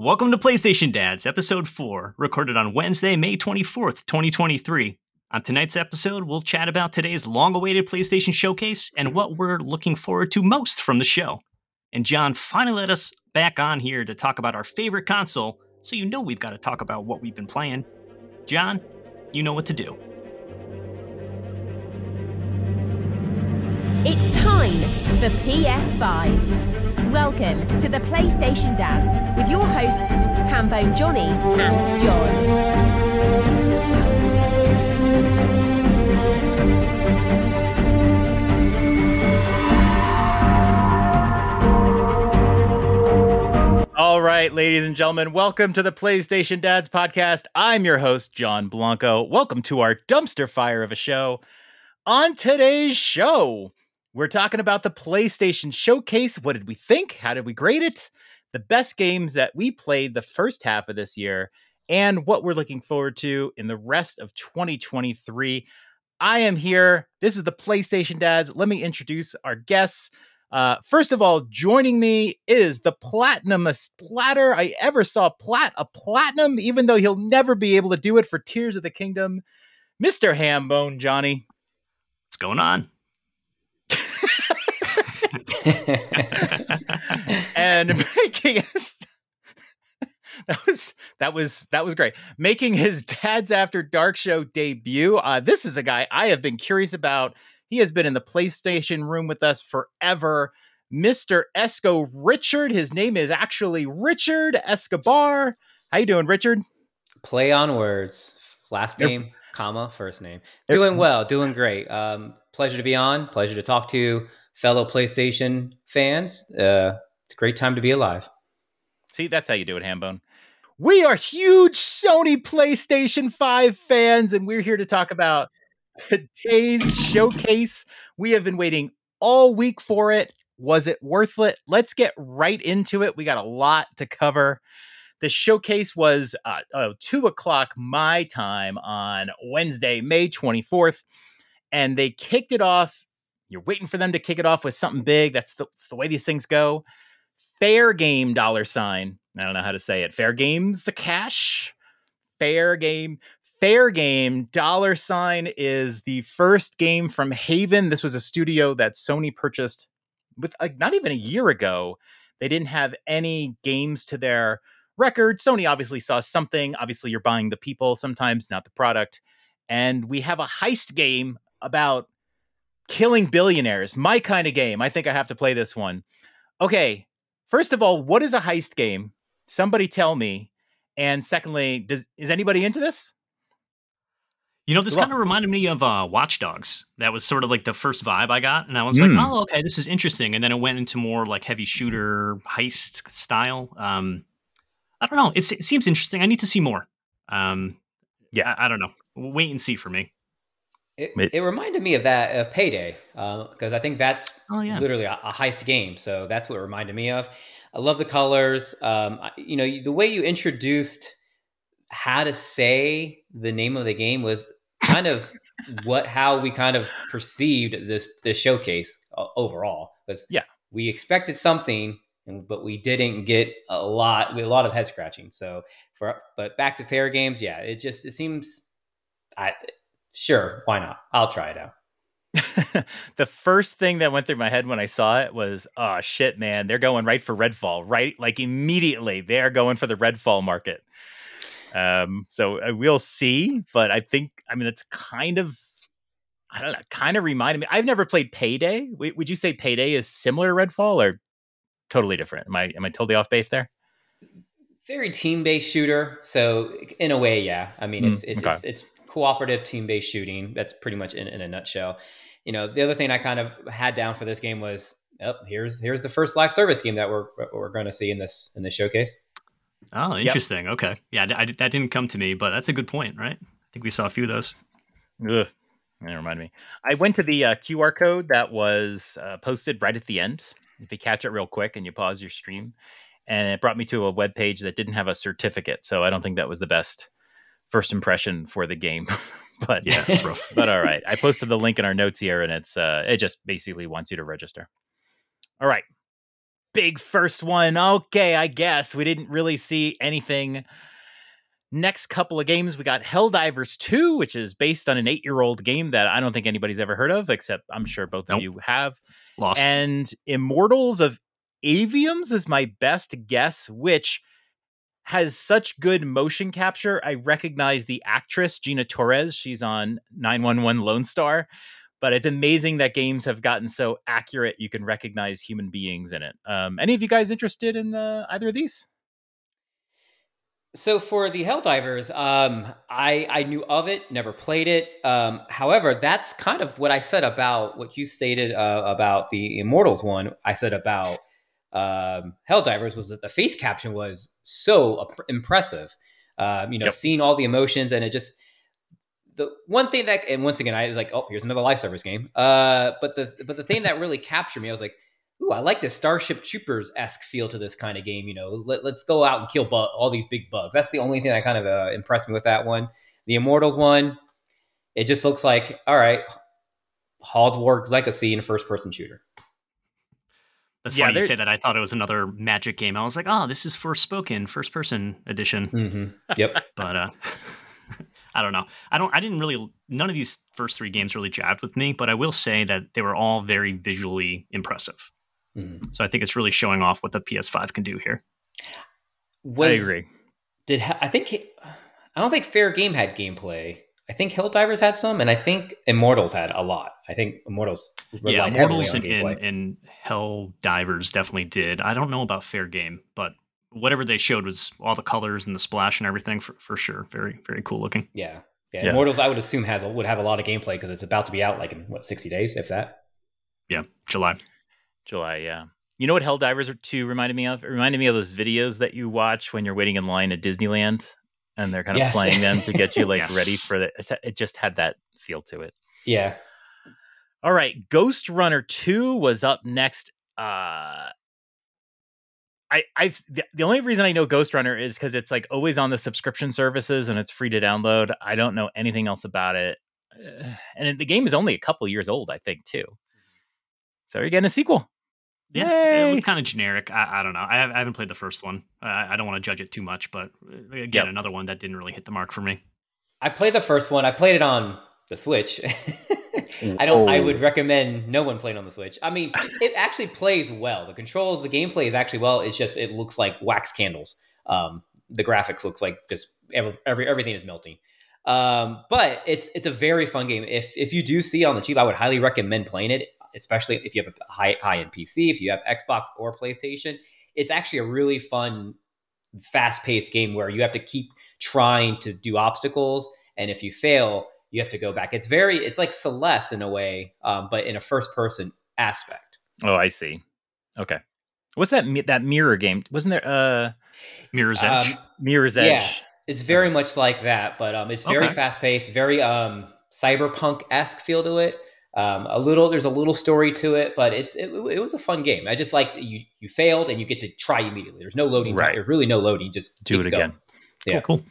Welcome to PlayStation Dads, episode 4, recorded on Wednesday, May 24th, 2023. On tonight's episode, we'll chat about today's long awaited PlayStation showcase and what we're looking forward to most from the show. And John finally let us back on here to talk about our favorite console, so you know we've got to talk about what we've been playing. John, you know what to do. It's time for PS5. Welcome to the PlayStation Dads with your hosts, Hambone Johnny and John. All right, ladies and gentlemen, welcome to the PlayStation Dads podcast. I'm your host, John Blanco. Welcome to our dumpster fire of a show. On today's show, we're talking about the PlayStation Showcase. What did we think? How did we grade it? The best games that we played the first half of this year, and what we're looking forward to in the rest of 2023. I am here. This is the PlayStation Dads. Let me introduce our guests. Uh, first of all, joining me is the platinumest splatter I ever saw. Plat a platinum, even though he'll never be able to do it for Tears of the Kingdom, Mister Hambone Johnny. What's going on? And making his that was that was that was great. Making his Dad's After Dark show debut. Uh, this is a guy I have been curious about. He has been in the PlayStation room with us forever. Mr. EscoRichard. His name is actually Richard Escobar. How you doing, Richard? Play on words. Last name, comma, first name. Doing well, doing great. Um, pleasure to be on. Pleasure to talk to fellow PlayStation fans. Uh, it's a great time to be alive. See, that's how you do it, Hambone. We are huge Sony PlayStation 5 fans, and we're here to talk about today's showcase. We have been waiting all week for it. Was it worth it? Let's get right into it. We got a lot to cover. The showcase was uh, uh, 2 o'clock my time on Wednesday, May 24th, and they kicked it off. You're waiting for them to kick it off with something big. That's the, that's the way these things go fair game dollar sign. I don't know how to say it. Fair games cash. Fair game. Fair game dollar sign is the first game from Haven. This was a studio that Sony purchased with like not even a year ago. They didn't have any games to their record. Sony obviously saw something. Obviously, you're buying the people sometimes, not the product. And we have a heist game about killing billionaires. My kind of game. I think I have to play this one. Okay, First of all, what is a heist game? Somebody tell me. And secondly, does is anybody into this? You know, this kind of reminded me of uh, Watch Dogs. That was sort of like the first vibe I got, and I was like, Mm. "Oh, okay, this is interesting." And then it went into more like heavy shooter heist style. Um, I don't know. It's, it seems interesting. I need to see more. Um, Yeah. I, I don't know. Wait and see for me. It, Wait. it reminded me of that of Payday because I think that's Oh yeah. literally a, a heist game. So that's what it reminded me of. I love the colors. Um, you know, the way you introduced how to say the name of the game was kind of what how we kind of perceived this this showcase uh, overall. Because Yeah. we expected something, and, but we didn't get a lot. We had a lot of head scratching. So for but back to fair games, yeah, it just it seems. I sure why not? I'll try it out. the first thing that went through my head when I saw it was, oh shit, man, they're going right for Redfall, right? Like immediately, they are going for the Redfall market. Um, so uh, we'll see, but I think, I mean, it's kind of, I don't know, kind of reminded me. I've never played Payday. W- would you say Payday is similar to Redfall or totally different? Am I am I totally off base there? Very team-based shooter so in a way yeah i mean Mm, it's it's, okay. it's it's cooperative team-based shooting that's pretty much in, in a nutshell you know the other thing i kind of had down for this game was oh, here's here's the first live service game that we're we're going to see in this in this showcase Oh, interesting. Okay. Yeah, I, that didn't come to me, but that's a good point, right? I think we saw a few of those. Ugh, that reminded me. I went to the uh, QR code that was uh, posted right at the end. If you catch it real quick and you pause your stream, and it brought me to a web page that didn't have a certificate, so I don't think that was the best first impression for the game. but Yeah, but all right, I posted the link in our notes here, and it's uh, it just basically wants you to register. All right, big first one. Okay, I guess we didn't really see anything. Next couple of games, we got Helldivers 2, which is based on an eight year old game that I don't think anybody's ever heard of, except I'm sure both Nope. of you have. Lost. And Immortals of Aveum is my best guess, which has such good motion capture. I recognize the actress Gina Torres. She's on 911 Lone Star. But it's amazing that games have gotten so accurate you can recognize human beings in it. Um, any of you guys interested in uh, either of these? So for the Helldivers, um, I I knew of it, never played it. Um, however, that's kind of what I said about what you stated uh, about the Immortals one. I said about um, Helldivers was that the face caption was so impressive. Um, you know, Yep. seeing all the emotions and it just the one thing that and once again I was like, oh, here's another live service game. Uh, but the but the thing that really captured me, I was like, ooh, I like the Starship Troopers esque feel to this kind of game. You know, Let, let's go out and kill bu- all these big bugs. That's the only thing that kind of uh, impressed me with that one. The Immortals one, it just looks like all right, Hogwarts Legacy in a first person shooter. That's Yeah, funny you say that. I thought it was another Magic game. I was like, oh, this is Forspoken first person edition. Mm-hmm. Yep. But uh, I don't know. I don't. I didn't really. None of these first three games really jabbed with me. But I will say that they were all very visually impressive. Mhm. So I think it's really showing off what the PS5 can do here. Was, I agree. Did ha- I think I don't think Fair Game had gameplay. I think Helldivers had some, and I think Immortals had a lot. I think Immortals yeah, relied heavily Mortals on and, and, and Hell Divers definitely did. I don't know about Fair Game, but whatever they showed was all the colors and the splash and everything for, for sure. Very very cool looking. yeah. yeah, Yeah. Immortals I would assume has would have a lot of gameplay because it's about to be out like in what sixty days, if that. Yeah, July. July, yeah. You know what Helldivers 2 reminded me of? It reminded me of those videos that you watch when you're waiting in line at Disneyland and they're kind of Yes. playing them to get you like Yes. ready for the it- it just had that feel to it. Yeah, All right, Ghostrunner 2 was up next. Uh I I've the, the only reason I know Ghostrunner is cuz it's like always on the subscription services and it's free to download. I don't know anything else about it. And the game is only a couple years old, I think, too. So you're getting a sequel. Yeah, Yay! it looked kind of generic. I, I don't know. I, I haven't played the first one. I, I don't want to judge it too much, but uh, again, Yep. another one that didn't really hit the mark for me. I played the first one. I played it on the Switch. I don't. I would recommend no one playing on the Switch. I mean, it actually plays well. The controls, the gameplay is actually well. It's just it looks like wax candles. Um, the graphics looks like just every, every everything is melting. Um, but it's it's a very fun game. If if you do see on the cheap, I would highly recommend playing it, especially if you have a high high end PC, if you have Xbox or PlayStation. It's actually a really fun, fast paced game where you have to keep trying to do obstacles, and if you fail, you have to go back. It's very it's like Celeste in a way, um, but in a first person aspect. Oh, I see. Okay. What's that that mirror game? Wasn't there uh Mirror's Edge. Um, Mirror's Edge? Yeah, it's very much like that, but um, it's very Okay. fast paced, very um, cyberpunk esque feel to it. Um, a little, there's a little story to it, but it's it, it was a fun game. I just like you you failed and you get to try immediately. There's no loading. Right. There's really no loading. Just Do it going. again. yeah. Cool, cool.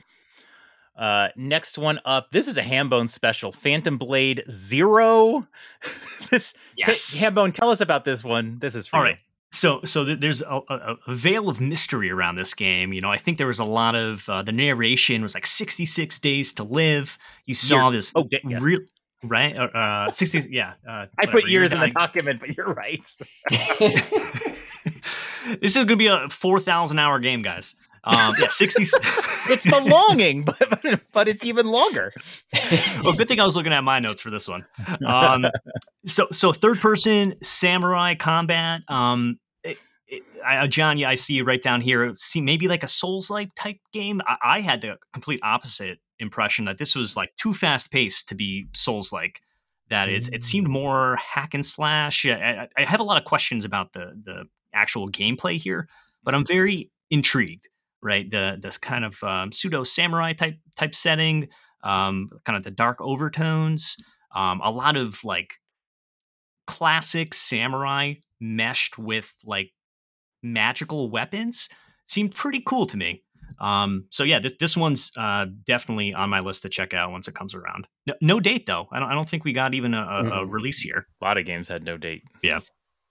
Uh, next one up. This is a Hambone special. Phantom Blade Zero. this Yes. t- Hambone, tell us about this one. This is for All you. right. So, so th- there's a, a, a veil of mystery around this game. You know, I think there was a lot of uh, the narration was like 66 days to live. You saw this Oh, da- yes. real right? Uh, Uh, 60, yeah. Uh, I put years in the document, but you're right. this is going to be a 4,000 hour game, guys. Um, yeah, 60. it's the longing, but, but but it's even longer. well, good thing I was looking at my notes for this one. Um, so, so third person samurai combat. Um, it, it, I, John, yeah, I see you right down here. See, maybe like a Souls like type game. I, I had the complete opposite impression that this was like too fast paced to be Souls like. That it's it seemed more hack and slash. I, I- I have a lot of questions about the the actual gameplay here, but I'm very intrigued. Right, the this kind of um, pseudo samurai type type setting, um, kind of the dark overtones, um, a lot of like classic samurai meshed with like magical weapons seemed pretty cool to me. Um, so yeah, this this one's uh, definitely on my list to check out once it comes around. No, no date though. I don't I don't think we got even a, a, a Mm-mm. release here. A lot of games had no date. Yeah,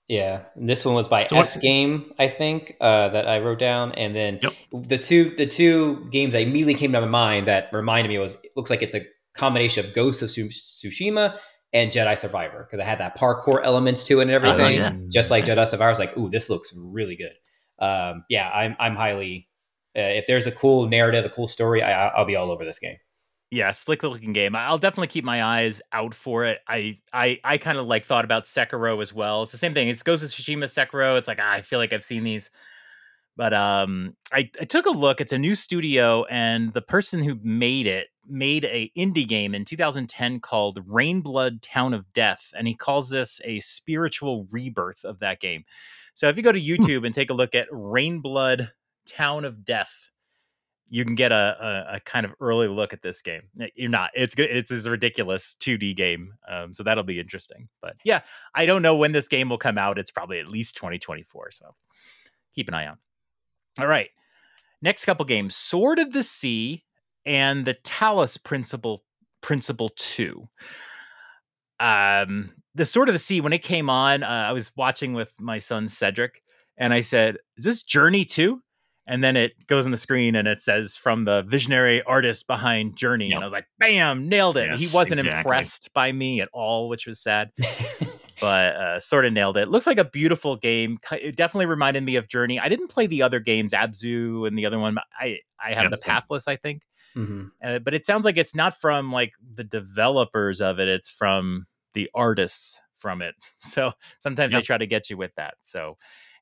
Yeah, and this one was by So what- S Game, I think, uh, that I wrote down, and then Yep. the two the two games that immediately came to my mind that reminded me was it looks like it's a combination of Ghost of Tsushima and Jedi Survivor because it had that parkour elements to it and everything, yeah. just like Jedi Survivor. I was like, ooh, this looks really good. Um, yeah, I'm I'm highly. Uh, if there's a cool narrative, a cool story, I, I'll be all over this game. Yeah, slick looking game. I'll definitely keep my eyes out for it. I I I kind of like thought about Sekiro as well. It's the same thing. It's Ghost of Tsushima, Sekiro. It's like ah, I feel like I've seen these, but um, I I took a look. It's a new studio, and the person who made it made a indie game in 2010 called Rainblood Town of Death, and he calls this a spiritual rebirth of that game. So if you go to YouTube and take a look at Rainblood Town of Death, you can get a, a, a kind of early look at this game. You're not. It's. It's this ridiculous 2D game. Um, so that'll be interesting. But yeah, I don't know when this game will come out. It's probably at least 2024. So keep an eye on. All right. Next couple games: Sword of the Sea and the Talos Principle Principle Two. Um, the Sword of the Sea when it came on, uh, I was watching with my son Cedric, and I said, "Is this Journey 2? And then it goes on the screen and it says from the visionary artist behind Journey, Yep. and I was like, "Bam, nailed it!" Yes, he wasn't exactly. impressed by me at all, which was sad, but uh, sort of nailed it. Looks like a beautiful game. It definitely reminded me of Journey. I didn't play the other games, Abzu and the other one. I I have Yep. the Pathless, I think, hmm uh, but it sounds like it's not from like the developers of it. It's from the artists from it. So sometimes they try to get you with that. So,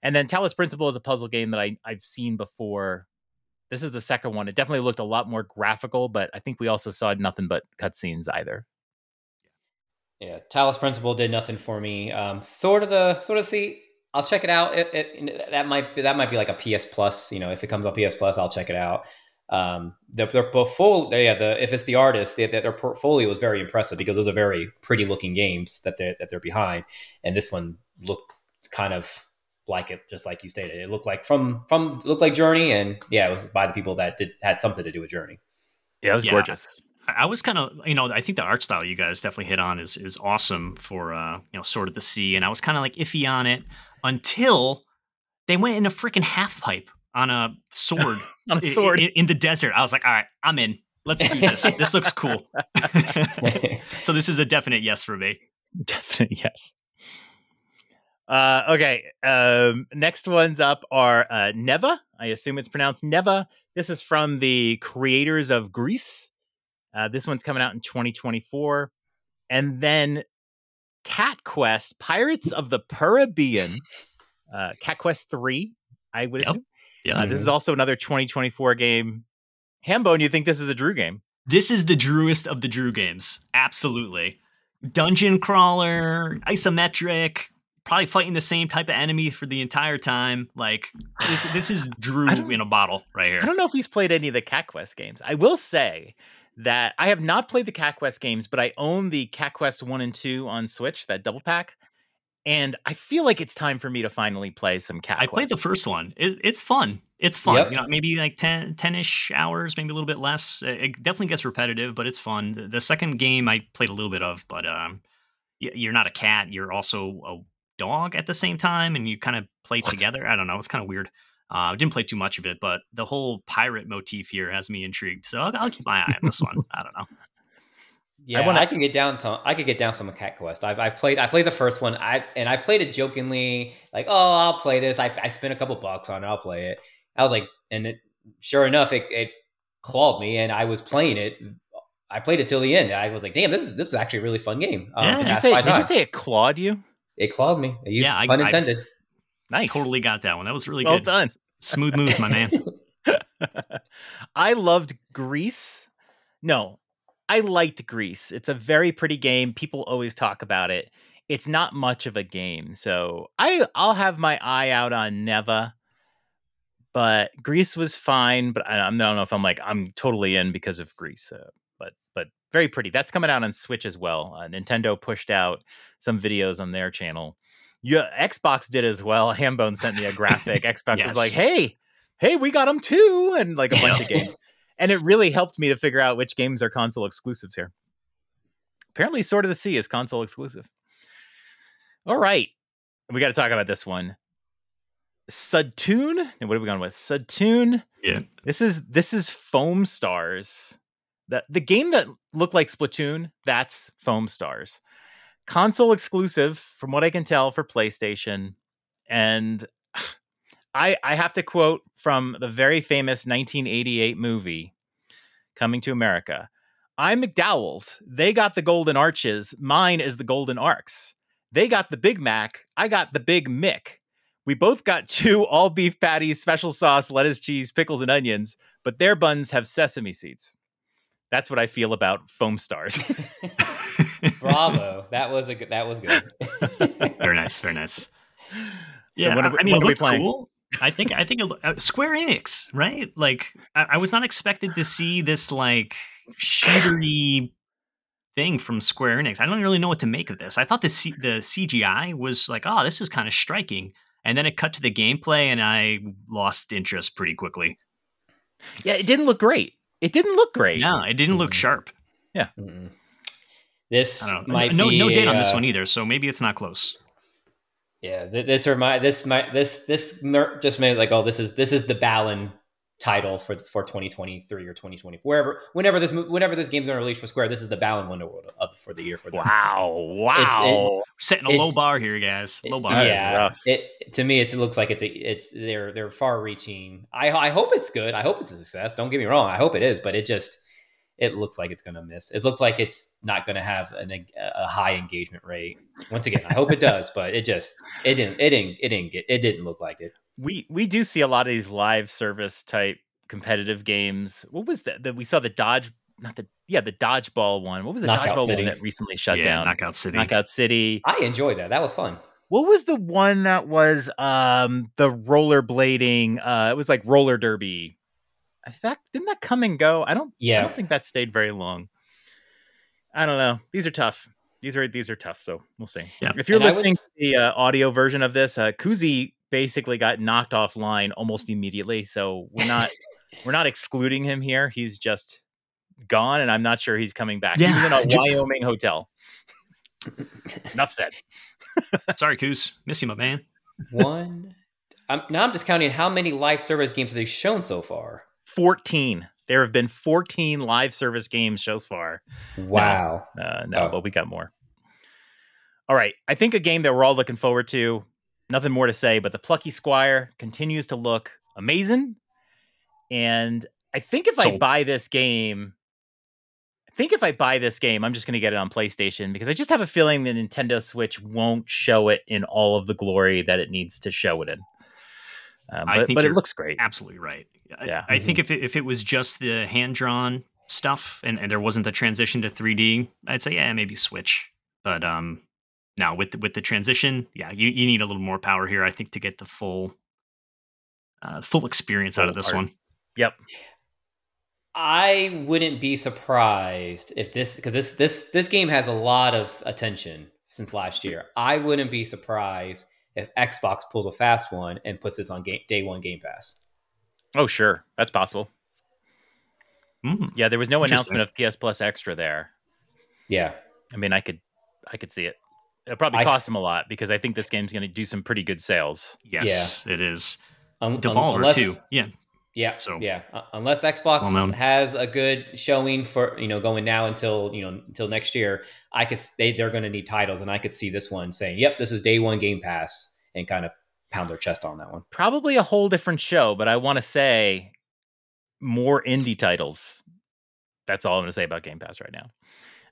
and then Talos Principle is a puzzle game that I I've seen before. This is the second one. It definitely looked a lot more graphical, but I think we also saw nothing but cutscenes either. Yeah, Talos Principle did nothing for me. Um, sort of the sort of see. I'll check it out. It, it, that might be, that might be like a PS Plus. You know, if it comes on PS Plus, I'll check it out. Um, their, their portfolio, yeah, the if it's the artist, they, their portfolio was very impressive because those are very pretty looking games that they that they're behind, and this one looked kind of like it, just like you stated. It looked like from from looked like Journey, and yeah, it was by the people that did had something to do with Journey. Yeah, it was Yeah. gorgeous. I I was kind of, you know, I think the art style you guys definitely hit on is is awesome for, uh, you know, Sword of the Sea, and I was kind of like iffy on it until they went in a freaking half pipe on a sword On i- a sword. i- in, the desert. I was like, all right, I'm in. Let's do this. this looks cool. so this is a definite yes for me. Definitely yes. Uh, okay. Um, next ones up are uh, Neva. I assume it's pronounced Neva. This is from the creators of Gris. Uh, this one's coming out in 2024. And then Cat Quest, Pirates of the Caribbean, uh, Cat Quest 3, I would assume. Yeah. Uh, this is also another 2024 game. Hambone, you think this is a Drew game? This is the Drewest of the Drew games. Absolutely. Dungeon crawler, isometric, probably fighting the same type of enemy for the entire time. Like this this is Drew in a bottle right here. I don't know if he's played any of the Cat Quest games. I will say that I have not played the Cat Quest games, but I own the Cat Quest 1 and 2 on Switch, that double pack. And I feel like it's time for me to finally play some Cat Quest. I Quest. played the first one. It, it's fun. It's fun. Yep. You know, maybe like 10, 10-ish hours, maybe a little bit less. It it definitely gets repetitive, but it's fun. The, the second game I played a little bit of, but um, you're not a cat. You're also a dog at the same time, and you kind of play together. I don't know. It's kind of weird. Uh, I didn't play too much of it, but the whole pirate motif here has me intrigued. So I'll, I'll keep my eye on this one. I don't know. Yeah, I, wanna- can get down some. I could get down some Cat Quest. I've, I've played. I played the first one. I and I played it jokingly, like, "Oh, I'll play this." I, I spent a couple bucks on it. I'll play it. I was like, and it, sure enough, it, it clawed me, and I was playing it. I played it till the end. I was like, "Damn, this is this is actually a really fun game." Um, Yeah. Did you say my did you say it clawed you? It clawed me? It used Yeah, I- pun I- intended. Nice. Totally got that one. That was really well good. done. Smooth moves, my man. I loved Gris. No, I liked Gris. It's a very pretty game. People always talk about it. It's not much of a game, so I I'll have my eye out on Neva. But Gris was fine. But I, I don't know if I'm like I'm totally in because of Gris. But but very pretty. That's coming out on Switch as well. Uh, Nintendo pushed out some videos on their channel. Yeah, Xbox did as well. Hambone sent me a graphic. Xbox Yes. was like, "Hey, hey, we got them too," and like a bunch of games. And it really helped me to figure out which games are console exclusives here. Apparently, Sword of the Sea is console exclusive. All right. we got to talk about this one. Sudtoon. And what are we going with? Sudtoon. Yeah. This is this is Foam Stars. The the game that looked like Splatoon, that's Foam Stars. Console exclusive, from what I can tell, for PlayStation. And I I have to quote from the very famous 1988 movie, Coming to America. I'm McDowell's. They got the golden arches. Mine is the golden arcs. They got the Big Mac. I got the Big Mick. We both got two all beef patties, special sauce, lettuce, cheese, pickles, and onions, but their buns have sesame seeds. That's what I feel about foam stars. Bravo. That was a good that was good. very nice, very nice. Yeah, what are we- I mean, what it are we looked playing? cool. I think I think it, loo- uh, Square Enix, right? Like, I, I was not expected to see this like shootery thing from Square Enix. I don't really know what to make of this. I thought the C- the CGI was like, oh, this is kind of striking, and then it cut to the gameplay, and I lost interest pretty quickly. yeah, it didn't look great. It didn't look great. No, it didn't look Mhm. sharp. Mm-mm. This I don't know. might no, be no date a, on this uh, one either, so maybe it's not close. Yeah, th- this remind this might this this mer- just made like oh this is this is the Balin title for for 2023 or 2020 wherever whenever this whenever this game's going to release for Square this is the Balin window of for the year for them. Wow. Wow. Setting a low bar here, guys. Low bar. Yeah, it to me it's, it looks like it's a, it's they're they're far reaching. I I hope it's good. I hope it's a success. Don't get me wrong. I hope it is, but it just it looks like it's going to miss. It looks like it's not going to have an, a high engagement rate. Once again, I hope it does, but it just it didn't it didn't it didn't get it didn't look like it. We we do see a lot of these live service type competitive games. What was that? That we saw the dodge, not the yeah, the dodgeball one. What was the Knockout dodgeball City. one that recently shut yeah, down? Knockout City. Knockout City. I enjoyed that. That was fun. What was the one that was um the rollerblading? Uh, it was like roller derby. I thought didn't that come and go? I don't. Yeah, I don't think that stayed very long. I don't know. These are tough. These are these are tough. So we'll see. Yeah. If you're And listening s- to the uh, audio version of this, uh, Coozy basically got knocked offline almost immediately. So we're not we're not excluding him here. He's just gone, and I'm not sure he's coming back. He was in a Wyoming hotel. Enough said. Sorry, Coos. Miss you, my man. One. I'm, now I'm just counting how many live service games have they shown so far. 14. There have been 14 live service games so far. Wow. Uh, no, Oh. but we got more. All right. I think a game that we're all looking forward to. Nothing more to say, but the Plucky Squire continues to look amazing. And I think if I buy this game, I think if I buy this game, I'm just going to get it on PlayStation because I just have a feeling the Nintendo Switch won't show it in all of the glory that it needs to show it in. Um, I but think but it looks great. Absolutely right. I, Yeah. I think if it, if it was just the hand drawn stuff and, and there wasn't the transition to 3D, I'd say yeah, maybe Switch. But um, now with the, with the transition, yeah, you, you need a little more power here. I think to get the full uh, full experience out of this art. one. Yep. I wouldn't be surprised if this because this this this game has a lot of attention since last year. I wouldn't be surprised if Xbox pulls a fast one and puts this on game, day one Game Pass. Oh, sure. That's possible. Mm. Yeah, there was no announcement of PS Plus Extra there. Yeah, I mean, I could, I could see it. It'll probably I- cost them a lot because I think this game's going to do some pretty good sales. Yes, it is. Un- un- Devolver unless- too. Yeah. Yeah, So- yeah. Uh, unless Xbox Well has a good showing for you know going now until you know until next year, I could s- they they're going to need titles, and I could see this one saying, "Yep, this is day one Game Pass," and kind of pound their chest on that one. Probably a whole different show, but I want to say more indie titles. That's all I'm going to say about Game Pass right now.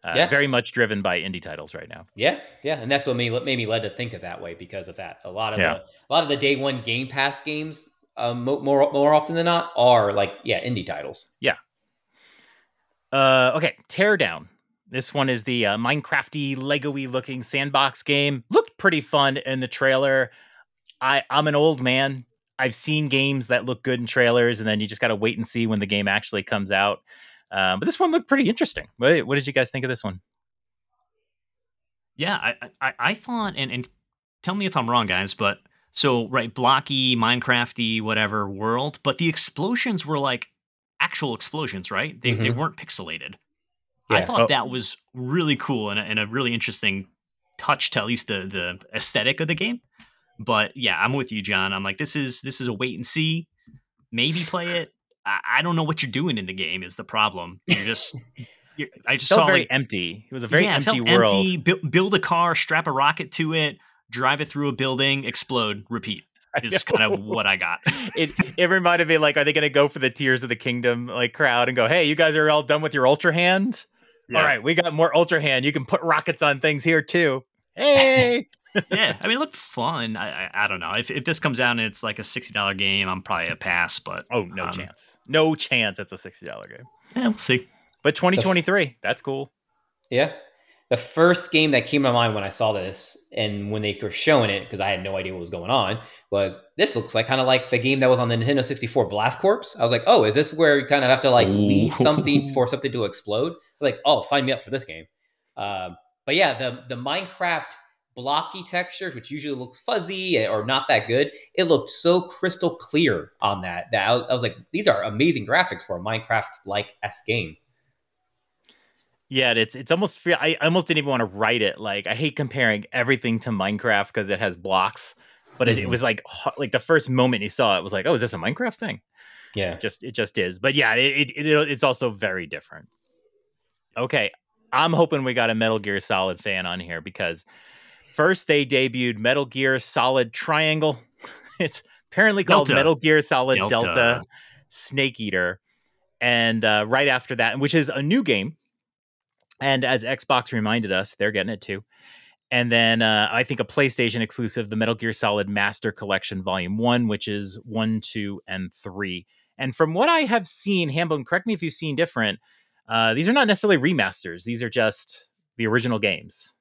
Uh, Yeah. Very much driven by indie titles right now. Yeah, yeah, and that's what made made me led to think of that way because of that. A lot of Yeah. the a lot of the day one Game Pass games, um, more more often than not, are like yeah indie titles. Yeah. Uh, okay, Teardown. This one is the uh, Minecrafty, Lego-y looking sandbox game. Looked pretty fun in the trailer. I I'm an old man. I've seen games that look good in trailers, and then you just got to wait and see when the game actually comes out. Um, but this one looked pretty interesting. What, what did you guys think of this one? Yeah, I, I, I thought, and, and tell me if I'm wrong, guys, but so right, blocky, Minecrafty, whatever world, but the explosions were like actual explosions, right? They they Mhm. weren't pixelated. I thought Oh. that was really cool and a, and a really interesting touch to at least the the aesthetic of the game. But yeah, I'm with you, John. I'm like, this is this is a wait and see. Maybe play it. I, I don't know what you're doing in the game. Is the problem? You're just. You're, I just saw very like empty. It was a very yeah, empty felt world. Empty, bu- build a car, strap a rocket to it, drive it through a building, explode, repeat. Is kind of what I got. it it reminded me like, are they going to go for the Tears of the Kingdom like crowd and go, hey, you guys are all done with your Ultra Hand? Yeah. All right, we got more Ultra Hand. You can put rockets on things here too. Hey, yeah, I mean, it looked fun. I, I I don't know if if this comes out and it's like a sixty dollar game, I'm probably a pass. But oh no Um, chance, no chance. It's a sixty dollar game. yeah, we'll see. But twenty twenty three, that's cool. Yeah. The first game that came to mind when I saw this and when they were showing it, because I had no idea what was going on, was this looks like kind of like the game that was on the Nintendo 64 Blast Corps. I was like, oh, is this where you kind of have to like lead something for something to explode? Like, oh, sign me up for this game. Um, but yeah, the the Minecraft blocky textures, which usually looks fuzzy or not that good, it looked so crystal clear on that that I, was like, these are amazing graphics for a Minecraft like s game. Yeah, it's it's almost feel I almost didn't even want to write it. Like I hate comparing everything to Minecraft because it has blocks. But it, it Mhm. was like like the first moment you saw it was like, oh, is this a Minecraft thing? Yeah. It just it just is. But yeah, it, it, it it's also very different. Okay, I'm hoping we got a Metal Gear Solid fan on here because first they debuted Metal Gear Solid Triangle. it's apparently called Delta. Metal Gear Solid Delta. Delta, Snake Eater, and uh, right after that, which is a new game. And as Xbox reminded us, they're getting it too. And then uh, I think a PlayStation exclusive, the Metal Gear Solid Master Collection Volume 1, which is 1, 2, and 3. And from what I have seen, Hambone, correct me if you've seen different, uh, these are not necessarily remasters. These are just the original games.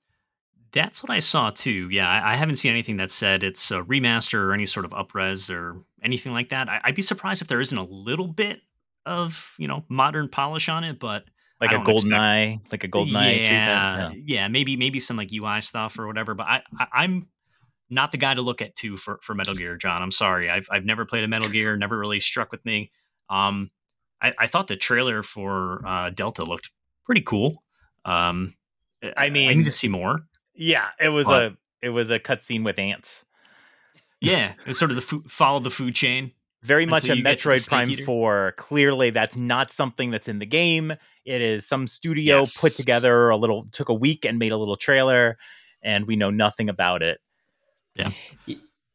That's what I saw too. Yeah, I, I haven't seen anything that said it's a remaster or any sort of upres or anything like that. I, I'd be surprised if there isn't a little bit of you know modern polish on it, but Like a golden expect- eye, like a golden eye yeah, yeah, maybe maybe some like UI stuff or whatever. But I, I I'm not the guy to look at too for for Metal Gear, John. I'm sorry, I've I've never played a Metal Gear, never really struck with me. Um, I, I thought the trailer for uh, Delta looked pretty cool. Um, I mean, I need to see more. Yeah, it was But- a it was a cutscene with ants. Yeah, it's sort of the food, follow the food chain. Very much a you get to the Metroid Prime Eater. 4. Clearly, that's not something that's in the game. It is some studio put together a little, took a week and made a little trailer, and we know nothing about it. Yeah,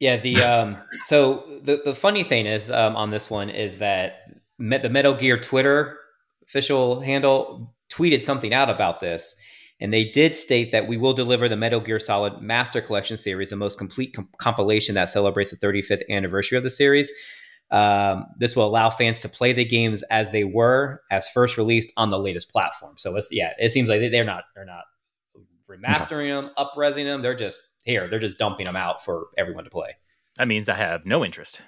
Yeah. the um so the the funny thing is um on this one is that Me- the Metal Gear Twitter official handle tweeted something out about this and they did state that we will deliver the Metal Gear Solid Master Collection series, the most complete com- compilation that celebrates the 35th anniversary of the series. Um, this will allow fans to play the games as they were as first released on the latest platform. So it's yeah, it seems like they- they're not they're not remastering them, upresing them. They're just here. They're just dumping them out for everyone to play. That means I have no interest.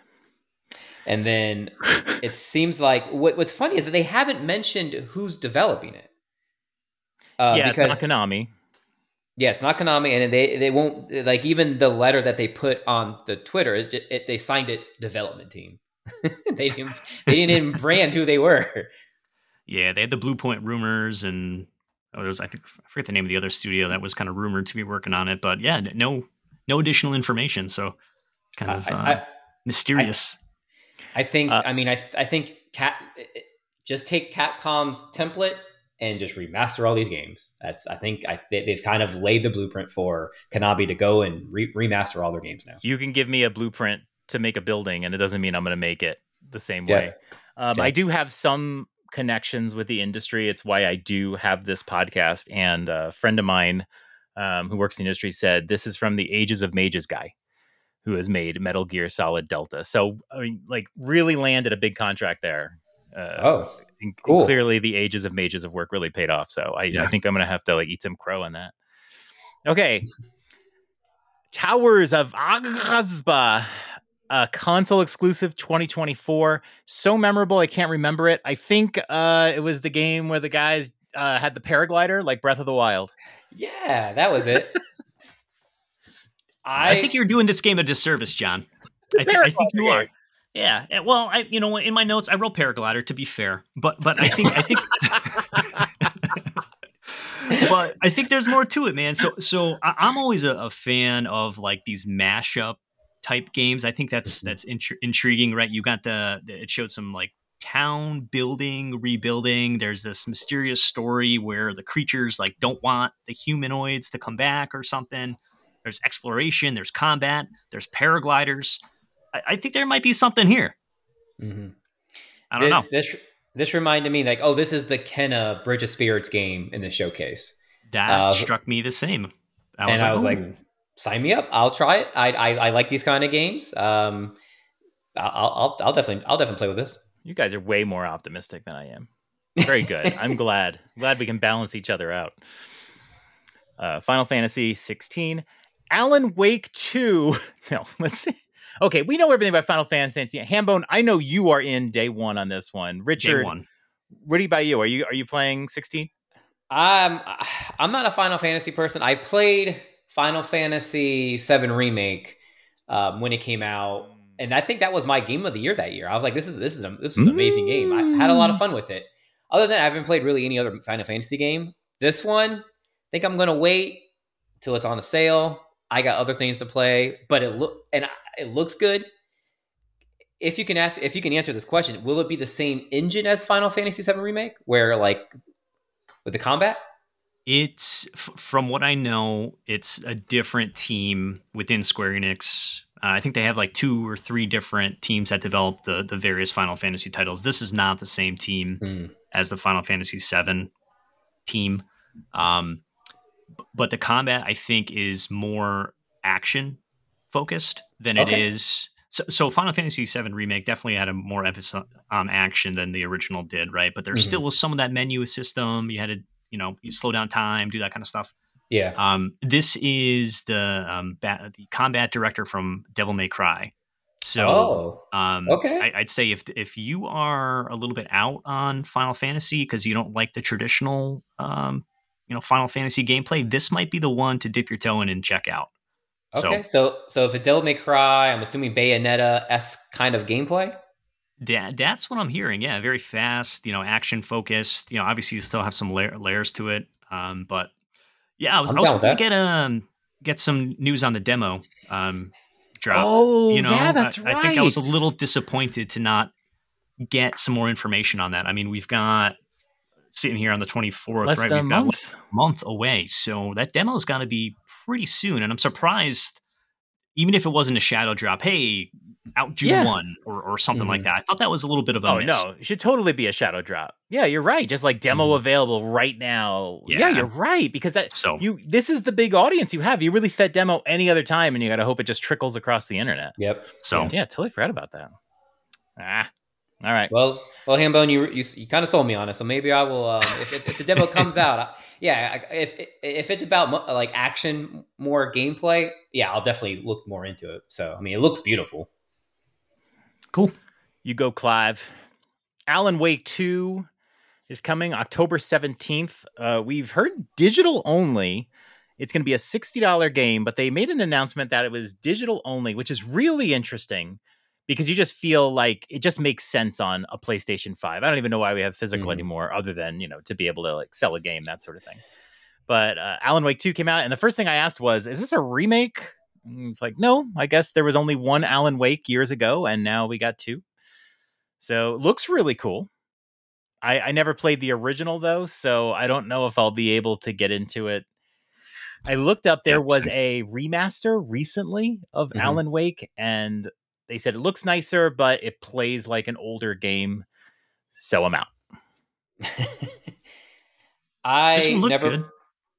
And then it seems like what, what's funny is that they haven't mentioned who's developing it. Uh, yeah, because it's not Konami. yeah, it's not Konami, and they they won't like even the letter that they put on the Twitter. It, it, they signed it development team. they didn't they didn't even brand who they were. Yeah, they had the Bluepoint rumors, and oh, there was I think I forget the name of the other studio that was kind of rumored to be working on it, but yeah, no no additional information, so kind of I, uh, I, mysterious. I think Uh, I mean I I think Cat just take Capcom's template and just remaster all these games. That's I think I they, they've kind of laid the blueprint for Konami to go and re- remaster all their games now. You can give me a blueprint to make a building, and it doesn't mean I'm going to make it the same Yeah. way. Um, Yeah. I do have some connections with the industry. It's why I do have this podcast. And a friend of mine um, who works in the industry said this is from the Ages of Mages guy who has made Metal Gear Solid Delta. So, I mean, like, really landed a big contract there. Uh, Oh, and cool. Clearly, the Ages of Mages of work really paid off. So, I, I think I'm going to have to like eat some crow on that. Okay. Towers of Aghasba, a console exclusive 2024. So memorable, I can't remember it. I think uh, it was the game where the guys uh, had the paraglider, like Breath of the Wild. yeah, that was it. I, I, think you're doing this game a disservice, John. I, thi- I think you are. Yeah. Well, I you know in my notes I wrote paraglider to be fair, but but I think I think. but I think there's more to it, man. So so I'm always a, a fan of like these mashup type games. I think that's that's intri- intriguing, right? You got the, the it showed some like town building, rebuilding. There's this mysterious story where the creatures like don't want the humanoids to come back or something. There's exploration, there's combat, there's paragliders. I, I think there might be something here. Mm-hmm. I don't this, know. This this reminded me like, oh, this is the Kena Bridge of Spirits game in the showcase. That Uh, struck me the same. I and was I like, was like, sign me up. I'll try it. I I, I like these kind of games. Um, I'll, I'll I'll definitely I'll definitely play with this. You guys are way more optimistic than I am. Very good. I'm glad. Glad we can balance each other out. Uh, Final Fantasy 16, Alan Wake 2. No, let's see. Okay, we know everything about Final Fantasy. Hambone, I know you are in day one on this one. day Richard, one. what about you? Are you are you playing 16? I'm I'm not a Final Fantasy person. I played Final Fantasy VII remake um, when it came out, and I think that was my game of the year that year. I was like, this is this is a, this was an amazing game. I had a lot of fun with it. Other than that, I haven't played really any other Final Fantasy game. This one, I think I'm gonna wait till it's on a sale. I got other things to play, but it look and it looks good. If you can ask, if you can answer this question, will it be the same engine as Final Fantasy VII remake, where like with the combat? It's f- from what I know, it's a different team within Square Enix. Uh, I think they have like two or three different teams that develop the the various Final Fantasy titles. This is not the same team Hmm. as the Final Fantasy VII team, um, but the combat I think is more action focused than Okay. it is. So, so Final Fantasy VII remake definitely had a more emphasis on action than the original did, right? But there Mhm. still was some of that menu system. You had to, you know, you slow down time, do that kind of stuff. Yeah. Um, this is the um, ba- the combat director from Devil May Cry. So, oh, um, okay. I, I'd say if if you are a little bit out on Final Fantasy because you don't like the traditional, um, you know, Final Fantasy gameplay, this might be the one to dip your toe in and check out. Okay. So, so if a Devil May Cry, I'm assuming Bayonetta s kind of gameplay. That that's what I'm hearing. Yeah, very fast. You know, action focused. You know, obviously you still have some layer, layers to it. Um, but yeah, I was, I'm I was hoping to get um get some news on the demo um drop. Oh, you know, yeah, that's I, right. I think I was a little disappointed to not get some more information on that. I mean, we've got sitting here on the 24th, less right? We've got month. a month away, so that demo's got to be pretty soon. And I'm surprised, even if it wasn't a shadow drop, hey, out June Yeah. one or, or something like Mhm. that. I thought that was a little bit of a Oh miss. no, it should totally be a shadow drop. Yeah, you're right. Just like demo Mhm. available right now. Yeah. Yeah. you're right because that So you this is the big audience you have. You release that demo any other time, and you got to hope it just trickles across the internet. Yep. so Yeah, totally forgot about that. Ah, all right. Well, well, Hambone, you you, you kind of sold me on it, so maybe I will. Um, if, if, if the demo comes out, I, yeah, if if it's about mo- like action, more gameplay, yeah, I'll definitely look more into it. So, I mean, it looks beautiful. cool. You go, Clive. Alan Wake 2 is coming October 17th. Uh, we've heard digital only. It's going to be a $60 game, but they made an announcement that it was digital only, which is really interesting because you just feel like it just makes sense on a PlayStation 5. I don't even know why we have physical Mhm. anymore other than, you know, to be able to like sell a game, that sort of thing. But uh, Alan Wake 2 came out, and the first thing I asked was, is this a remake? It's like, no, I guess there was only one Alan Wake years ago, and now we got two. So looks really cool. I, I never played the original though, so I don't know if I'll be able to get into it. I looked up there was a remaster recently of Mhm. Alan Wake, and they said it looks nicer, but it plays like an older game. So I'm out. I This one never, good.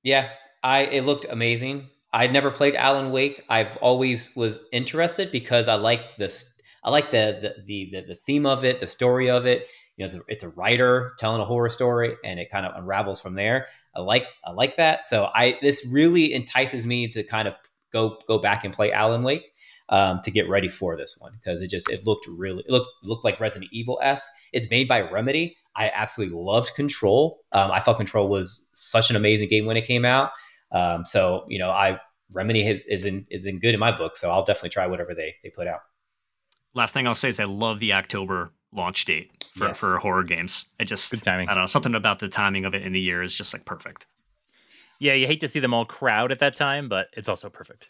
yeah, I it looked amazing. I never played Alan Wake. I've always was interested because I like this. I like the the the the, the theme of it, the story of it. You know, it's a, it's a writer telling a horror story, and it kind of unravels from there. I like I like that. So I this really entices me to kind of go go back and play Alan Wake um, to get ready for this one because it just it looked really it looked looked like Resident Evil s. It's made by Remedy. I absolutely loved Control. Um, I thought Control was such an amazing game when it came out. Um, so you know, I Remedy has, is in is in good in my book. So I'll definitely try whatever they they put out. Last thing I'll say is I love the October launch date for, Yes. for horror games. It just Good timing. I don't know something about the timing of it in the year is just like perfect. Yeah, you hate to see them all crowd at that time, but it's also perfect.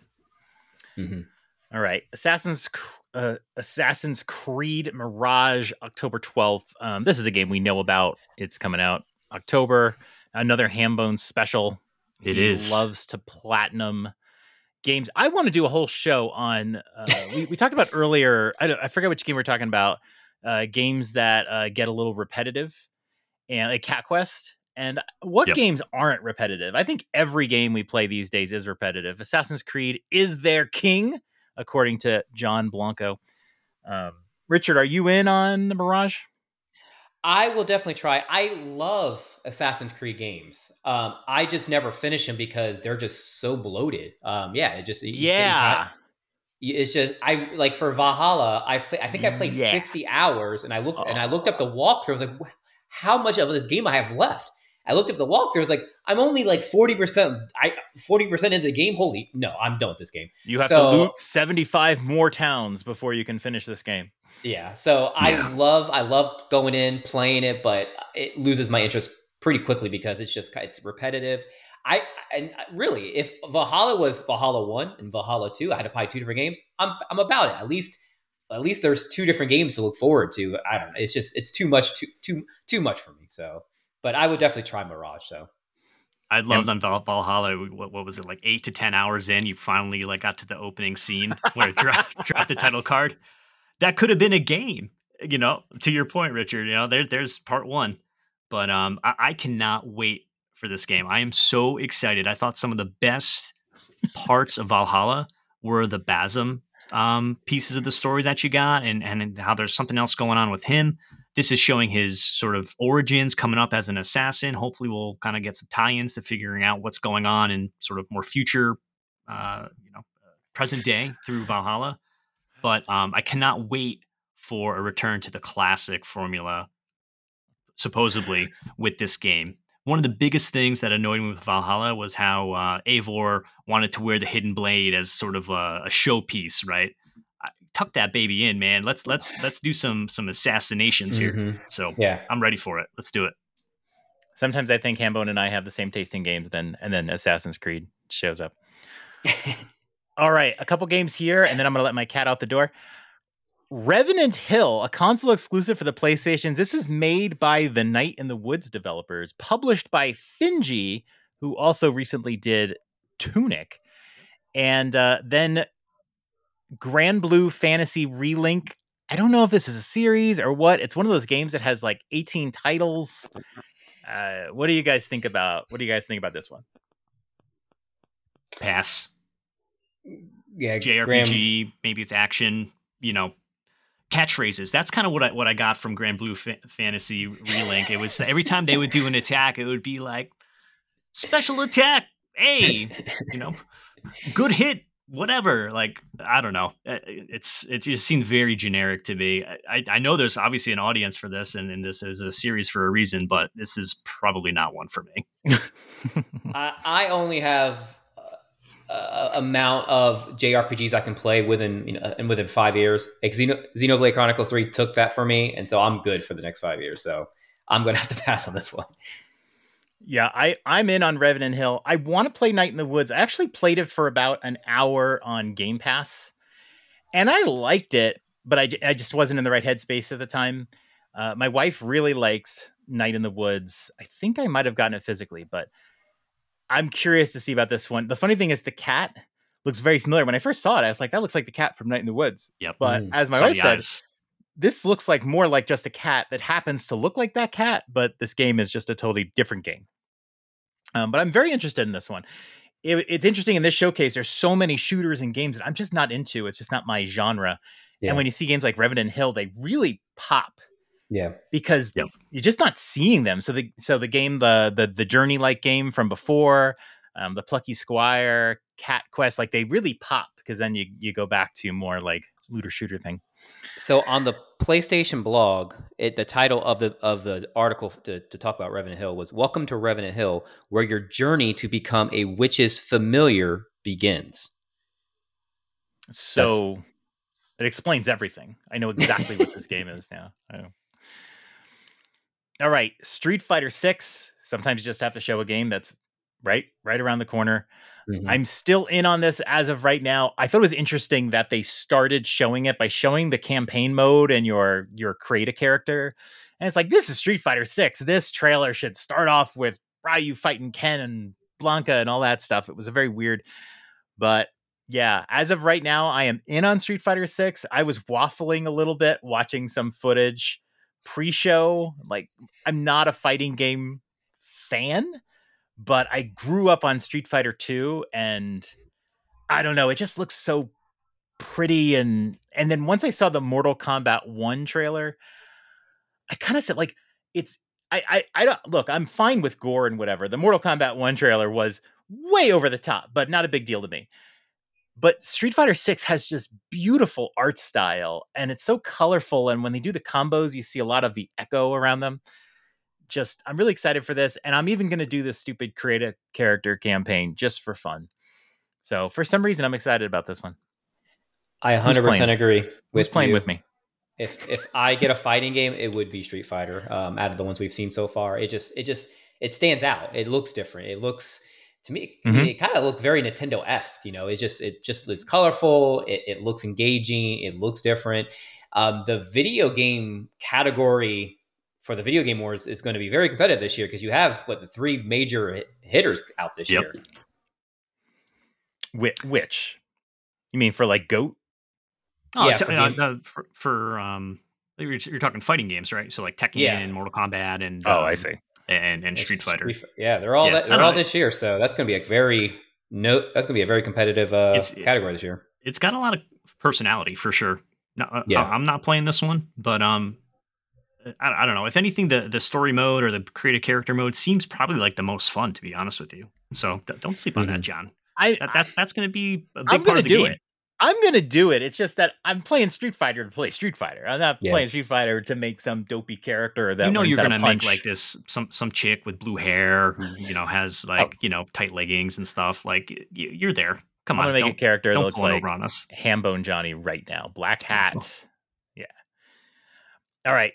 Mhm. All right, Assassin's uh, Assassin's Creed Mirage, October twelfth. Um, this is a game we know about. It's coming out October. Another Hambone special. It he is. loves to platinum games. I want to do a whole show on. Uh, we, we talked about earlier. I, don't, I forget which game we are talking about. Uh, games that uh, get a little repetitive, and like Cat Quest. And what Yep. games aren't repetitive? I think every game we play these days is repetitive. Assassin's Creed is their king, according to John Blanco. Um, Richard, are you in on the Mirage? I will definitely try. I love Assassin's Creed games. Um, I just never finish them because they're just so bloated. Um, yeah, it just Yeah. It's just I like for Valhalla. I play, I think I played Yeah. sixty hours, and I looked and I looked up the walkthrough. I was like, how much of this game I have left? I looked up the walkthrough. I was like, I'm only like forty percent. I forty percent into the game. Holy no, I'm done with this game. You have So- to loot 75 more towns before you can finish this game. Yeah. So I love I love going in playing it, but it loses my interest pretty quickly because it's just it's repetitive. I and really, if Valhalla was Valhalla one and Valhalla two, I had to buy two different games. I'm I'm about it. At least at least there's two different games to look forward to. I don't know. It's just it's too much too too too much for me. So, but I would definitely try Mirage. though. I loved on Val- Valhalla. What, what was it like eight to ten hours in? You finally like got to the opening scene where it dropped, dropped the title card. That could have been a game, you know. To your point, Richard. You know, there there's part one, but um, I, I cannot wait for this game. I am so excited. I thought some of the best parts of Valhalla were the Basim um, pieces of the story that you got, and and how there's something else going on with him. This is showing his sort of origins coming up as an assassin. Hopefully, we'll kind of get some tie-ins to figuring out what's going on in sort of more future, uh, you know, present day through Valhalla. But um, I cannot wait for a return to the classic formula, supposedly with this game. One of the biggest things that annoyed me with Valhalla was how uh, Eivor wanted to wear the hidden blade as sort of a, a showpiece, right? Tuck that baby in, man. Let's let's let's do some some assassinations here. Mhm. So yeah, I'm ready for it. Let's do it. Sometimes I think Hambone and I have the same tasting games, then and then Assassin's Creed shows up. All right, a couple games here, and then I'm gonna let my cat out the door. Revenant Hill, a console exclusive for the PlayStations. This is made by the Night in the Woods developers, published by Finji, who also recently did Tunic, and uh, then Granblue Fantasy Relink. I don't know if this is a series or what. It's one of those games that has like 18 titles. Uh, what do you guys think about? What do you guys think about this one? Pass. yeah. JRPG, Graham- maybe it's action, you know, catchphrases. That's kind of what I what I got from Granblue Fa- Fantasy Relink. It was every time they would do an attack, it would be like special attack, hey, you know, good hit, whatever. Like I don't know. It's it just seemed very generic to me. I, I know there's obviously an audience for this, and, and this is a series for a reason, but this is probably not one for me. I, I only have amount of JRPGs I can play within you know, and within five years. Like Xeno, Xenoblade Chronicles Three took that for me, and so I'm good for the next five years. So I'm to have to pass on this one. Yeah, I I'm in on Revenant Hill. I want to play Night in the Woods. I actually played it for about an hour on Game Pass, and I liked it, but I I just wasn't in the right headspace at the time. Uh, my wife really likes Night in the Woods. I think I might have gotten it physically, but I'm curious to see about this one. The funny thing is, the cat looks very familiar. When I first saw it, I was like, "That looks like the cat from Night in the Woods." Yep. But Mm. as my wife says, eyes. This looks like more like just a cat that happens to look like that cat, but this game is just a totally different game. Um, but I'm very interested in this one. It- it's interesting in this showcase. There's so many shooters and games that I'm just not into. It's just not my genre. Yeah. And when you see games like Revenant Hill, they really pop Yeah, because Yep. you're just not seeing them. So the so the game, the the the journey like game from before, um, the Plucky Squire, Cat Quest, like they really pop because then you you go back to more like looter shooter thing. So on the PlayStation blog, it, the title of the of the article to, to talk about Revenant Hill was "Welcome to Revenant Hill, where your journey to become a witch's familiar begins." So it explains everything. I know exactly what this game is now. All right, Street Fighter 6. Sometimes you just have to show a game that's right right around the corner. Mhm. I'm still in on this as of right now. I thought it was interesting that they started showing it by showing the campaign mode and your your create a character. And it's like this is Street Fighter 6. This trailer should start off with Ryu fighting Ken and Blanka and all that stuff. It was a very weird but yeah, as of right now I am in on Street Fighter 6. I was waffling a little bit watching some footage pre-show. Like I'm not a fighting game fan, but I grew up on Street Fighter 2 and I don't know, it just looks so pretty and and then once I saw the Mortal Kombat 1 trailer, I kind of said like it's I, I I don't look, I'm fine with gore and whatever. The Mortal Kombat 1 trailer was way over the top, but not a big deal to me. But Street Fighter 6 has just beautiful art style and it's so colorful and when they do the combos you see a lot of the echo around them just I'm really excited for this, and I'm even going to do this stupid create a character campaign just for fun. So for some reason, I'm excited about this one. I 100% playing? agree Who's with playing you. with me? If if I get a fighting game, it would be Street Fighter. Um, out of the ones we've seen so far, it just it just it stands out. It looks different. It looks to me, I mean, Mhm. it kind of looks very Nintendo esque. You know, it's just it just it's colorful. It, it looks engaging. It looks different. Um, the video game category for the video game wars is going to be very competitive this year because you have what the three major hit- hitters out this Yep. year. Which, which? You mean for like goat? Oh, Yeah, t- for uh, game- uh, for, for um, you're, you're talking fighting games, right? So like Tekken Yeah. and Mortal Kombat and Oh, I um, see. and and Street Fighter. Yeah, they're all Yeah, that, they're all know. this year, so that's going to be a very no. That's going to be a very competitive uh, It's- category this year. It's got a lot of personality for sure. No, uh, Yeah. I- I'm not playing this one, but um, I, I don't know. If anything, the the story mode or the creative character mode seems probably like the most fun, to be honest with you. So don't sleep on that, mm-hmm. John. I, That, that's that's going to be a big I'm part gonna of the do game. it. I'm gonna do it. It's just that I'm playing Street Fighter to play Street Fighter. I'm not Yeah. playing Street Fighter to make some dopey character that you know you're gonna make like this some some chick with blue hair who you know has like oh. you know tight leggings and stuff. Like y- you're there. Come on, I'm on, gonna make don't, a character that don't looks like over on us. Hambone Johnny right now. Black hat. Yeah. All right.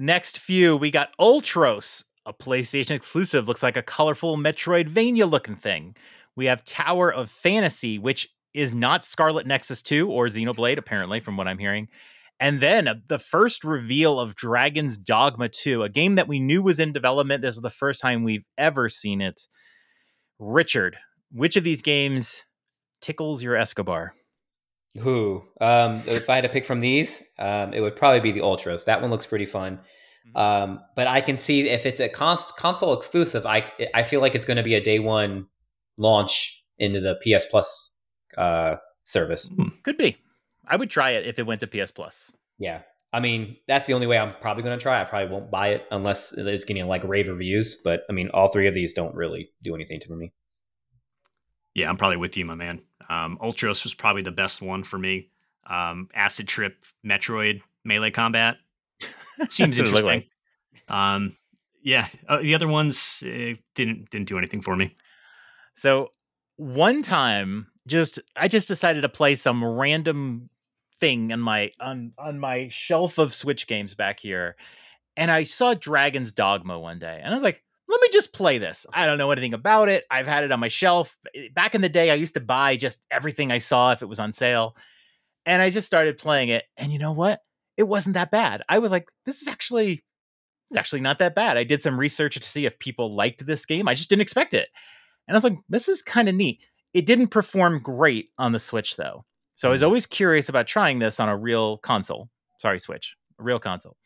Next few, we got Ultros, a PlayStation exclusive. Looks like a colorful Metroidvania looking thing. We have Tower of Fantasy, which is not Scarlet Nexus 2 or Xenoblade, apparently, from what I'm hearing. And then uh, the first reveal of Dragon's Dogma 2, a game that we knew was in development. This is the first time we've ever seen it. Richard, which of these games tickles your Escobar? Who? Um, if I had to pick from these, um, it would probably be the Ultros. That one looks pretty fun. Um, but I can see if it's a cons- console exclusive, I I feel like it's going to be a day one launch into the PS Plus uh, service. Could be. I would try it if it went to PS Plus. Yeah, I mean that's the only way I'm probably going to try. I probably won't buy it unless it's getting like rave reviews. But I mean, all three of these don't really do anything to me. Yeah, I'm probably with you, my man. Um, Ultros was probably the best one for me. Um, Acid Trip, Metroid, Melee Combat seems interesting. Um, yeah, uh, the other ones uh, didn't didn't do anything for me. So one time, just I just decided to play some random thing on my on on my shelf of Switch games back here, and I saw Dragon's Dogma one day, and I was like, let me just play this. I don't know anything about it. I've had it on my shelf. Back in the day, I used to buy just everything I saw if it was on sale. And I just started playing it. And you know what? It wasn't that bad. I was like, this is actually is actually not that bad. I did some research to see if people liked this game. I just didn't expect it. And I was like, this is kind of neat. It didn't perform great on the Switch though. So I was Mhm. always curious about trying this on a real console. Sorry, Switch. A real console.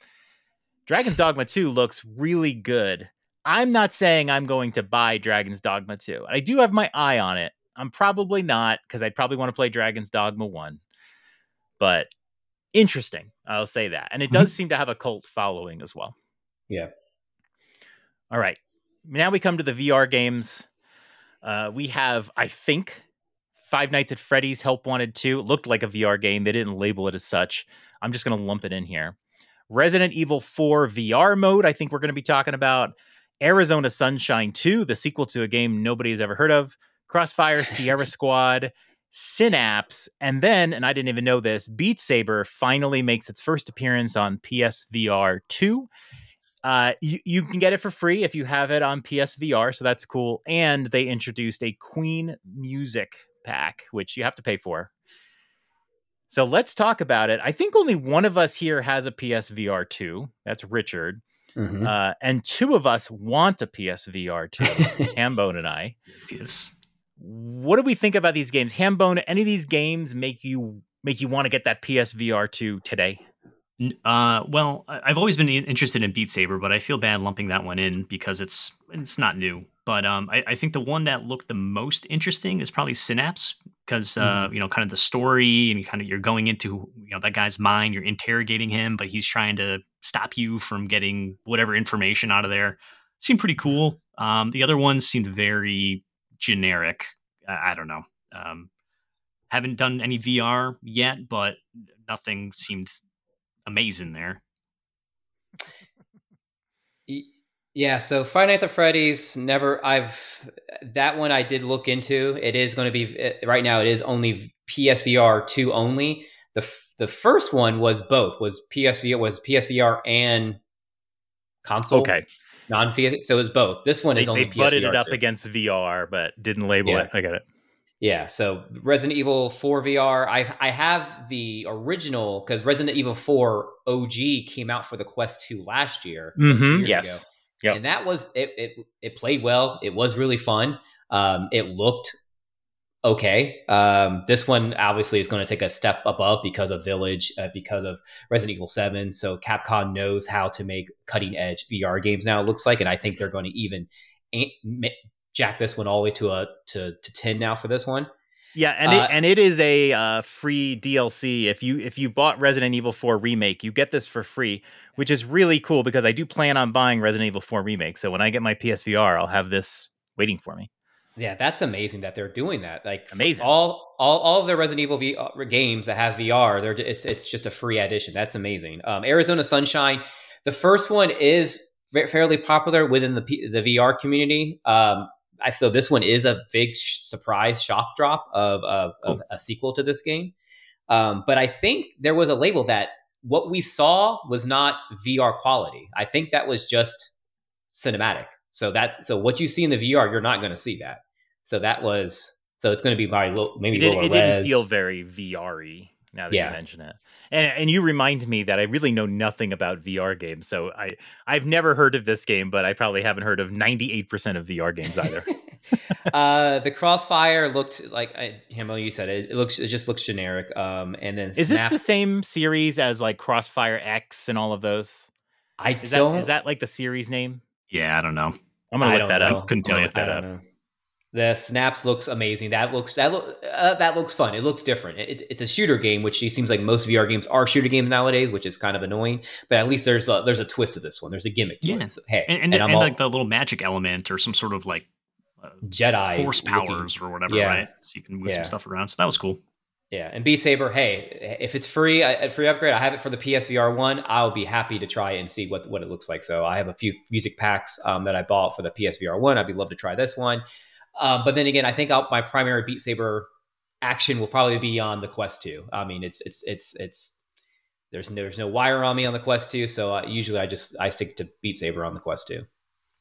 Dragon's Dogma 2 looks really good. I'm not saying I'm going to buy Dragon's Dogma 2. I do have my eye on it. I'm probably not because I'd probably want to play Dragon's Dogma 1. But interesting. I'll say that. And it does seem to have a cult following as well. Yeah. All right. Now we come to the VR games. Uh, we have, I think, Five Nights at Freddy's Help Wanted 2. It looked like a VR game. They didn't label it as such. I'm just going to lump it in here. Resident Evil 4 VR mode, I think we're going to be talking about. Arizona Sunshine 2, the sequel to a game nobody has ever heard of. Crossfire Sierra Squad, Synapse, and then, and I didn't even know this, Beat Saber finally makes its first appearance on PSVR 2. Uh, you, you can get it for free if you have it on PSVR, so that's cool. And they introduced a Queen music pack, which you have to pay for. So let's talk about it. I think only one of us here has a PSVR 2. That's Richard. Mhm. Uh, and two of us want a PSVR 2, Hambone and I. Yes. What do we think about these games? Hambone, any of these games make you make you want to get that PSVR 2 today? Uh, well, I- I've always been interested in Beat Saber, but I feel bad lumping that one in because it's it's not new. But um, I, I think the one that looked the most interesting is probably Synapse because uh, you know, kind of the story and kind of you're going into you know that guy's mind, you're interrogating him, but he's trying to stop you from getting whatever information out of there. Seemed pretty cool. Um, the other ones seemed very generic. I, I don't know. Um, haven't done any VR yet, but nothing seemed amazing there. Yeah, so Five Nights at Freddy's never. I've that one I did look into. It is going to be right now. It is only PSVR two only. The f- the first one was both was PSVR was PSVR and console. Okay. non. So it was both. This one They, is only they butted it up 2. against VR, but didn't label Yeah. it. I get it. Yeah, so Resident Evil 4 VR. I I have the original because Resident Evil 4 OG came out for the Quest 2 last year. Mhm, years yes. ago. Yep. And that was it, it it played well. It was really fun. Um, it looked okay. Um, this one obviously is going to take a step above because of Village, uh, because of Resident Evil 7. So Capcom knows how to make cutting edge VR games now. It looks like, and I think they're going to even jack this one all the way to a to, to 10 now for this one. Yeah, and Uh, it and it is a uh, free DLC. If you if you bought Resident Evil 4 remake, you get this for free, which is really cool because I do plan on buying Resident Evil 4 remake. So when I get my PSVR, I'll have this waiting for me. Yeah, that's amazing that they're doing that. Like Amazing. All all all of their Resident Evil v- uh, games that have VR, they're it's it's just a free addition. That's amazing. Um, Arizona Sunshine, the first one is fairly popular within the P- the VR community. Um, I, so this one is a big sh- surprise shock drop of, of, of a sequel to this game. Um, but I think there was a label that what we saw was not VR quality. I think that was just cinematic. So that's so what you see in the VR, you're not going to see that. So that was so it's going to be by low, maybe It, did, lower it didn't feel very VR-y now that Yeah. you mention it. And and you remind me that I really know nothing about VR games. So I I've never heard of this game, but I probably haven't heard of 98% of VR games either. uh, the Crossfire looked like I, Hamo. You said it. It looks. It just looks generic. Um, and then is this the same series as like Crossfire X and all of those? I Is that don't. is that like the series name? Yeah, I don't know. I'm gonna I look that know. up. Couldn't tell you. gonna I that don't up. know. The Synapse looks amazing. That looks that look uh, that looks fun. It looks different. It, it's a shooter game, which seems like most VR games are shooter games nowadays, which is kind of annoying. But at least there's a, there's a twist to this one. There's a gimmick to Yeah. it. So, hey, And, and, I'm and all like the little magic element or some sort of like uh, Jedi force looking- powers or whatever, Yeah. right? So you can move Yeah. some stuff around. So that was cool. Yeah, and Beat Saber. Hey, if it's free, a free upgrade, I have it for the PSVR one. I'll be happy to try and see what what it looks like. So I have a few music packs um, that I bought for the PSVR one. I'd be love to try this one. Um, but then again, I think I'll, my primary Beat Saber action will probably be on the Quest two. I mean, it's it's it's it's there's no, there's no wire on me on the Quest two, so uh, usually I just I stick to Beat Saber on the Quest two.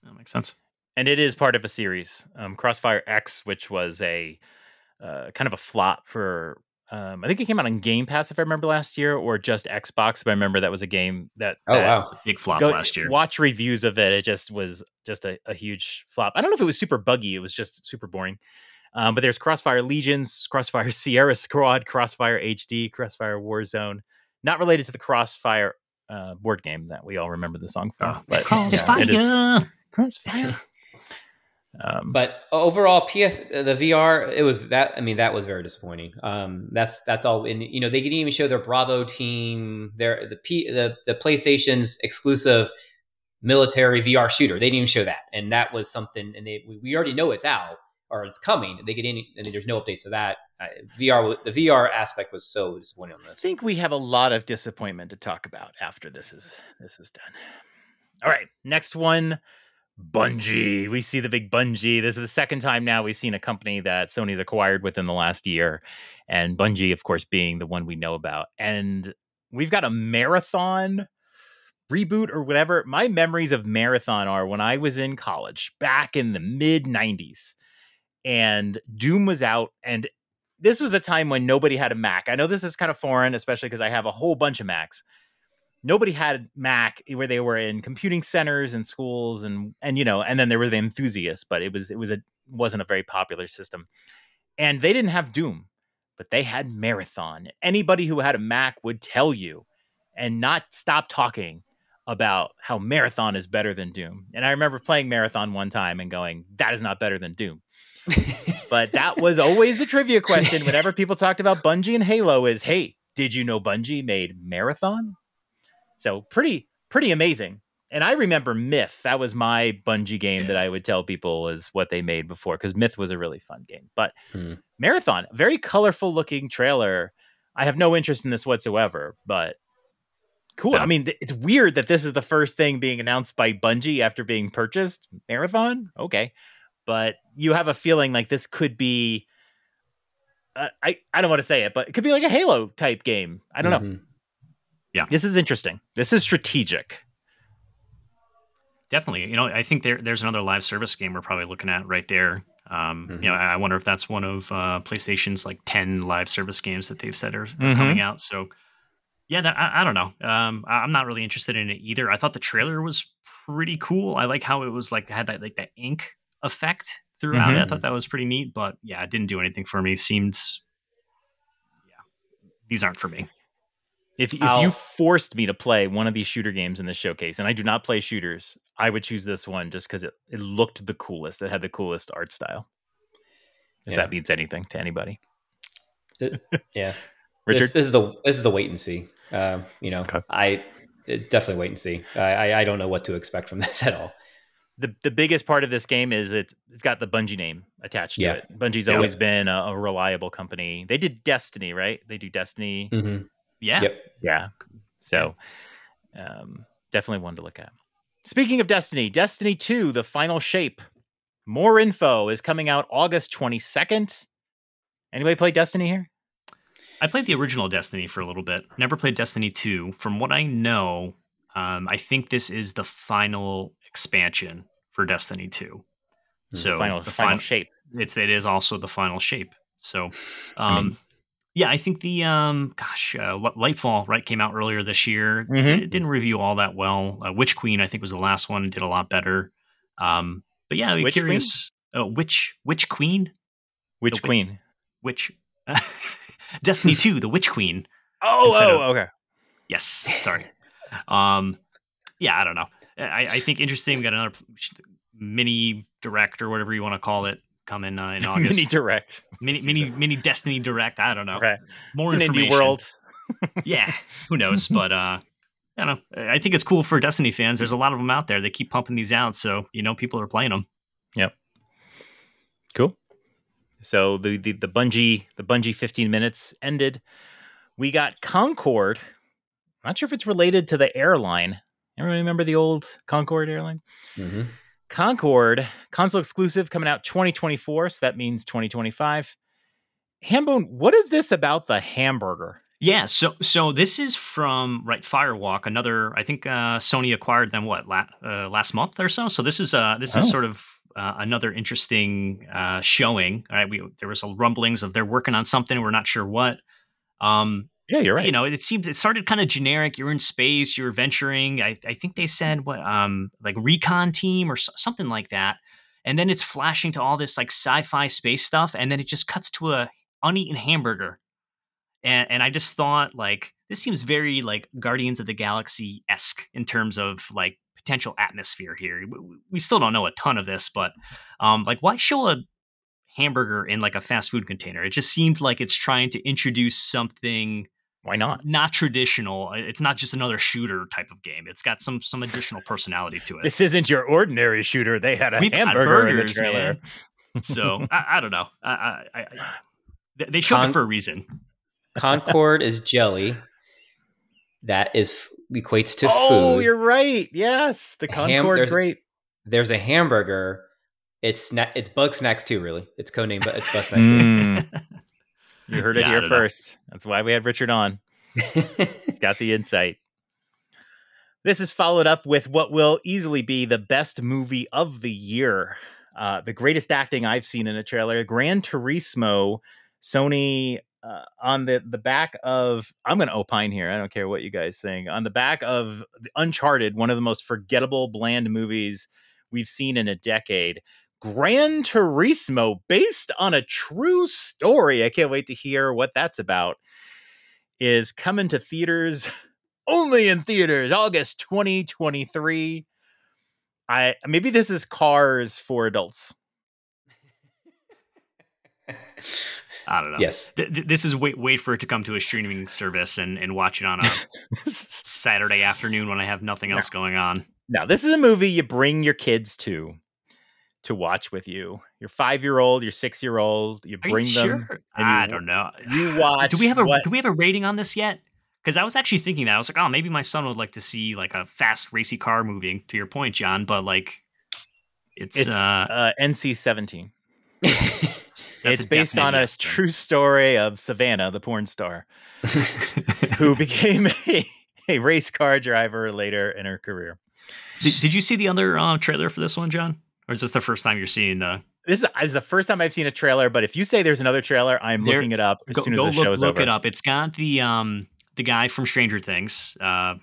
That makes sense. and it is part of a series um, crossfire x which was a uh, kind of a flop for um, i think it came out on game pass if i remember last year or just xbox but i remember that was a game that, Oh that- wow, Big flop go- last year. watch reviews of it it just was just a, a huge flop. I don't know if it was super buggy it was just super boring. Um, but there's crossfire legions crossfire sierra squad crossfire hd crossfire warzone not related to the crossfire uh, board game that we all remember the song from Oh, but yeah, Crossfire. it is. Crossfire um, But overall, PS the VR it was that. I mean, that was very disappointing. Um, that's that's all. And you know, they didn't even show their Bravo team, their the P the the PlayStation's exclusive military VR shooter. They didn't even show that, and that was something. And they we, we already know it's out or it's coming. They get any. I mean, there's no updates to that. Uh, VR the VR aspect was so disappointing on I think we have a lot of disappointment to talk about after this is this is done. All right, next one, Bungie. We see the big Bungie. This is the second time now we've seen a company that Sony's acquired within the last year, and Bungie, of course, being the one we know about. And we've got a marathon reboot or whatever. My memories of Marathon are when I was in college back in the mid 90s and Doom was out and this was a time when nobody had a Mac. I know this is kind of foreign, especially because I have a whole bunch of Macs. Nobody had Mac where they were in computing centers and schools and and you know, and then there were the enthusiasts, but it was it was a wasn't a very popular system. And they didn't have Doom, but they had Marathon. Anybody who had a Mac would tell you and not stop talking about how Marathon is better than Doom. And I remember playing Marathon one time and going, that is not better than Doom. but that was always the trivia question whenever people talked about Bungie and Halo is, hey, did you know Bungie made Marathon? So pretty pretty amazing. And I remember Myth. That was my Bungie game that I would tell people is what they made before because Myth was a really fun game. But Hmm. Marathon, very colorful looking trailer. I have no interest in this whatsoever, but cool. Yeah. I mean, th- it's weird that this is the first thing being announced by Bungie after being purchased. Marathon, okay, but you have a feeling like this could be. Uh, I I don't want to say it, but it could be like a Halo type game. I don't know. Mhm. This is interesting. This is strategic. Definitely. You know, I think there there's another live service game we're probably looking at right there. Um, Mhm. You know, I I wonder if that's one of uh, PlayStation's like ten live service games that they've said are, are Mhm. coming out. So, yeah, that, I, I don't know. Um, I- I'm not really interested in it either. I thought the trailer was pretty cool. I like how it was like had that like that ink effect throughout it. I Mhm. thought that was pretty neat. But yeah, it didn't do anything for me. Seemed, yeah, these aren't for me. If, if I'll- you forced me to play one of these shooter games in the showcase, and I do not play shooters, I would choose this one just because it, it looked the coolest. It had the coolest art style. If Yeah. that means anything to anybody. Yeah. Richard? This, this is the this is the wait and see. Um, you know, Okay. I uh, definitely wait and see. I, I I don't know what to expect from this at all. the the biggest part of this game is it's it's got the Bungie name attached to Yeah. it. Bungie's Yep. always been a, a reliable company. They did Destiny, right? They do Destiny. Mhm. Yeah. Yep. Yeah. So um, definitely one to look at. Speaking of Destiny, Destiny 2, the final shape. More info is coming out August 22nd. Anybody play Destiny here? I played the original Destiny for a little bit. Never played Destiny 2. From what I know, um, I think this is the final expansion for Destiny 2. Hmm. So final the final fin- shape. it's it is also the final shape. So, um, I mean- yeah, I think the um, gosh, uh, Lightfall right came out earlier this year. Mhm. It didn't review all that well. Uh, Witch Queen I think was the last one. Did a lot better. Um, but yeah, I'm Witch Queen? curious. Uh, Witch Witch Queen Which The- queen? Witch Destiny 2, the Witch Queen. Oh, oh, of- okay. Yes, sorry. um, yeah, I don't know. I, I think interesting. We got another mini direct or whatever you want to call it coming uh, in August. Mini direct. mini, mini, mini Destiny direct. I don't know. Right. More It's an information. indie world. Yeah, who knows? but uh, I don't know. I think it's cool for Destiny fans. There's a lot of them out there. They keep pumping these out, so you know people are playing them. Yep. Cool. So the, the the Bungie the Bungie 15 minutes ended. We got Concord. Not sure if it's related to the airline. Everybody remember the old Concord airline? Mhm. Concord console exclusive coming out 2024, so that means 2025. Hambone, what is this about the hamburger? Yeah, so so this is from right Firewalk, another. I think uh, Sony acquired them what la- uh, last month or so. So this is uh this Oh. is sort of uh, another interesting uh, showing. All right, we there was a rumblings of they're working on something. We're not sure what. Um, Yeah, you're right. you know, it seems it started kind of generic. You're in space, you're venturing. I, I think they said what, um, like recon team or so, something like that. And then it's flashing to all this like sci-fi space stuff, and then it just cuts to a uneaten hamburger. And and I just thought like this seems very like Guardians of the Galaxy esque in terms of like potential atmosphere here. We, we still don't know a ton of this, but um, like why show a hamburger in like a fast food container? It just seemed like it's trying to introduce something Why not? not traditional. It's not just another shooter type of game. It's got some some additional personality to it. This isn't your ordinary shooter. They had a We've got hamburger in the trailer. So I, I don't know. I, I, I, I- they- they showed Con- it for a reason. Concord is jelly. That is equates to oh, food. Oh, you're right. Yes, the Ham- Concord there's- grape. There's a hamburger. It's sna- it's Bugsnax too, really. It's codename, but it's Bugsnax Mm, you heard it Yeah, here don't know. first. That's why we had Richard on. He's got the insight. This is followed up with what will easily be the best movie of the year. Uh, the greatest acting I've seen in a trailer, Gran Turismo. Sony uh, on the the back of I'm going to opine here. I don't care what you guys think. On the back of Uncharted, one of the most forgettable, bland movies we've seen in a decade. Gran Turismo, based on a true story. I can't wait to hear what that's about. Is coming to theaters only in theaters August 2023. I maybe this is Cars for adults. I don't know. Yes. Th- th- this is wait wait for it to come to a streaming service and, and watch it on a Saturday afternoon when I have nothing else going on. now, this is a movie you bring your kids to to watch with you. Your five year old, your six year old, you bring you them. sure? I you- don't know. You watch. Do we have a what- do we have a rating on this yet? Because I was actually thinking that I was like, oh, maybe my son would like to see like a fast racy car movie. To your point, John, but like, it's, It's uh, uh, NC seventeen. It's based on a true story of Savannah, the porn star, who became a, a race car driver later in her career. did, did you see the other uh, trailer for this one, John? Or is this the first time you're seeing the? This is, this is the first time I've seen a trailer, but if you say there's another trailer, I'm There- looking it up as Go, soon as go the look, show's look over. it up. It's got the um the guy from Stranger Things, uh,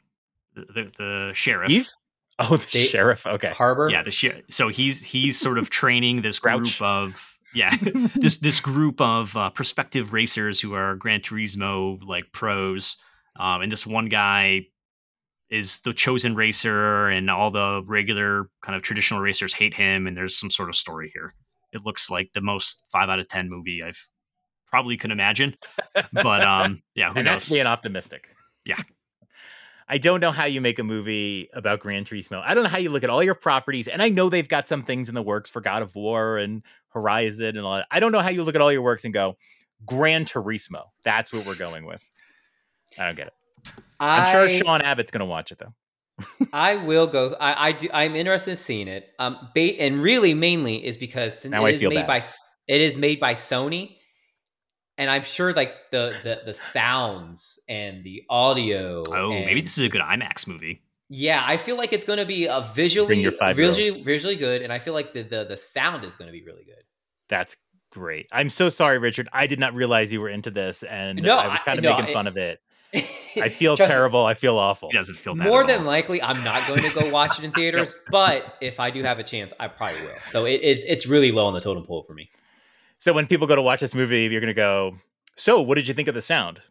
the the, the sheriff. Eve? Oh, the They- sheriff. Okay. Harbour. Yeah, the sheriff. So he's he's sort of training this group of yeah this this group of uh, prospective racers who are Gran Turismo like pros, um, and this one guy is the chosen racer, and all the regular kind of traditional racers hate him, and there's some sort of story here. It looks like the most five out of ten movie I've probably could imagine, but um, yeah, who and that's knows? being optimistic. Yeah. I don't know how you make a movie about Gran Turismo. I don't know how you look at all your properties, and I know they've got some things in the works for God of War and Horizon and all that. I don't know how you look at all your works and go, Gran Turismo. That's what we're going with. I don't get it. I'm sure Sean Abbott's going to watch it though. I will go. I, I do. I'm interested in seeing it. Um, ba- and really mainly is because since Now it I is feel made bad. by S- it is made by Sony, and I'm sure like the the the sounds and the audio. Oh, maybe this is a good IMAX movie. Yeah, I feel like it's going to be a visually visually visually good, and I feel like the the, the sound is going to be really good. That's great. I'm so sorry, Richard. I did not realize you were into this, and No, I was kind of no, making I- fun of it. I feel Trust me, terrible. I feel awful. He doesn't feel bad More than all. likely, I'm not going to go watch it in theaters, but if I do have a chance, I probably will. So it, it's it's really low on the totem pole for me. So when people go to watch this movie, you're going to go. So, what did you think of the sound?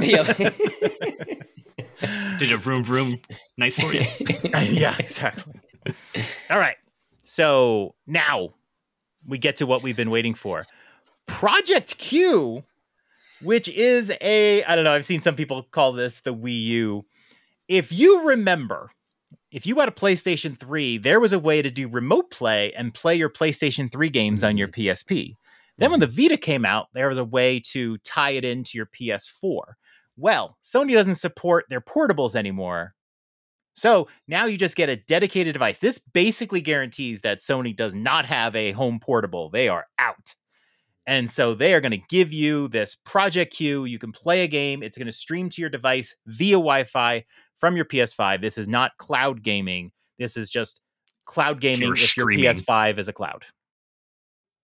Yeah. Did it vroom vroom nice for you? yeah, exactly. All right. So now we get to what we've been waiting for. Project Q, which is a, I don't know, I've seen some people call this the Wii U. If you remember, if you had a PlayStation 3, there was a way to do remote play and play your PlayStation 3 games on your mm-hmm. PSP. Then when mm-hmm. the Vita came out, there was a way to tie it into your PS4. Well, Sony doesn't support their portables anymore. So now you just get a dedicated device. This basically guarantees that Sony does not have a home portable. They are out. And so they are going to give you this Project Q. You can play a game, it's going to stream to your device via Wi Fi from your PS5. This is not cloud gaming. This is just cloud gaming Pure if your. PS5 is a cloud.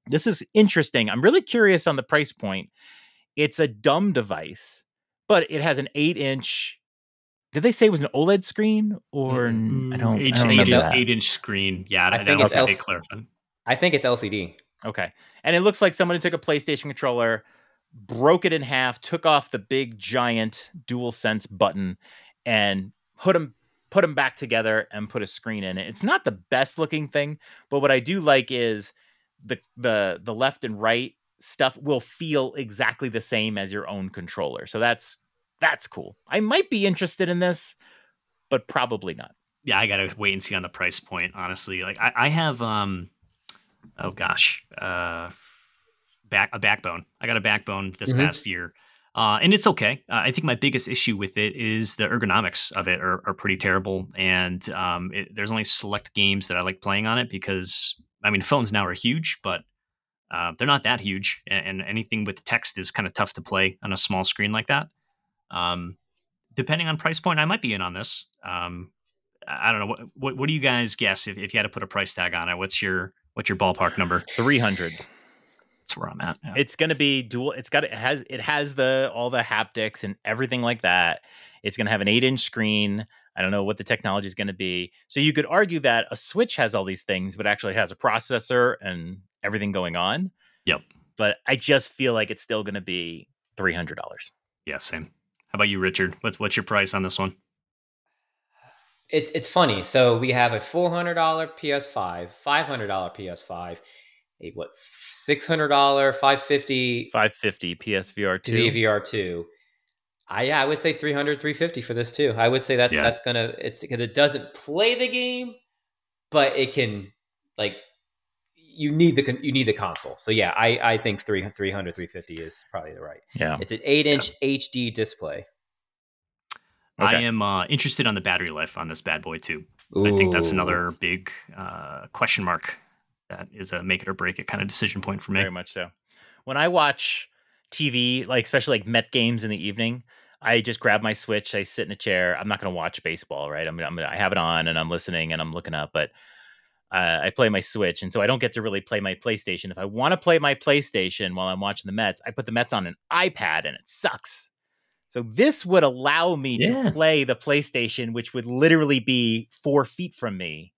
This is interesting. I'm really curious on the price point. It's a dumb device, but it has an eight inch. Did they say it was an OLED screen or n- I don't, I Eight, don't eight, that. eight inch screen. Yeah, I I, think think it's it's L- they clarified. I think it's LCD. Okay. And it looks like someone took a PlayStation controller, broke it in half, took off the big giant dual sense button and put them put them back together and put a screen in it. It's not the best looking thing, but what I do like is the the the left and right stuff will feel exactly the same as your own controller. So that's that's cool. I might be interested in this, but probably not. Yeah, I gotta wait and see on the price point. Honestly, like I, I have um, oh gosh, uh, back a backbone. I got a backbone this Mhm. past year. Uh, and it's okay. Uh, I think my biggest issue with it is the ergonomics of it are, are pretty terrible, and um, it, there's only select games that I like playing on it because I mean phones now are huge, but uh, they're not that huge, and, and anything with text is kind of tough to play on a small screen like that. Um, depending on price point, I might be in on this. Um, I don't know what what, what do you guys guess if, if you had to put a price tag on it? What's your what's your ballpark number? Three hundred. That's where I'm at. Yeah. It's gonna be dual. It's got it has it has the all the haptics and everything like that. It's gonna have an eight inch screen. I don't know what the technology is going to be. So you could argue that a Switch has all these things, but actually has a processor and everything going on. Yep. But I just feel like it's still going to be three hundred dollars. Yeah, same. How about you, Richard? What's what's your price on this one? It's it's funny. So we have a four hundred dollar PS5, five hundred dollar PS5, a what six hundred dollar, five fifty, five fifty PSVR two, PSVR two. I yeah, I would say 300, 350 for this too. I would say that Yeah. that's gonna it's because it doesn't play the game, but it can like you need the you need the console. So yeah, I I think 300, 300 350 is probably the right. Yeah. It's an eight inch HD display. I am uh, interested on the battery life on this bad boy too. I think that's another big uh, question mark. That is a make it or break it kind of decision point for me. Very much so. When I watch TV, like especially like Met games in the evening, I just grab my Switch. I sit in a chair. I'm not going to watch baseball, right? I'm, gonna- I'm gonna, I have it on and I'm listening and I'm looking up, but uh, I play my Switch, and so I don't get to really play my PlayStation. If I want to play my PlayStation while I'm watching the Mets, I put the Mets on an iPad, and it sucks. So this would allow me Yeah. to play the PlayStation, which would literally be four feet from me,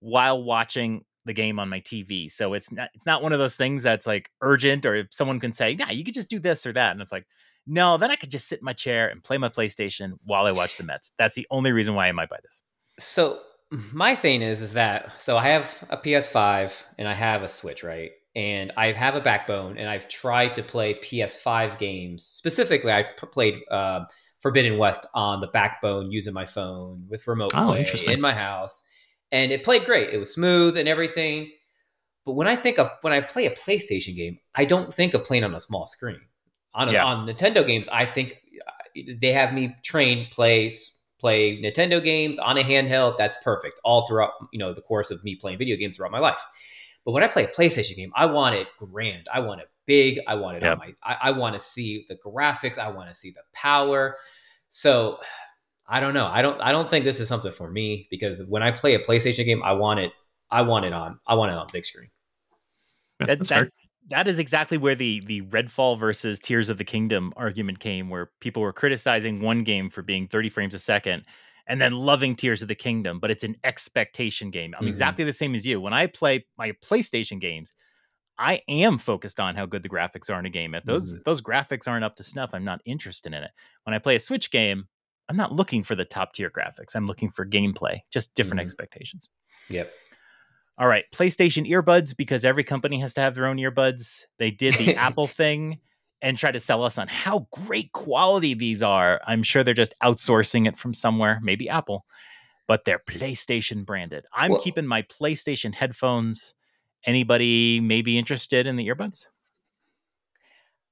while watching the game on my TV. So it's not it's not one of those things that's like urgent, or if someone can say, "Yeah, you could just do this or that," and it's like, no, then I could just sit in my chair and play my PlayStation while I watch the Mets. That's the only reason why I might buy this. So my thing is is that so I have a PS5 and I have a Switch, right? And I have a backbone and I've tried to play PS5 games. Specifically, I've p- played uh, Forbidden West on the backbone using my phone with remote Oh, play interesting. in my house. And it played great. It was smooth and everything. But when I think of when I play a PlayStation game, I don't think of playing on a small screen. On, a, Yeah. on Nintendo games, I think uh, they have me train play play Nintendo games on a handheld. That's perfect all throughout you know the course of me playing video games throughout my life. But when I play a PlayStation game, I want it grand. I want it big. I want it Yep. on my. I, I want to see the graphics. I want to see the power. So I don't know. I don't. I don't think this is something for me because when I play a PlayStation game, I want it. I want it on. I want it on big screen. Yeah, That, that's that, fair. that is exactly where the the Redfall versus Tears of the Kingdom argument came, where people were criticizing one game for being 30 frames a second and then loving Tears of the Kingdom, but it's an expectation game. I'm Mhm. exactly the same as you. When I play my PlayStation games, I am focused on how good the graphics are in a game. If those Mhm. if those graphics aren't up to snuff, I'm not interested in it. When I play a Switch game, I'm not looking for the top tier graphics. I'm looking for gameplay, just different Mhm. expectations. Yep. All right, PlayStation earbuds because every company has to have their own earbuds. They did the Apple thing and try to sell us on how great quality these are. I'm sure they're just outsourcing it from somewhere, maybe Apple, but they're PlayStation branded. I'm keeping my PlayStation headphones. Anybody may be interested in the earbuds?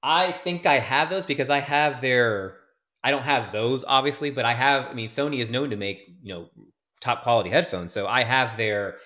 I think I have those because I have their. I don't have those obviously, but I have. I mean, Sony is known to make you know top quality headphones, so I have their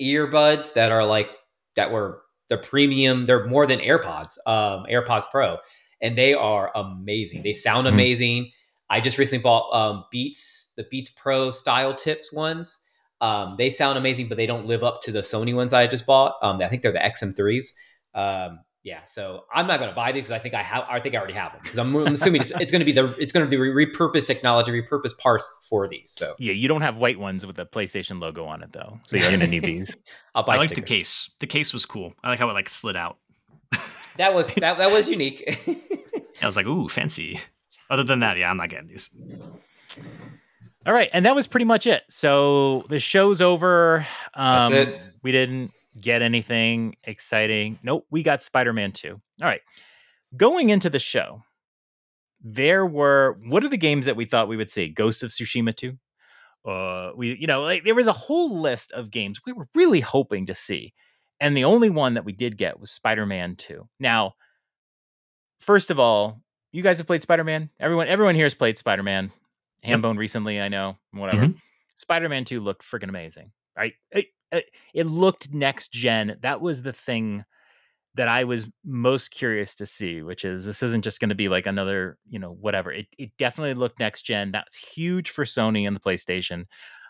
earbuds that are like that were the premium. They're more than AirPods, um, AirPods Pro, and they are amazing. They sound Mhm. amazing. I just recently bought um, Beats, the Beats Pro style tips ones. Um, they sound amazing, but they don't live up to the Sony ones I just bought. Um, I think they're the XM3s. Um, yeah, so I'm not going to buy these because I think I have. I think I already have them because I'm, I'm assuming it's, it's going to be the it's going to be repurposed technology, repurposed parts for these. So Yeah, you don't have white ones with a PlayStation logo on it though, so you're gonna need these. I'll buy. I like the case. The case was cool. I like how it like slid out. That was that that was unique. I was like, ooh, fancy. Other than that, yeah, I'm not getting these. All right, and that was pretty much it. So the show's over. Um, That's it. We didn't get anything exciting. Nope, we got Spider-Man 2. All right. Going into the show, there were what are the games that we thought we would see? Ghosts of Tsushima 2. Uh, we you know like there was a whole list of games we were really hoping to see, and the only one that we did get was Spider-Man 2. Now, first of all, you guys have played Spider-Man. Everyone everyone here has played Spider-Man. Yep. Recently, I know. Whatever. Spider-Man 2 looked freaking amazing. Right? It, it, it looked next gen. That was the thing that I was most curious to see, which is this isn't just going to be like another, you know, whatever. It it definitely looked next gen. That's huge for Sony and the PlayStation.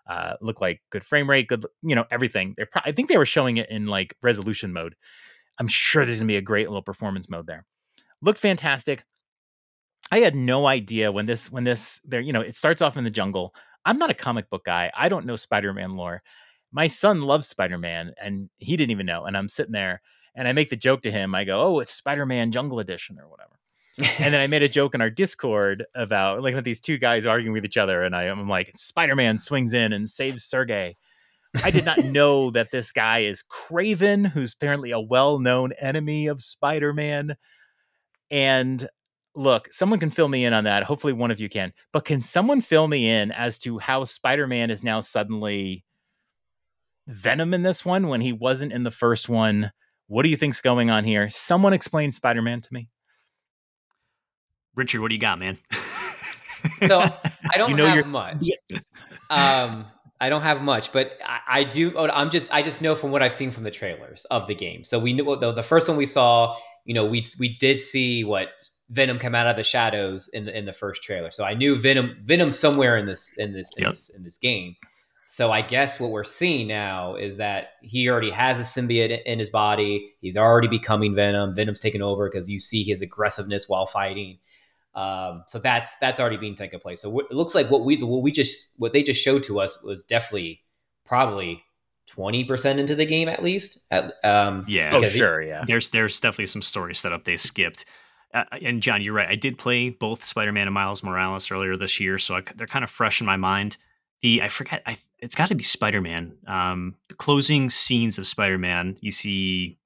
Uh, looked like good frame rate, good, you know, everything. They're pro- I think they were showing it in like resolution mode. I'm sure there's gonna be a great little performance mode there. Looked fantastic. I had no idea when this when this there you know it starts off in the jungle. I'm not a comic book guy. I don't know Spider-Man lore. My son loves Spider-Man and he didn't even know. And I'm sitting there and I make the joke to him. I go, "Oh, it's Spider-Man Jungle Edition or whatever." and then I made a joke in our Discord about like with these two guys arguing with each other, and I, am like, Spider-Man swings in and saves Sergey. I did not know that this guy is Kraven, who's apparently a well-known enemy of Spider-Man. And look, someone can fill me in on that. Hopefully, one of you can. But can someone fill me in as to how Spider-Man is now suddenly Venom in this one when he wasn't in the first one? What do you think's going on here? Someone explain Spider-Man to me. Richard, what do you got, man? so I don't you know have much. Um, I don't have much, but I, I, do. Oh, I'm just, I just know from what I've seen from the trailers of the game. So we knew the, the first one we saw. You know, we we did see what Venom come out of the shadows in the in the first trailer. So I knew Venom Venom somewhere in this in this in, yep. this, in this game. So I guess what we're seeing now is that he already has a symbiote in his body. He's already becoming Venom. Venom's taken over because you see his aggressiveness while fighting. Um, so that's that's already being taken place. So it looks like what we what we just what they just showed to us was definitely probably twenty percent into the game at least. At, um, yeah, oh sure, yeah. There's there's definitely some story setup they skipped. Uh, and John, you're right. I did play both Spider-Man and Miles Morales earlier this year, so I, they're kind of fresh in my mind. The I forget, I it's got to be Spider-Man. Um, the closing scenes of Spider-Man, you see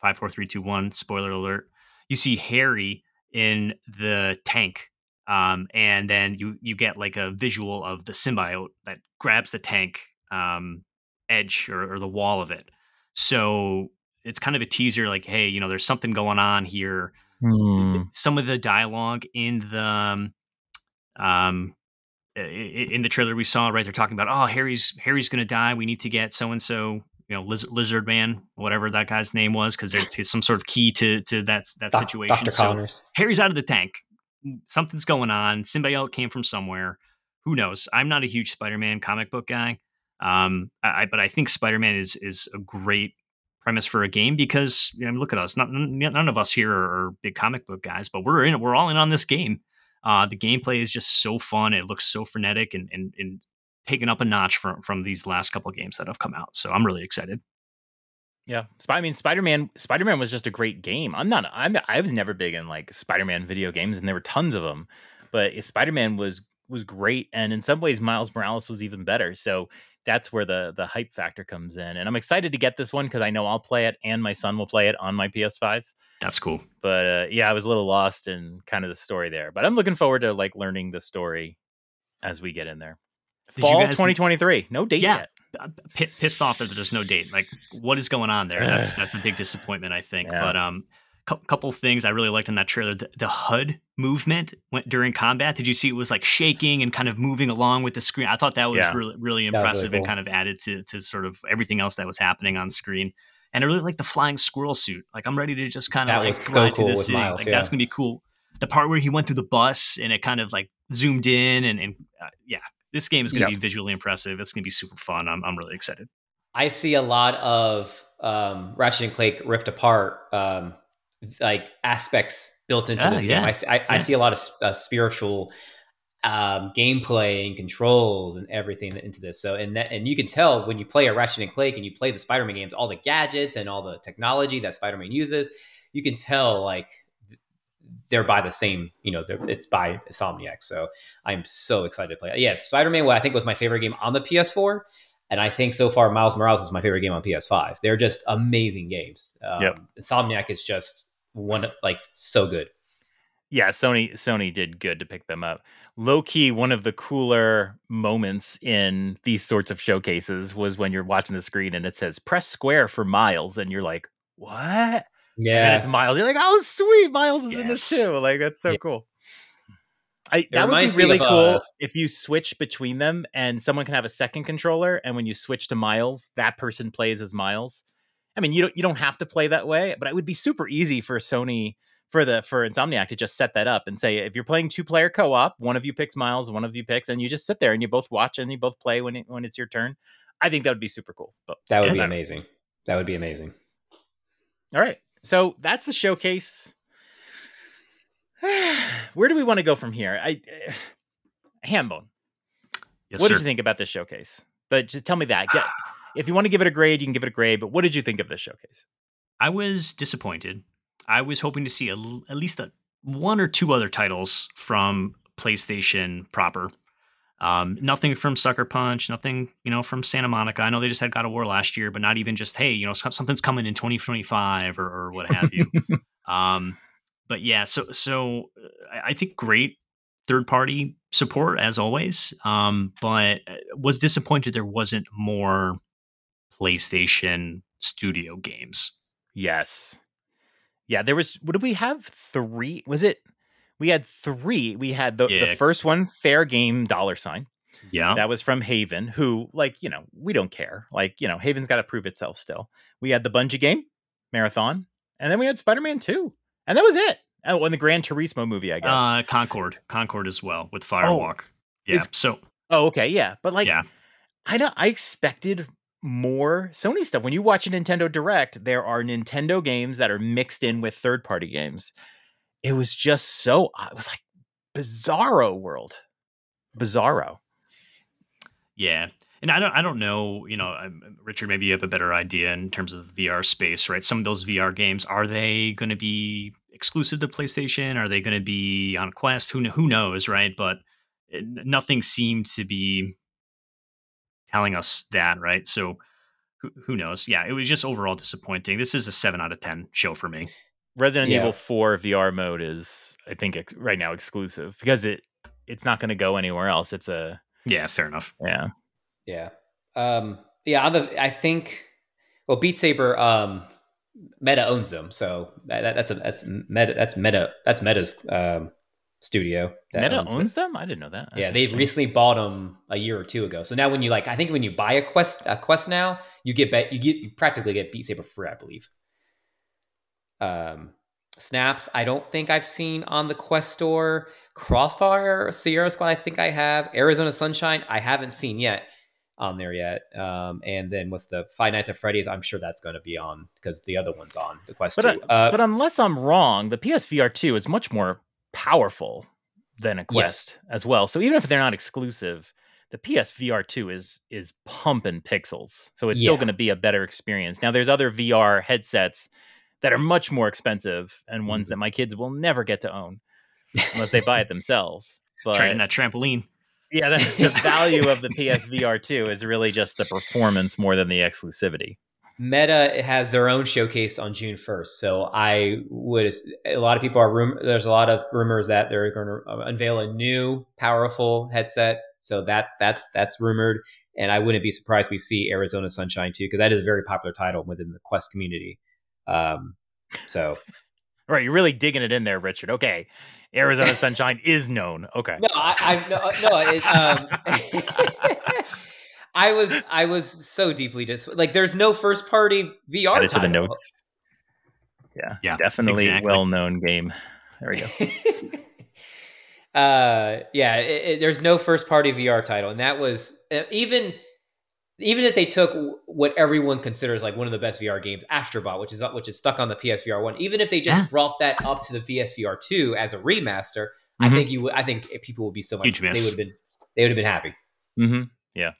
five, four, three, two, one. Spoiler alert. You see Harry in the tank um, and then you you get like a visual of the symbiote that grabs the tank um, edge or, or, the wall of it. So it's kind of a teaser, like, hey, you know, there's something going on here. Mm. Some of the dialogue in the um, um in the trailer we saw, right? They're talking about, oh, Harry's Harry's gonna die. We need to get so and so you know Liz- lizard man whatever that guy's name was because there's some sort of key to to that that Doc, situation. Dr. so harry's out of the tank. Something's going on. Symbiote came from somewhere. Who knows? I'm not a huge spider-man comic book guy. Um I, but i think spider-man is is a great premise for a game because you know, look at us. Not, none of us here are, are big comic book guys but we're in we're all in on this game uh, the gameplay is just so fun. It looks so frenetic and, and, and taken up a notch from from these last couple games that have come out. So I'm really excited. Yeah, I mean, Spider Man. Spider Man was just a great game. I'm not. I'm. I was never big in like Spider Man video games, and there were tons of them. But Spider Man was was great, and in some ways, Miles Morales was even better. So that's where the the hype factor comes in, and I'm excited to get this one because I know I'll play it, and my son will play it on my PS5. That's cool. But uh, yeah, I was a little lost in kind of the story there, but I'm looking forward to like learning the story as we get in there. Fall 2023. No date yeah, yet. Uh, P- pissed off that there's no date. Like, what is going on there? That's that's a big disappointment, I think. Yeah. But um, cu- couple things I really liked in that trailer. The, the, HUD movement went during combat. Did you see it was like shaking and kind of moving along with the screen? I thought that was yeah. really really impressive really cool. and kind of added to to sort of everything else that was happening on screen. And I really like the flying squirrel suit. Like I'm ready to just kind of that like so cool with Miles. Like yeah. that's gonna be cool. The part where he went through the bus and it kind of like zoomed in and, and uh, yeah, this game is going to yep. be visually impressive. It's going to be super fun. I'm, I'm really excited. I see a lot of um, Ratchet and Clank Rift Apart um, like aspects built into this yeah. game. I, I, yeah. I, see a lot of uh, spiritual um, gameplay and controls and everything into this. So and that and you can tell when you play a Ratchet and Clank and you play the Spider-Man games, all the gadgets and all the technology that Spider-Man uses, you can tell like they're by the same, you know, it's by Insomniac. So I'm so excited to play it. Yeah, Spider Man, well, I think was my favorite game on the PS4. And I think so far, Miles Morales is my favorite game on PS5. They're just amazing games. Um, yep. Insomniac is just one, like, so good. Yeah, Sony Sony did good to pick them up. Low key, one of the cooler moments in these sorts of showcases was when you're watching the screen and it says press square for Miles, and you're like, what? Yeah, and it's Miles. You're like, oh, sweet, Miles is yes. in this too. Like that's so yeah. cool. I, that would be really cool uh, if you switch between them and someone can have a second controller, and when you switch to Miles, that person plays as Miles. I mean, you don't you don't have to play that way, but it would be super easy for Sony for the for Insomniac to just set that up and say if you're playing two player co op, one of you picks Miles, one of you picks, and you just sit there and you both watch and you both play when it, when it's your turn. I think that would be super cool. But That would be amazing. That would be amazing. all right, so that's the showcase. Where do we want to go from here? I uh, Hambone. Yes, what sir. did you think about this showcase? But just tell me that. Get, if you want to give it a grade, you can give it a grade. But what did you think of this showcase? I was disappointed. I was hoping to see a at least a, one or two other titles from PlayStation proper. Um, nothing from Sucker Punch, nothing, you know, from Santa Monica. I know they just had God of War last year, but not even just, hey, you know, something's coming in 2025 or, or what have you. um, but yeah, so so uh, I- I think great third party support as always. Um, but uh, was disappointed there wasn't more PlayStation Studio games. Yes. Yeah, there was. What did we have? Three? Was it? We had three. We had the, the first one, Fair Game dollar sign. Yeah, That was from Haven, who, like, you know, we don't care. Like, you know, Haven's got to prove itself still. We had the Bungie game, Marathon, and then we had Spider Man 2. And that was it. Oh, and the Gran Turismo movie, I guess. Uh, Concord, Concord as well with Firewalk. yeah. is- so oh, okay. Yeah. But, like, Yeah. I don't, I expected more Sony stuff. When you watch a Nintendo Direct, there are Nintendo games that are mixed in with third party games. It was just so, it was like bizarro world. Bizarro. yeah, and I don't, I don't know. You know, um, Richard, maybe you have a better idea in terms of VR space, right? Some of those VR games are they going to be exclusive to PlayStation? Are they going to be on Quest? Who who knows, right? But it, nothing seemed to be telling us that, right? So. Who, who knows? Yeah, it was just overall disappointing. This is a seven out of ten show for me. Resident Yeah. Evil 4 VR mode is, I think, ex- right now exclusive because it it's not going to go anywhere else. It's a, Yeah, fair enough. yeah. Yeah. Um, yeah. On the, I think, well, Beat Saber, um, Meta owns them, so that, that- that's a that's Meta that's Meta that's Meta's um, studio. that Meta them. owns them? I didn't know that. Yeah, they recently bought them a year or two ago. So now, when you like, I think when you buy a quest, a quest now, you get bet, you get you practically get Beat Saber free, I believe. Um, Synapse, I don't think I've seen on the Quest store. Crossfire, Sierra Squad, I think I have. Arizona Sunshine, I haven't seen yet on there yet. Um, and then what's the Five Nights at Freddy's? I'm sure that's going to be on because the other one's on the Quest But, too. Uh, but unless I'm wrong, the PSVR 2 is much more powerful than a Quest as well. So even if they're not exclusive, the PSVR 2 is is pumping pixels. So it's still going to be a better experience. Now there's other VR headsets that are much more expensive and ones Mhm. that my kids will never get to own unless they buy it themselves. But Trying that trampoline. yeah, the, the value of the PSVR 2 is really just the performance more than the exclusivity. Meta has their own showcase on June 1st. So I would, a lot of people are, rum, there's a lot of rumors that they're going to unveil a new powerful headset. So that's, that's, that's rumored. And I wouldn't be surprised we see Arizona Sunshine too, because that is a very popular title within the Quest community. Um, so Right, you're really digging it in there, Richard. Okay. Arizona Sunshine is known. Okay. no, I, I no, no it, um, I was, I was so deeply dis like, there's no first party VR Add it to the notes. Yeah, Yeah, definitely exactly. well-known game. There we go. uh yeah it, it- there's no first party vr title and that was uh, even even if they took what everyone considers like one of the best vr games astrobot which is which is stuck on the psvr 1 even if they just Yeah. brought that up to the psvr 2 as a remaster i Mhm. think you would i think people would be so much Huge they would have been they would have been happy hmm Yeah.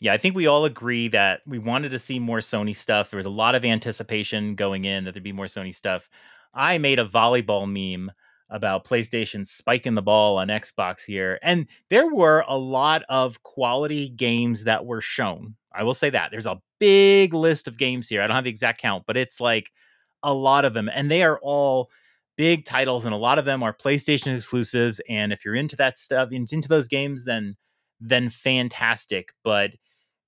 Yeah, I think we all agree that we wanted to see more Sony stuff. There was a lot of anticipation going in that there'd be more Sony stuff. I made a volleyball meme about PlayStation spiking the ball on Xbox here, and there were a lot of quality games that were shown. I will say that. There's a big list of games here. I don't have the exact count, but it's like a lot of them, and they are all big titles, and a lot of them are PlayStation exclusives. And if you're into that stuff, into those games, then then fantastic. But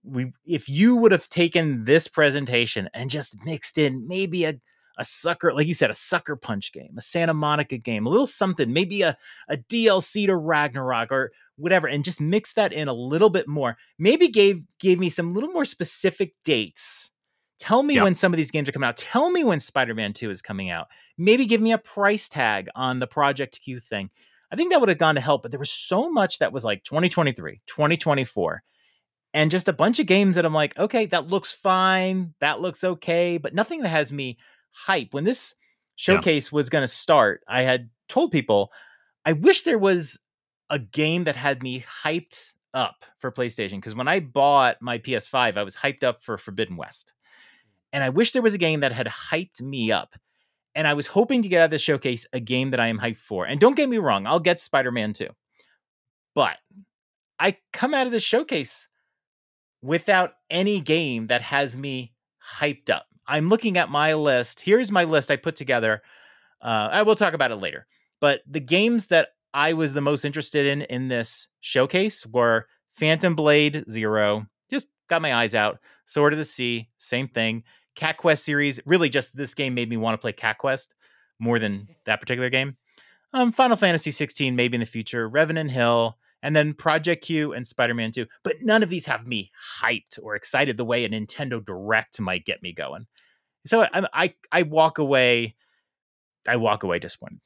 we, if you would have taken this presentation and just mixed in maybe a a sucker, like you said, a sucker punch game, a Santa Monica game, a little something, maybe a, a DLC to Ragnarok or whatever, and just mix that in a little bit more. Maybe gave gave me some little more specific dates Tell me Yeah. when some of these games are coming out. Tell me when Spider Man 2 is coming out. Maybe give me a price tag on the Project Q thing. I think that would have gone to help, but there was so much that was like 2023, 2024, and just a bunch of games that I'm like, okay, that looks fine. That looks okay, but nothing that has me hype. When this Yeah. showcase was going to start, I had told people, I wish there was a game that had me hyped up for PlayStation because when I bought my PS5, I was hyped up for Forbidden West. And I wish there was a game that had hyped me up. And I was hoping to get out of the showcase a game that I am hyped for. And don't get me wrong, I'll get Spider Man 2. But I come out of this showcase without any game that has me hyped up. I'm looking at my list. Here's my list I put together. Uh, I will talk about it later. But the games that I was the most interested in in this showcase were Phantom Blade Zero. Just got my eyes out. Sword of the Sea, same thing. Cat Quest series. Really, just this game made me want to play Cat Quest more than that particular game. Um, Final Fantasy 16, maybe in the future. Revenant Hill, and then Project Q and Spider Man 2. But none of these have me hyped or excited the way a Nintendo Direct might get me going. So I, I, I walk away. I walk away disappointed.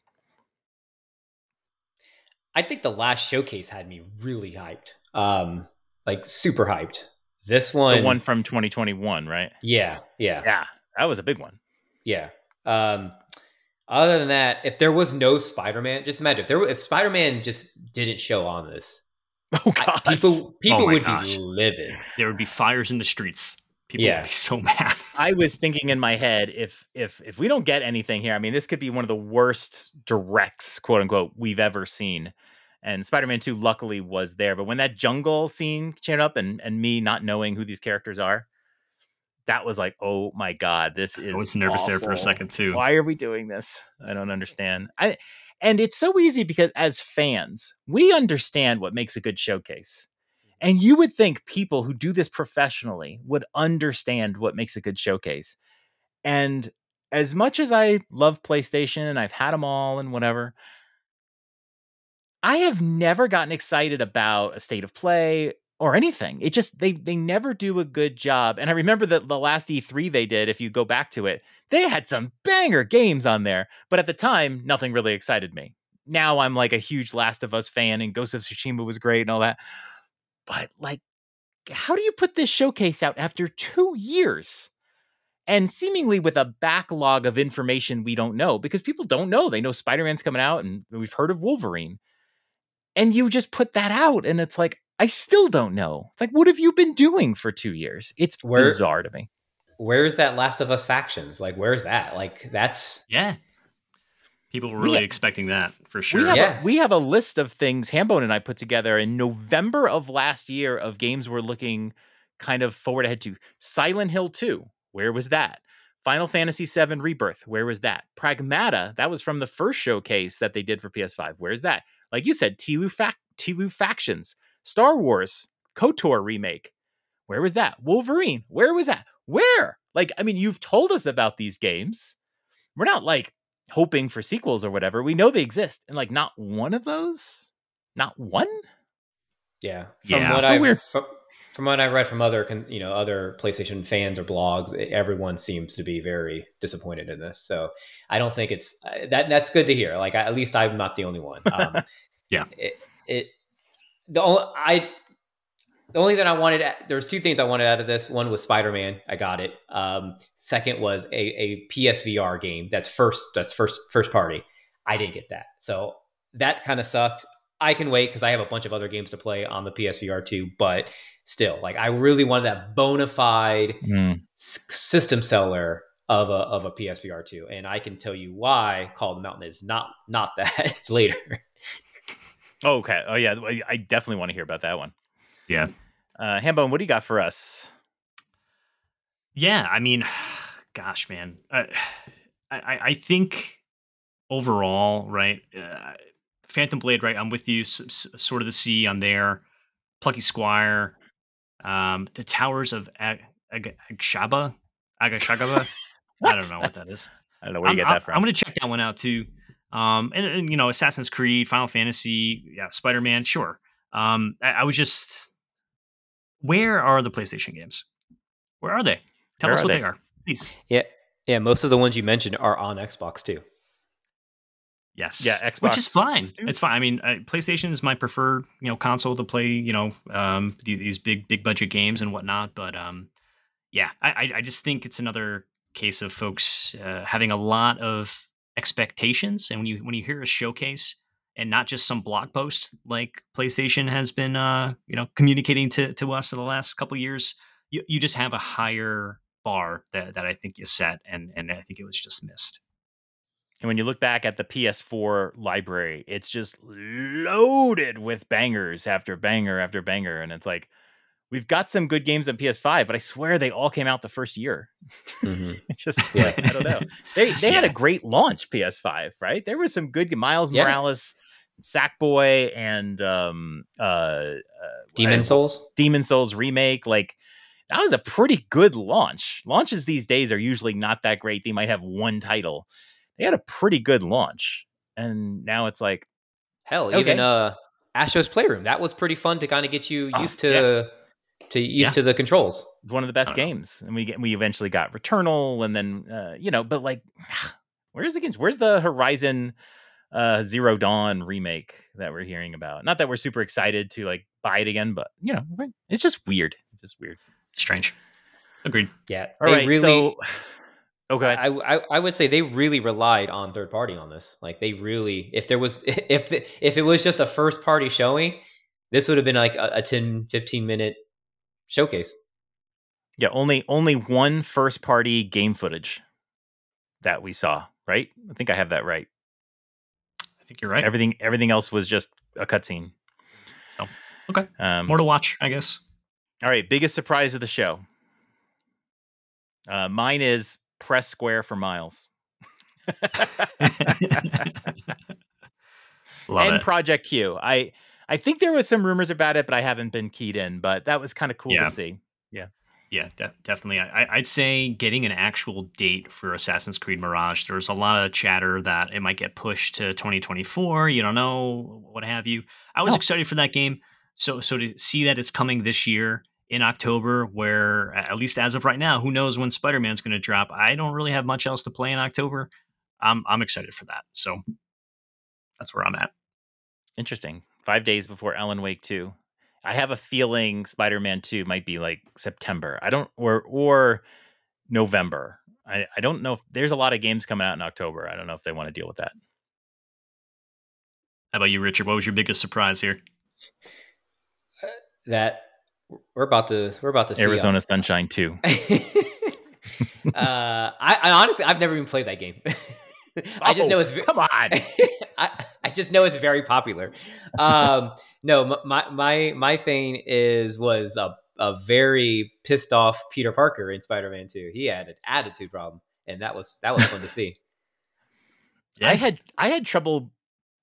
I think the last showcase had me really hyped. Um, like super hyped. This one, The one from 2021, right? yeah, yeah, Yeah, that was a big one. yeah. Um, other than that, if there was no Spider-Man, just imagine if there were, if Spider-Man just didn't show on this, Oh I- god, people oh, people Oh would gosh. be livid. There would be fires in the streets. People Yeah. would be so mad. I was thinking in my head if if if we don't get anything here, I mean, this could be one of the worst directs, quote unquote, we've ever seen. And Spider-Man 2 luckily was there, but when that jungle scene came up and and me not knowing who these characters are, that was like, oh my god, this is I was nervous there for a second too. Why are we doing this? I don't understand. I and it's so easy because as fans, we understand what makes a good showcase. Mm-hmm. And you would think people who do this professionally would understand what makes a good showcase. And as much as I love PlayStation and I've had them all and whatever, I have never gotten excited about a state of play or anything. It just they they never do a good job. And I remember that the last E3 they did, if you go back to it, they had some banger games on there. But at the time, nothing really excited me. Now I'm like a huge Last of Us fan, and Ghost of Tsushima was great and all that. But like, how do you put this showcase out after two years? And seemingly with a backlog of information we don't know because people don't know. They know Spider Man's coming out and we've heard of Wolverine. And you just put that out, and it's like, I still don't know. It's like, what have you been doing for two years? It's Where- bizarre to me. Where's that Last of Us factions? Like, where's that? Like, that's Yeah. People were We really ha- expecting that for sure. We have, Yeah. a, we have a list of things Hambone and I put together in November of last year of games we're looking kind of forward ahead to. Silent Hill 2, where was that? Final Fantasy VII Rebirth, where was that? Pragmata, that was from the first showcase that they did for PS5. Where's that? Like you said, Tilu, Fac- Tilu Factions, Star Wars, KOTOR remake. Where was that? Wolverine, where was that? Where? Like, I mean, you've told us about these games. We're not like hoping for sequels or whatever. We know they exist, and like not one of those, not one. yeah. From Yeah. what So I've weird. from, from what I read from other you know other PlayStation fans or blogs, everyone seems to be very disappointed in this. So I don't think it's uh, that. That's good to hear. Like I, at least I'm not the only one. Um, Yeah. It, it the only I the only thing I wanted there's two things I wanted out of this. One was Spider Man. I got it. Um, second was a, a PSVR game. That's first. That's first first party. I didn't get that. So that kind of sucked. I can wait because I have a bunch of other games to play on the PSVR too. But still, like I really wanted that bona fide s- system seller of a of a PSVR two, and I can tell you why Call of the Mountain is not not that later. Oh, okay. Oh yeah, I- definitely want to hear about that one. Yeah. Uh, Hambone, what do you got for us? Yeah, I mean, gosh, man, uh, I, I I think overall, right, uh, Phantom Blade, right, I'm with you. S- S- Sword of the Sea, I'm there. Plucky Squire, um, the Towers of Ag- Ag- Agshaba, Agashagaba. I don't know what that is. I don't know where you I'm, get that from. I'm gonna check that one out too. Um, and, and, you know, Assassin's Creed, Final Fantasy, yeah, Spider Man, sure. Um, I, I was just, where are the PlayStation games? Where are they? Tell Where us what they? they are. Please. Yeah, yeah. Most of the ones you mentioned are on Xbox too. Yes. Yeah, Xbox Which is fine. It's fine. I mean, uh, PlayStation is my preferred, you know, console to play, you know, um, these big, big budget games and whatnot. But um, yeah, I, I- I just think it's another case of folks uh, having a lot of expectations, and when you when you hear a showcase and not just some blog post like PlayStation has been, uh, you know, communicating to to us in the last couple years, you you just have a higher bar that that I think you set, and and I think it was just missed. And when you look back at the PS4 library, it's just loaded with bangers after banger after banger. And it's like, we've got some good games on PS5, but I swear they all came out the first year. Mhm. It's just, Yeah. I don't know. They they had a great launch PS5, right? There was some good Miles Yeah. Morales, Sackboy, and um uh, uh Demon I- Souls. Demon Souls remake. Like that was a pretty good launch. Launches these days are usually not that great. They might have one title. They had a pretty good launch. And now it's like, Hell, Okay. even uh, Astro's Playroom. That was pretty fun to kind of get you Oh, used to to used Yeah. to the controls. it's one of the best I don't know. games. And we get we eventually got Returnal and then uh, you know, but like where's the games? Where's the Horizon uh Zero Dawn remake that we're hearing about? Not that we're super excited to like buy it again, but you know, it's just weird. It's just weird. Strange. Agreed. Yeah, All they right, really. so okay. I, I I would say they really relied on third party on this. Like they really, if there was, if the, if it was just a first party showing, this would have been like a, a 10, 15 minute showcase. Yeah, only only one first party game footage that we saw, right? I think I have that right. I think you're right. Everything everything else was just a cutscene. So, okay. Um, More to watch, I guess. all right, biggest surprise of the show. Uh, mine is press square for miles. Love and it. Project Q. I I think there was some rumors about it, but I haven't been keyed in. But that was kind of cool Yeah. to see. yeah, de- definitely. I, I'd say getting an actual date for Assassin's Creed Mirage. There's a lot of chatter that it might get pushed to 2024. You don't know, what have you. I was No. excited for that game. So, so to see that it's coming this year in October, where at least as of right now, who knows when Spider Man's going to drop? I don't really have much else to play in October. I'm I'm excited for that. So that's where I'm at. Interesting. Five days before Alan Wake 2. I have a feeling Spider Man 2 might be like September. I don't or or November. I, I don't know if there's a lot of games coming out in October. I don't know if they want to deal with that. How about you, Richard? What was your biggest surprise here? That we're about to we're about to see Arizona Sunshine 2. uh, I, I honestly I've never even played that game. I just know Oh, it's ve- come on. I, I just know it's very popular. Um, no, my my my thing is was a a very pissed off Peter Parker in Spider Man Two. He had an attitude problem, and that was that was fun to see. Yeah. I had I had trouble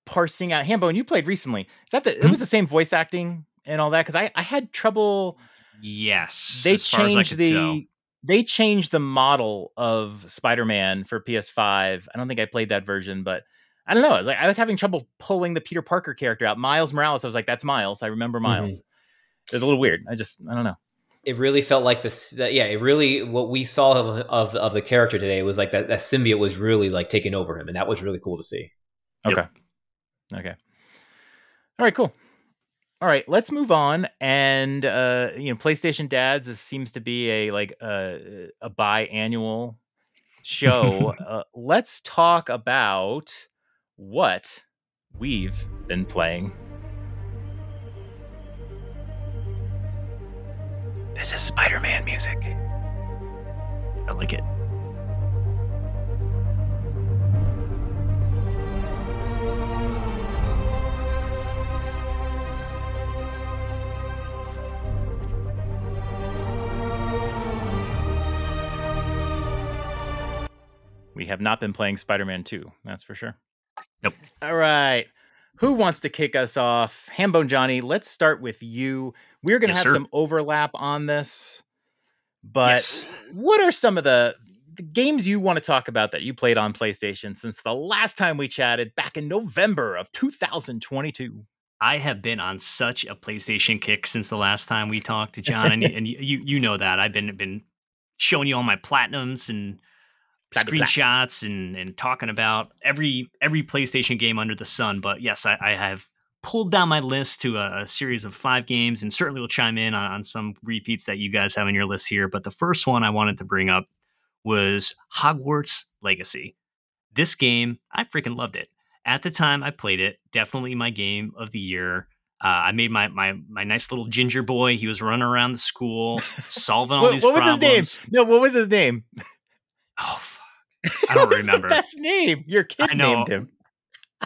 parsing out Hambo, and you played recently. Is that the it Hmm? was the same voice acting and all that? Because I, I had trouble Yes. they as far as I changed could the tell. They changed the model of Spider-Man for PS5. I don't think I played that version, but I don't know. I was like I was having trouble pulling the Peter Parker character out. Miles Morales, I was like, that's Miles. I remember Mm-hmm. Miles. It was a little weird. I just I don't know. It really felt like this. That, yeah, it really what we saw of, of of the character today was like that. That symbiote was really like taking over him, and that was really cool to see. Yep. Okay. Okay. All right, cool. All right, let's move on. And uh, you know, PlayStation Dads this seems to be a like uh, a biannual show. uh, let's talk about what we've been playing. This is Spider-Man music. I like it. We have not been playing Spider-Man 2, that's for sure. Nope. All right. Who wants to kick us off? Hambone Johnny, let's start with you. We're going to Yes, have sir. some overlap on this. But Yes. what are some of the, the games you want to talk about that you played on PlayStation since the last time we chatted back in November of 2022? I have been on such a PlayStation kick since the last time we talked to John, and, and you you know that I've been been showing you all my platinums and screenshots and and talking about every every PlayStation game under the sun. But yes, I, I have pulled down my list to a, a series of five games, and certainly will chime in on, on some repeats that you guys have on your list here. But the first one I wanted to bring up was Hogwarts Legacy. This game, I freaking loved it. At the time I played it, definitely my game of the year. Uh, I made my, my my nice little ginger boy. He was running around the school, solving all What, these what was his problems. name? No, what was his name? Oh. I don't remember. The best name. Your kid I named him.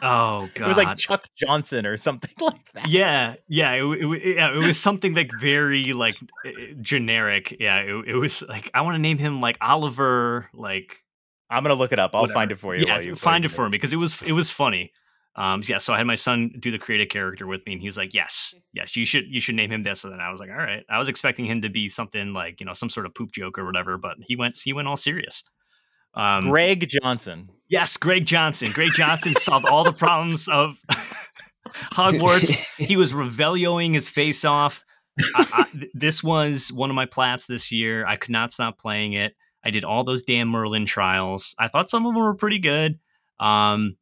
Oh god, It was like Chuck Johnson or something like that. yeah, yeah. It, it, yeah, it was something like very like uh, generic. Yeah, it, it was like I want to name him like Oliver. Like I'm gonna look it up. I'll whatever. find it for you. Yeah, you find it for me because it was it was funny. Um, so yeah, so I had my son do the creative character with me, and he's like, "Yes, yes, you should you should name him this." And then I was like, "All right." I was expecting him to be something like you know some sort of poop joke or whatever, but he went he went all serious. Um, Greg Johnson. Yes, Greg Johnson. Greg Johnson solved all the problems of Hogwarts. He was Revelioing his face off. I, I, this was one of my plats this year. I could not stop playing it. I did all those damn Merlin trials. I thought some of them were pretty good. Um,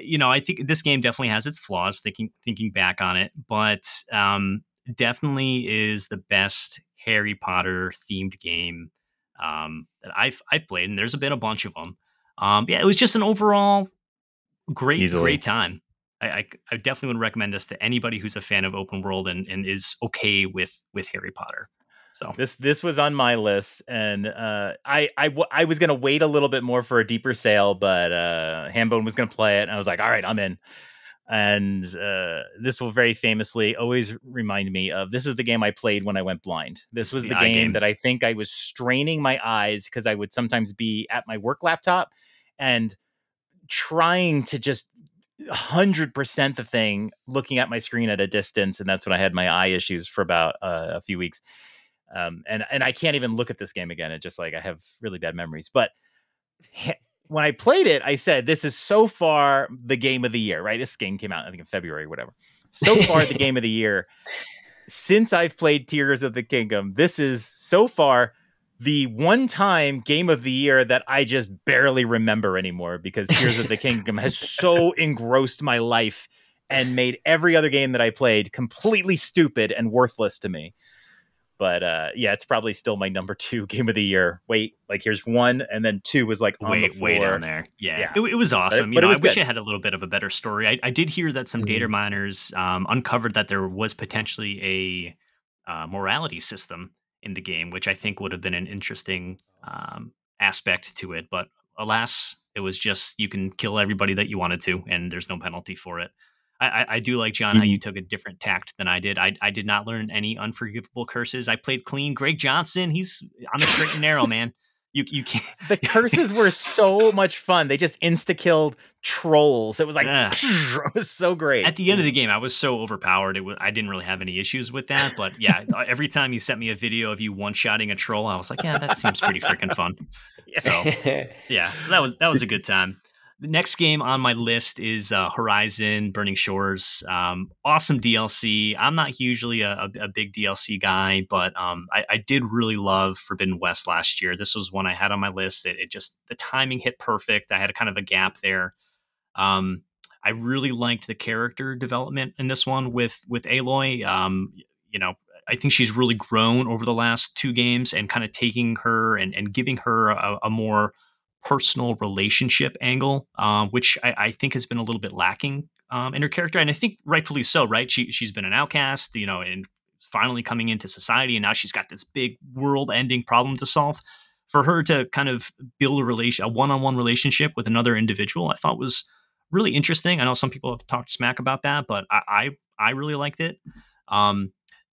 you know, I think this game definitely has its flaws. Thinking thinking back on it, but um, definitely is the best Harry Potter themed game um, that I've I've played, and there's been a bunch of them. Um, yeah, it was just an overall great Easily. great time. I, I, I definitely would recommend this to anybody who's a fan of open world and, and is okay with with Harry Potter. So This this was on my list, and uh, I I w- I was gonna wait a little bit more for a deeper sale, but uh, Hambone was gonna play it, and I was like, all right, I'm in. And uh, this will very famously always remind me of this is the game I played when I went blind. This It's was the the, game, game. that I think I was straining my eyes because I would sometimes be at my work laptop and trying to just 100% the thing looking at my screen at a distance and that's when i had my eye issues for about uh, a few weeks um, and and I can't even look at this game again. It just like I have really bad memories. But when I played it, I said this is so far the game of the year. Right, this game came out I think in February, or whatever. So far the game of the year since I've played Tears of the Kingdom. This is so far the one time game of the year that I just barely remember anymore because Tears of the Kingdom has so engrossed my life and made every other game that I played completely stupid and worthless to me. But uh, yeah, it's probably still my number two game of the year. Wait, like here's one, and then two was like on way the way down there. Yeah, Yeah. It, it was awesome. but you it know, was I wish. I had a little bit of a better story. I, I did hear that some Mhm. data miners um, uncovered that there was potentially a uh, morality system in the game, which I think would have been an interesting um, aspect to it. But alas, it was just you can kill everybody that you wanted to, and there's no penalty for it. I, I, do like John how you took a different tact than I did. I, I did not learn any unforgivable curses. I played clean. Greg Johnson, he's on the straight and narrow, man. You you can't. The curses were so much fun. They just insta killed trolls. It was like Yeah. it was so great. At the end of the game, I was so overpowered. It was, I didn't really have any issues with that. But yeah, uh, every time you sent me a video of you one shotting a troll, I was like, yeah, that seems pretty freaking fun. So yeah, so that was that was a good time. The next game on my list is uh, Horizon Burning Shores. Um, awesome DLC. I'm not usually a, a, big DLC guy, but um, I, I did really love Forbidden West last year. This was one I had on my list. It, it just the timing hit perfect. I had a kind of a gap there. Um, I really liked the character development in this one with with Aloy. Um, you know, I think she's really grown over the last two games and kind of taking her and, and giving her a, a more personal relationship angle, um, which I, I think has been a little bit lacking um, in her character, and I think rightfully so. Right? She she's been an outcast, you know, and finally coming into society, and now she's got this big world-ending problem to solve. For her to kind of build a relation, a one-on-one relationship with another individual, I thought was really interesting. I know some people have talked smack about that, but I I, I really liked it. Um,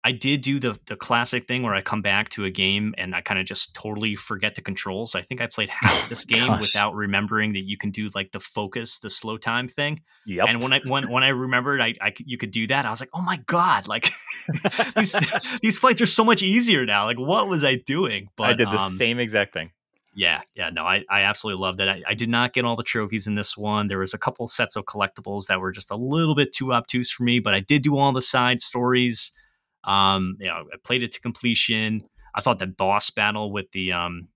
I did do the the classic thing where I come back to a game and I kind of just totally forget the controls. I think I played half of this game Gosh. without remembering that you can do like the focus, the slow time thing. yep. And when I when when I remembered I, I you could do that, I was like, oh my god! Like these these fights are so much easier now. Like what was I doing? But I did the um, same exact thing. yeah, yeah, no, I, I absolutely loved it. I, I did not get all the trophies in this one. There was a couple sets of collectibles that were just a little bit too obtuse for me, but I did do all the side stories. Um, you know, I played it to completion. I thought that boss battle with the um,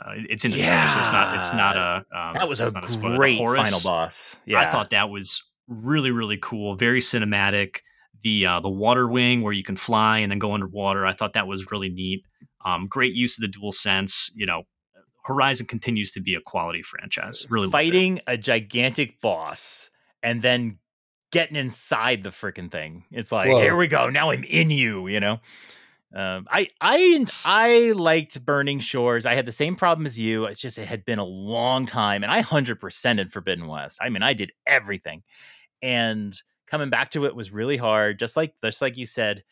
uh, it's in the trailer, so it's not it's not a um, that was a not spoiler. Great final boss. Yeah, I thought that was really really cool, very cinematic. The uh, the water wing where you can fly and then go underwater. I thought that was really neat. Um, great use of the dual sense. You know, Horizon continues to be a quality franchise. Really fighting a gigantic boss and then getting inside the freaking thing. It's like, Whoa. here we go. Now I'm in you. You know. Um, I I I liked Burning Shores. I had the same problem as you. It's just it had been a long time, and I hundred percented Forbidden West. I mean, I did everything, and coming back to it was really hard. Just like just like you said,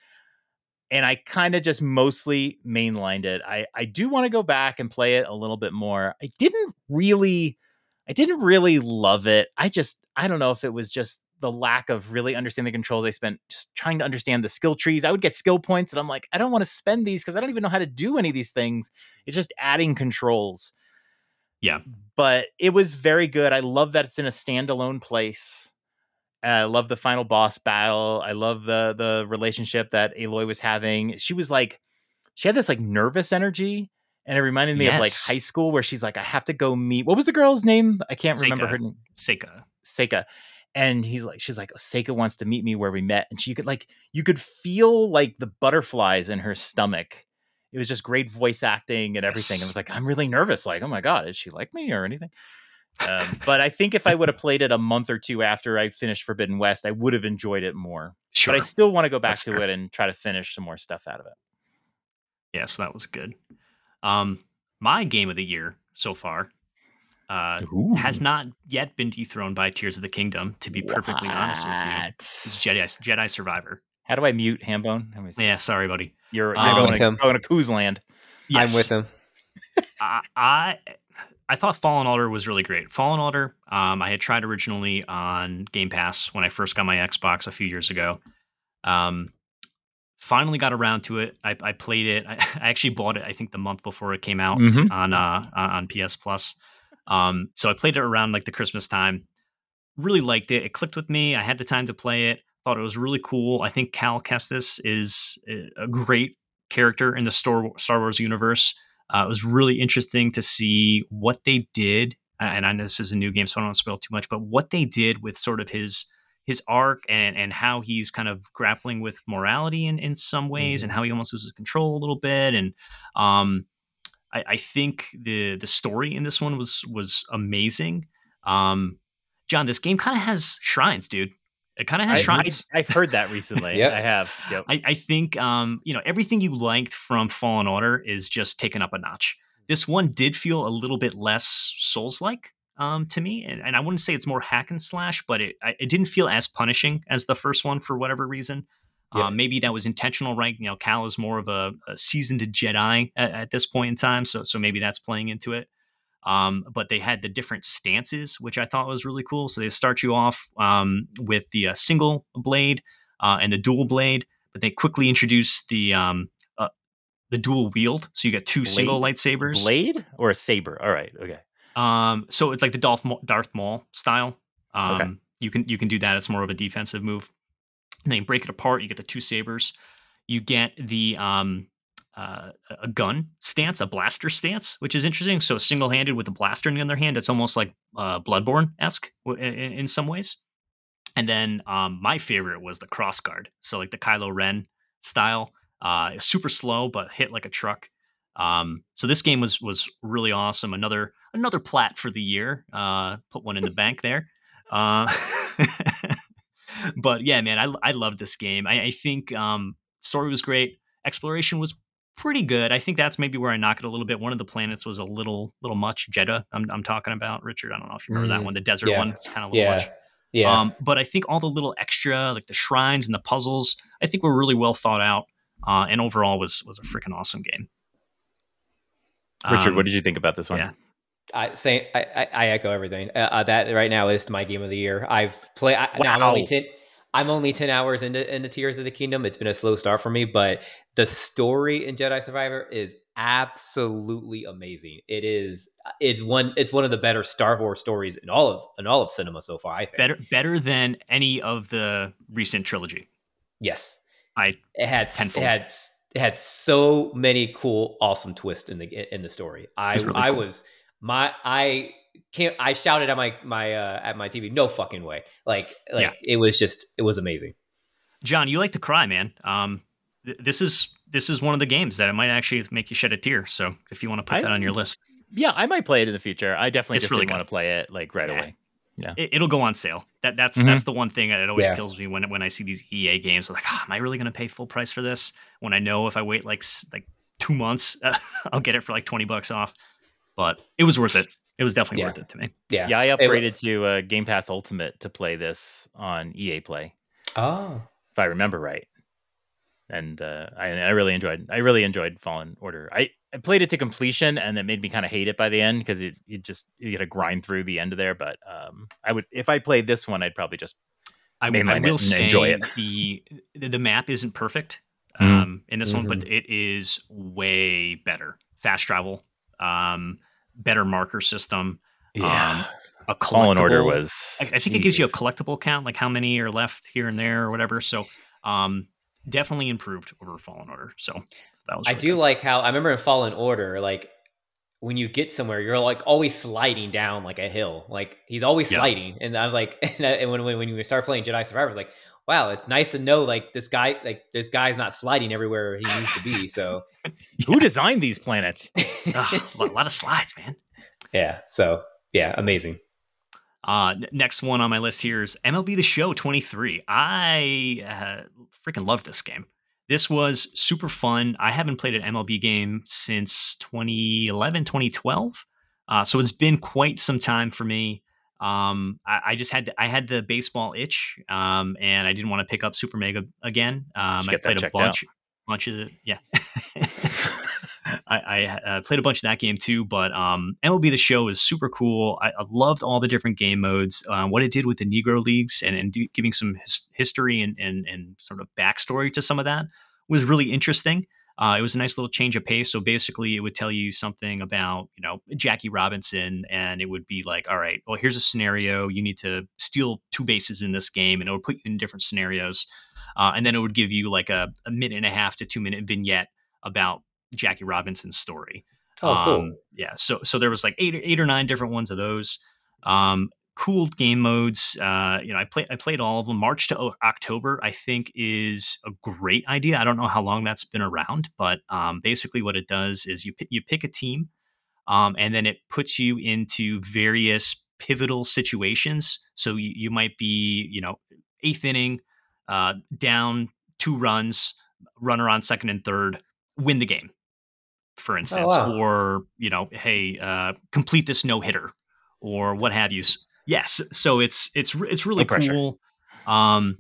and I kind of just mostly mainlined it. I I do want to go back and play it a little bit more. I didn't really I didn't really love it. I just I don't know if it was just the lack of really understanding the controls. I spent just trying to understand the skill trees. I would get skill points and I'm like, I don't want to spend these because I don't even know how to do any of these things. It's just adding controls. Yeah. But it was very good. I love that it's in a standalone place. Uh, I love the final boss battle. I love the the relationship that Aloy was having. She was like, she had this like nervous energy, and it reminded me of like high school where she's like, I have to go meet. What was the girl's name? I can't remember her name. Seyka. Seyka. And he's like, she's like, Seyka wants to meet me where we met. And she could like, you could feel like the butterflies in her stomach. It was just great voice acting and everything. It was like, I'm really nervous. Like, oh my God, is she like me or anything? Um, but I think if I would have played it a month or two after I finished Forbidden West, I would have enjoyed it more. Sure. But I still want to go back That's to fair. it and try to finish some more stuff out of it. yeah, so that was good. Um, my game of the year so far uh, has not yet been dethroned by Tears of the Kingdom. To be perfectly honest with you, it's Jedi Jedi Survivor. How do I mute Hambone? Let me. Yeah, sorry, buddy. You're, you're I'm going, to, him. going to Coos Land. Yes. I'm with him. I, I I thought Fallen Order was really great. Fallen Order, um, I had tried originally on Game Pass when I first got my Xbox a few years ago. Um, finally got around to it. I, I played it. I, I actually bought it. I think the month before it came out Mhm. on uh on on PS Plus. Um, so I played it around like the Christmas time. Really liked it. It clicked with me. I had the time to play it. Thought it was really cool. I think Cal Kestis is a- great character in the Star Wars universe. Uh, it was really interesting to see what they did, and I know this is a new game, so I don't want to spoil too much. But what they did with sort of his his arc and and how he's kind of grappling with morality in in some ways, and how he almost loses control a little bit. And um, I, I think the the story in this one was was amazing. Um, John, this game kind of has shrines, dude. It kind of has I, shrines. I, have heard that recently. Yep. I have. Yep. I, I think um, you know everything you liked from Fallen Order is just taken up a notch. This one did feel a little bit less Souls-like um, to me, and, and I wouldn't say it's more hack and slash, but it I, it didn't feel as punishing as the first one for whatever reason. Yeah. Um, maybe that was intentional, right? You know, Cal is more of a, a seasoned Jedi at, at this point in time, so so maybe that's playing into it. Um, but they had the different stances, which I thought was really cool. So they start you off um, with the uh, single blade uh, and the dual blade, but they quickly introduce the um, uh, the dual wield. So you get two single lightsabers. Blade or a saber? All right. Okay. Um, so it's like the Darth Maul, Darth Maul style. Um, Okay. You can you can do that. It's more of a defensive move. And then you break it apart. You get the two sabers. You get the um, uh, a gun stance, a blaster stance, which is interesting. So single handed with a blaster in the other hand, it's almost like uh, Bloodborne esque in, in some ways. And then um, my favorite was the cross guard. So like the Kylo Ren style, uh, super slow but hit like a truck. Um, so this game was was really awesome. Another another plat for the year. Uh, put one in the bank there. But yeah, man, I I loved this game. I, I think um, story was great. Exploration was pretty good. I think that's maybe where I knock it a little bit. One of the planets was a little little much. Jedha, I'm I'm talking about Richard. I don't know if you remember that Mm, one. The desert yeah. one. It's kind of a little Yeah. much. Yeah. Um, but I think all the little extra, like the shrines and the puzzles, I think were really well thought out. Uh, and overall was was a freaking awesome game. Richard, Um, what did you think about this one? yeah. I say I, I, echo everything. Uh, uh, that right now is my game of the year. I've played. I, now I'm only ten. I'm only ten hours into into Tears of the Kingdom. It's been a slow start for me, but the story in Jedi Survivor is absolutely amazing. It is. It's one. It's one of the better Star Wars stories in all of in all of cinema so far. I think. better better than any of the recent trilogy. Yes. I It had s- it had it had so many cool, awesome twists in the in the story. I really I cool. was my I can't I shouted at my my uh, at my TV. No fucking way! Like like Yeah. it was just it was amazing. John, you like to cry, man. Um, th- this is this is one of the games that it might actually make you shed a tear. So if you want to put I- that on your list, Yeah, I might play it in the future. I definitely It's just really want to play it like right Yeah. away. it, it'll go on sale. That that's Mhm. that's the one thing that always Yeah. kills me when when I see these EA games. I'm like, "Ah, am I really going to pay full price for this? When I know if I wait like like two months, uh, I'll get it for like twenty bucks off. But it was worth it. It was definitely Yeah. worth it to me. Yeah. Yeah, I upgraded to uh, Game Pass Ultimate to play this on EA Play, Oh. if I remember right. And uh, I, I really enjoyed. I really enjoyed Fallen Order. I, I played it to completion, and it made me kind of hate it by the end because it you just you got to grind through the end of there. But um, I would if I played this one, I'd probably just I, Mainline I it will and say enjoy it. the the the map isn't perfect Mhm. um, in this one, Mm-hmm. but it is way better. Fast travel, um, better marker system. Um, a Fallen Order was. I, I think it gives you a collectible count, like how many are left here and there or whatever. So, um, definitely improved over Fallen Order. So that was. I do good. like how I remember in Fallen Order, like when you get somewhere, you're like always sliding down like a hill. Like he's always Yeah. sliding, and I'm like, and, I, and when when when you start playing Jedi Survivor, it's like, wow, it's nice to know like this guy, like this guy's not sliding everywhere he needs to be. So Who designed these planets? Ugh, a lot of slides, man. yeah, so yeah, amazing. Uh, n- next one on my list here is MLB The Show 23. I uh, freaking loved this game. This was super fun. I haven't played an MLB game since 2011, 2012. Uh, so it's been quite some time for me. Um, I, I just had I had the baseball itch, um, and I didn't want to pick up Super Mega again. Um, I played a checked out. bunch, bunch of the, yeah. I, I uh, played a bunch of that game too, but um, MLB The Show is super cool. I, I loved all the different game modes. Um, what it did with the Negro Leagues and, and do, giving some his, history and, and and sort of backstory to some of that was really interesting. Uh, it was a nice little change of pace. So basically, it would tell you something about you know Jackie Robinson, and it would be like, all right, well, here's a scenario. You need to steal two bases in this game, and it would put you in different scenarios. Uh, and then it would give you like a, a minute and a half to two minute vignette about Jackie Robinson's story. Oh, cool. Um, yeah. So so there was like eight or eight or nine different ones of those. Um, cool game modes. Uh, you know, I played I played all of them. March to O- October, I think, is a great idea. I don't know how long that's been around, but um, basically, what it does is you pick, you pick a team, um, and then it puts you into various pivotal situations. So you, you might be, you know, eighth inning, uh, down two runs, runner on second and third, win the game, for instance, wow. or you know, hey, uh, complete this no hitter, or what have you. Yes, so it's it's it's really No cool. Um,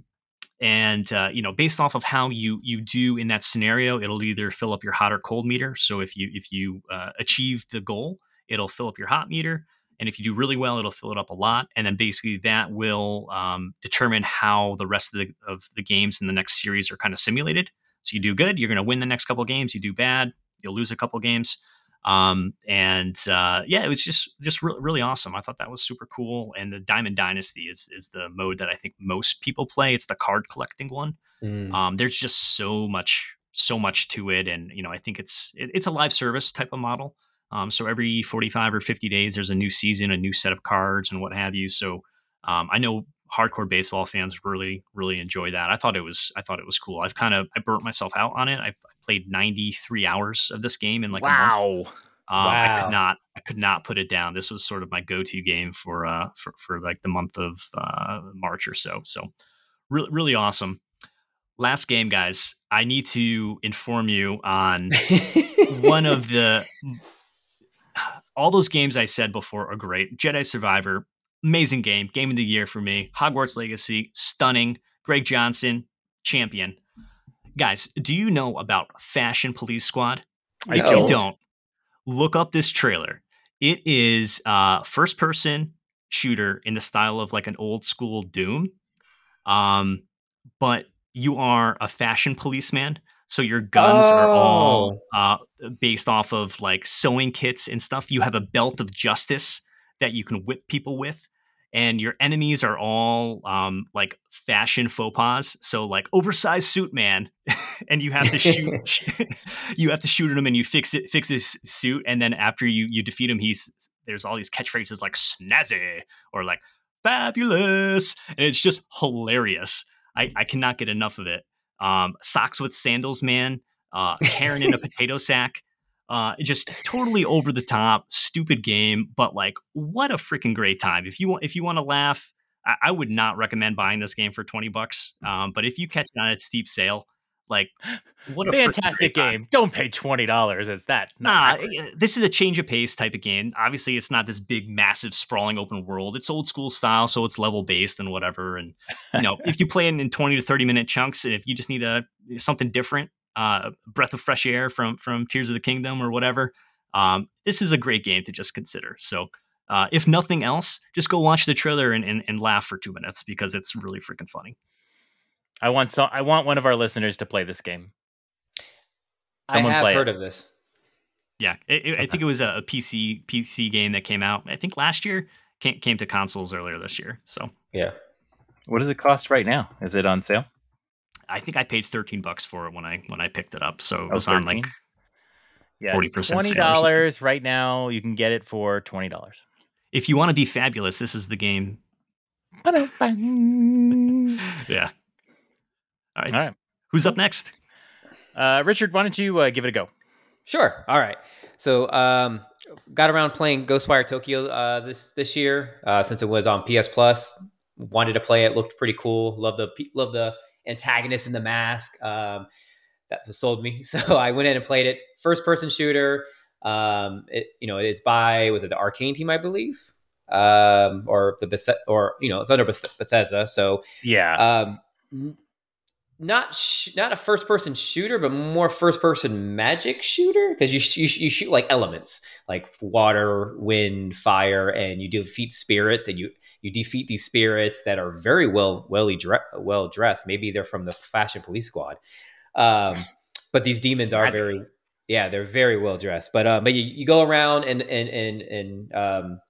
and uh, you know, based off of how you you do in that scenario, it'll either fill up your hot or cold meter. So if you if you uh, achieve the goal, it'll fill up your hot meter. And if you do really well, it'll fill it up a lot, and then basically that will um, determine how the rest of the of the games in the next series are kind of simulated. So you do good, you're going to win the next couple games. You do bad, you'll lose a couple games. Um, and uh, yeah, it was just just re- really awesome. I thought that was super cool. And the Diamond Dynasty is is the mode that I think most people play. It's the card collecting one. Mm. Um, there's just so much so much to it, and you know I think it's it, it's a live service type of model. Um, so every 45 or 50 days, there's a new season, a new set of cards, and what have you. So um, I know hardcore baseball fans really really enjoy that. I thought it was I thought it was cool. I've kind of I burnt myself out on it. I played 93 hours of this game in like a month. wow. Um, I could not, I could not put it down. This was sort of my go-to game for, uh, for, for like the month of uh, March or so. So, really, really awesome. Last game, guys. I need to inform you on one of the all those games I said before are great. Jedi Survivor, amazing game, game of the year for me. Hogwarts Legacy, stunning. Greg Johnson, champion. Guys, do you know about Fashion Police Squad? I if you don't. don't, look up this trailer. It is uh first person shooter in the style of like an old school Doom. Um, but you are a fashion policeman. So your guns are all uh, based off of like sewing kits and stuff. You have a belt of justice that you can whip people with. And your enemies are all um, like fashion faux pas. So like oversized suit man, and you have to shoot. you have to shoot at him, and you fix it, fix his suit, and then after you you defeat him, he's there's all these catchphrases like snazzy or like fabulous, and it's just hilarious. I, I cannot get enough of it. Um, socks with sandals, man. Uh, Karen in a potato sack. Uh, just totally over the top, stupid game, but like what a freaking great time! If you want, if you want to laugh, I, I, would not recommend buying this game for twenty bucks. Um, but if you catch it on a steep sale, like what a fantastic game! Don't pay twenty dollars. Is that nah? This is a change of pace type of game. Obviously, it's not this big, massive, sprawling open world. It's old school style, so it's level based and whatever. And you know, if you play it in twenty to thirty minute chunks, and if you just need a something different, uh, breath of fresh air from from Tears of the Kingdom or whatever. Um, this is a great game to just consider. So, uh, if nothing else, just go watch the trailer and, and, and laugh for two minutes because it's really freaking funny. I want so I want one of our listeners to play this game. Someone I have heard it. of this. Yeah, it, it, okay. I think it was a, a, PC PC game that came out. I think last year came, came to consoles earlier this year. So yeah, what does it cost right now? Is it on sale? I think I paid thirteen bucks for it when I when I picked it up. So it oh, was 13? on like forty percent. Twenty dollars right now. You can get it for twenty dollars. If you want to be fabulous, this is the game. yeah. All right. All right. Who's up next? Uh, Richard, why don't you uh, give it a go? Sure. All right. So, um, got around playing Ghostwire Tokyo uh, this this year uh, since it was on PS Plus. Wanted to play it. Looked pretty cool. Love the love the antagonist in the mask. Um, that was sold me. So I went in and played it. First person shooter. Um, it you know it's by was it the Arkane team I believe, um, or the Beth- or you know it's under Beth- Bethesda. So yeah. Um, not sh- not a first person shooter, but more first person magic shooter because you, sh- you, sh- you shoot like elements like water, wind, fire, and you defeat spirits, and you you defeat these spirits that are very well well well dressed. Maybe they're from the Fashion Police Squad, um, but these demons are very yeah they're very well dressed. But uh, but you, you go around and in in in, um,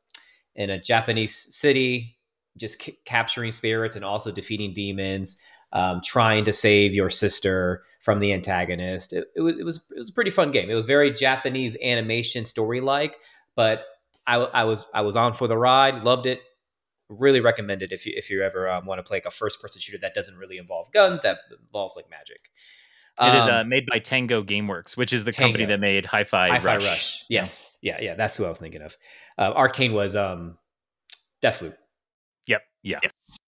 in a Japanese city, just c- capturing spirits and also defeating demons um, trying to save your sister from the antagonist. It, it, was, it, was, it was a pretty fun game. It was very Japanese animation story like, but I, I was I was on for the ride. Loved it. Really recommend it if you if you ever um, want to play like a first person shooter that doesn't really involve guns that involves like magic. It um, is uh, made by Tango GameWorks, which is the Tango. company that made Hi-Fi, Hi-Fi Rush. Rush. Yes, yeah, yeah, that's who I was thinking of. Uh, Arkane was um, Deathloop. Yep. Yeah. Yes.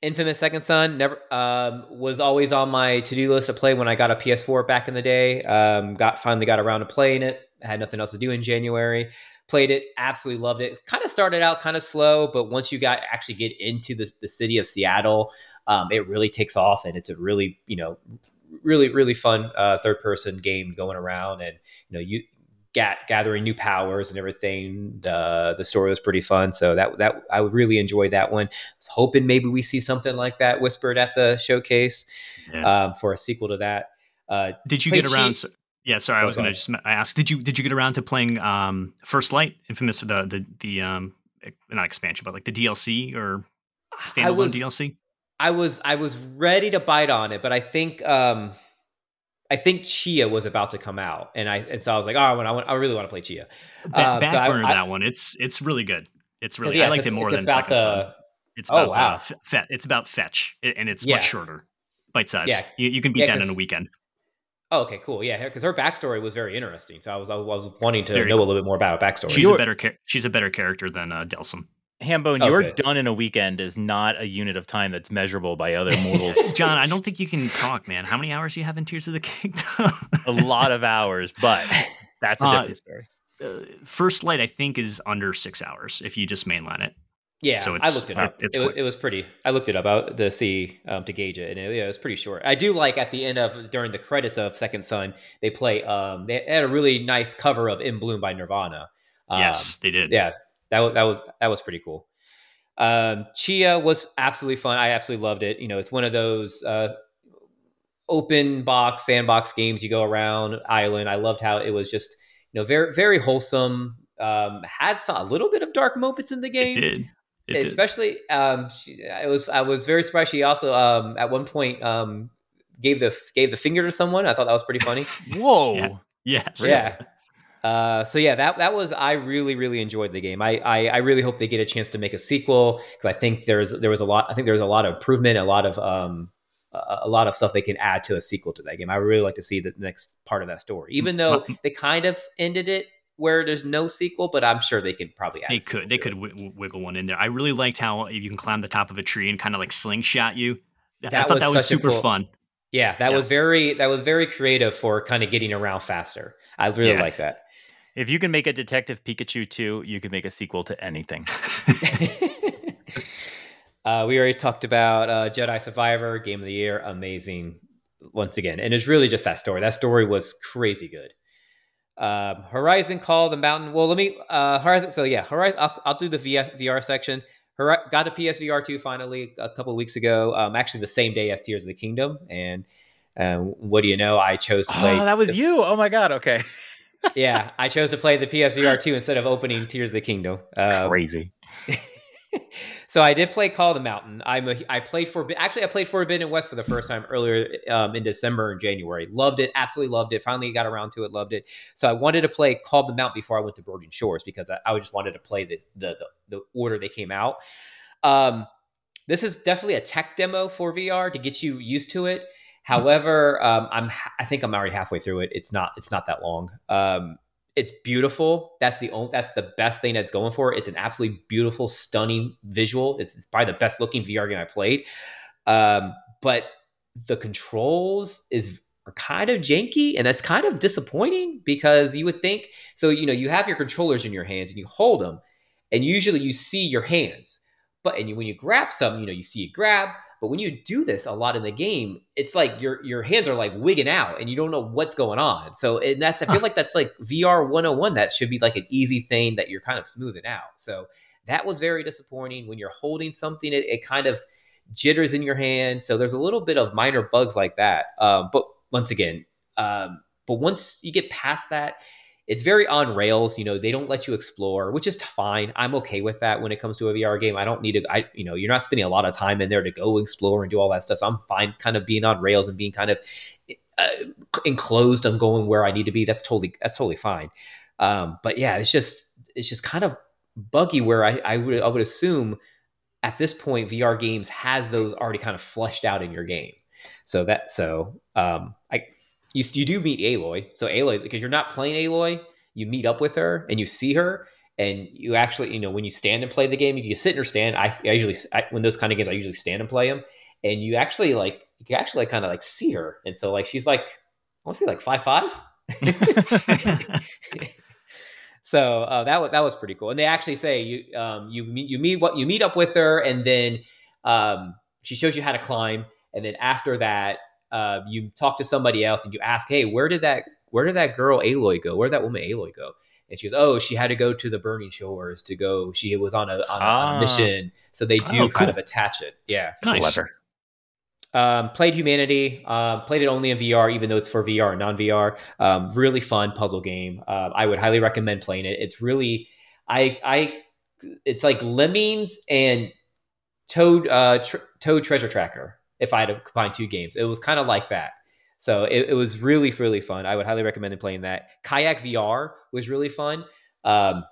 Infamous Second Son never um, was always on my to do list to play when I got a PS4 back in the day. Um, got finally got around to playing it. I had nothing else to do in January. Played it, absolutely loved it. Kind of started out kind of slow, but once you got actually get into the, the city of Seattle, um, it really takes off, and it's a really you know really really fun uh, third person game going around, and you know you gathering new powers and everything. The the story was pretty fun, so that that I would really enjoy that one. I was hoping maybe we see something like that whispered at the showcase yeah. um, for a sequel to that. Uh, did you get around? Yeah, sorry, I was going to just ask. Did you did you get around to playing um, First Light, infamous for the the the um, not expansion, but like the DLC or standalone was, DLC? I was I was ready to bite on it, but I think. Um, I think Tchia was about to come out, and I and so I was like, oh, I want, I, want, I really want to play Tchia. Um, back so burner I, that one. It's it's really good. It's really yeah, I liked it more than Second the, Son. It's oh, about oh, wow. fe- it's about fetch, and it's yeah. much shorter, bite size. Yeah. You, you can beat yeah, that in a weekend. Oh, okay, cool. Yeah, because her backstory was very interesting. So I was I was wanting to very know cool. a little bit more about her backstory. She's a better she's a better character than uh, Delsin. Hambone, okay. your done in a weekend is not a unit of time that's measurable by other mortals. John, I don't think you can talk, man. How many hours do you have in Tears of the Kingdom? a lot of hours, but that's a uh, different story. Uh, First Light, I think, is under six hours if you just mainline it. Yeah, so I looked it up. It, it, was pretty. I looked it up out to see um, to gauge it, and it, yeah, it was pretty short. I do like at the end of during the credits of Second Son, they play. Um, they had a really nice cover of "In Bloom" by Nirvana. Um, yes, they did. Yeah, that that was that was pretty cool. Um, Tchia was absolutely fun. I absolutely loved it. You know, it's one of those uh, open box sandbox games. You go around island. I loved how it was just you know very very wholesome. Um, had some, a little bit of dark moments in the game. It did. Did. especially um, she, I was I was very surprised. She also um, at one point um, gave the gave the finger to someone. I thought that was pretty funny. Whoa. Yeah. Yes. Yeah. Uh, so yeah, that that was I really really enjoyed the game. I I, I really hope they get a chance to make a sequel because I think there's there was a lot. I think there was a lot of improvement, a lot of um a, a lot of stuff they can add to a sequel to that game. I would really like to see the next part of that story, even though they kind of ended it where there's no sequel. But I'm sure they could probably add. They could they could w- wiggle one in there. I really liked how you can climb the top of a tree and kind of like slingshot you. I That thought was that was super cool- fun. Yeah, that Yeah. was very that was very creative for kind of getting around faster. I really Yeah. like that. If you can make a Detective Pikachu 2, you can make a sequel to anything. uh, we already talked about uh, Jedi Survivor, Game of the Year, amazing once again, and it's really just that story. That story was crazy good. Um, Horizon Call the Mountain. Well, let me uh, Horizon. So yeah, Horizon. I'll, I'll do the VS, VR section. Hori- got the PSVR two finally a couple weeks ago. Um, actually, the same day as Tears of the Kingdom. And uh, what do you know? I chose to play. Oh, that was the- you. Oh my god. Okay. yeah, I chose to play the PSVR two instead of opening Tears of the Kingdom. Um, Crazy. so I did play Call of the Mountain. I'm a, I played for actually I played Forbidden West for the first time earlier um, in December and January. Loved it, absolutely loved it. Finally got around to it, loved it. So I wanted to play Call of the Mountain before I went to Burning Shores because I, I just wanted to play the, the the the order they came out. Um, this is definitely a tech demo for VR to get you used to it. However, um, I'm I think I'm already halfway through it. It's not it's not that long. Um, it's beautiful. That's the only that's the best thing that's going for it. It's an absolutely beautiful, stunning visual. It's, it's probably the best looking VR game I played. Um, but the controls is are kind of janky, and that's kind of disappointing because you would think so. You know, you have your controllers in your hands and you hold them, and usually you see your hands. But and you, when you grab something, you know, you see it grab. But when you do this a lot in the game, it's like your your hands are like wigging out and you don't know what's going on. So and that's I feel Huh. like that's like VR 101. That should be like an easy thing that you're kind of smoothing out. So that was very disappointing. When you're holding something, it, it kind of jitters in your hand. So there's a little bit of minor bugs like that. Um, but once again, um, but once you get past that, it's very on rails. You know, they don't let you explore, which is fine. I'm okay with that when it comes to a VR game. I don't need to, I, you know, you're not spending a lot of time in there to go explore and do all that stuff. So I'm fine kind of being on rails and being kind of uh, enclosed. I'm going where I need to be. That's totally, that's totally fine. Um, but yeah, it's just, it's just kind of buggy where I, I would, I would assume at this point, VR games has those already kind of flushed out in your game. So that, so, um, you, you do meet Aloy. So Aloy, because you're not playing Aloy, you meet up with her and you see her, and you actually, you know, when you stand and play the game, you can sit or stand. I, I usually, I, when those kind of games, I usually stand and play them, and you actually like, you can actually like, kind of like see her, and so like she's like, I want to say like five five. so uh, that was that was pretty cool, and they actually say you um, you meet you meet what you meet up with her, and then um, she shows you how to climb, and then after that, uh, you talk to somebody else and you ask, hey, where did that where did that girl Aloy go? Where did that woman Aloy go? And she goes, oh, she had to go to the burning shores to go. She was on a on, a- on Ah. a mission, so they do Oh, kind of attach it. Yeah. nice. Clever. Um, played Humanity. Um, played it only in VR, even though it's for VR and non VR. Um, really fun puzzle game. Uh, I would highly recommend playing it. It's really, I, I, it's like Lemmings and Toad, uh, tr- Toad Treasure Tracker. If I had to combine two games, it was kind of like that. So it, it was really, really fun. I would highly recommend playing that. Kayak VR was really fun. Um,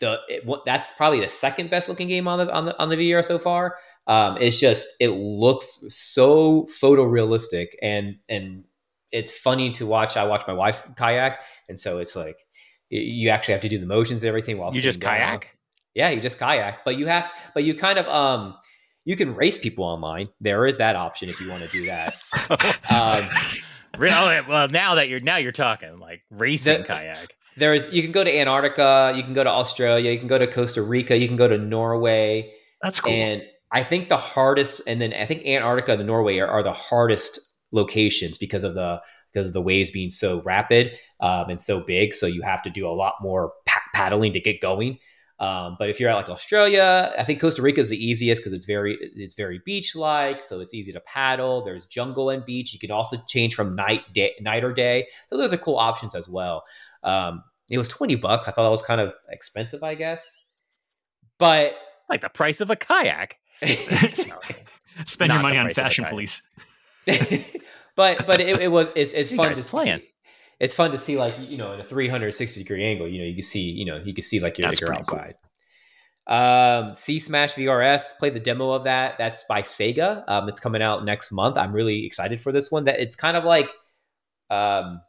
the it, what- that's probably the second best looking game on the on the on the VR so far. Um, it's just it looks so photorealistic and and it's funny to watch. I watch my wife kayak, and so it's like you actually have to do the motions and everything while You just sitting down. kayak? Yeah, you just kayak, but you have but you kind of um you can race people online. There is that option if you want to do that. Um, oh, well, now that you're now you're talking like racing The- kayak. There's you can go to Antarctica, you can go to Australia, you can go to Costa Rica, you can go to Norway. That's cool. And I think the hardest, and then I think Antarctica and Norway are, are the hardest locations because of the because of the waves being so rapid um, and so big. So you have to do a lot more pa- paddling to get going. Um, but if you're at like Australia, I think Costa Rica is the easiest because it's very it's very beach like, so it's easy to paddle. There's jungle and beach. You can also change from night day, night or day. So those are cool options as well. Um, it was twenty bucks. I thought that was kind of expensive, I guess. But like the price of a kayak. Spend Not your money on price of a fashion police. but but it, it was it, it's You fun to playing. see. It's fun to see like you know in a 360 degree angle. You know you can see you know you can see like you're, That's cool. outside. Um, C Smash VRS played the demo of that. That's by Sega. Um, it's coming out next month. I'm really excited for this one. That it's kind of like um,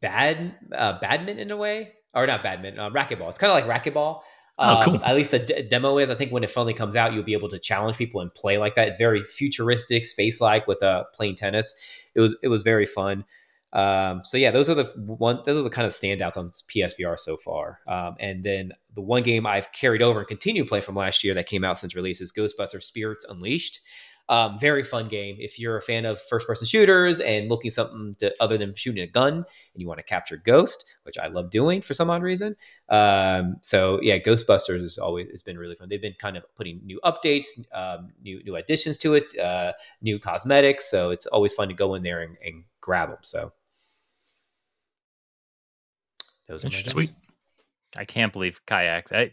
bad uh, badminton in a way, or not badminton, uh, racquetball. It's kind of like racquetball. Oh, Um, cool. At least the d- demo is. I think when it finally comes out, you'll be able to challenge people and play like that. It's very futuristic, space like with uh, playing tennis. It was it was very fun. Um, so yeah, those are the one. Those are the kind of standouts on PSVR so far. Um, and then the one game I've carried over and continue to play from last year that came out since release is Ghostbusters Spirits Unleashed. Um, very fun game. If you're a fan of first person shooters and looking something to, other than shooting a gun and you want to capture Ghost, which I love doing for some odd reason. Um, so yeah, Ghostbusters is always has been really fun. They've been kind of putting new updates, um, new new additions to it, uh, new cosmetics. So it's always fun to go in there and, and grab them. So those are Sweet. I can't believe kayak. I,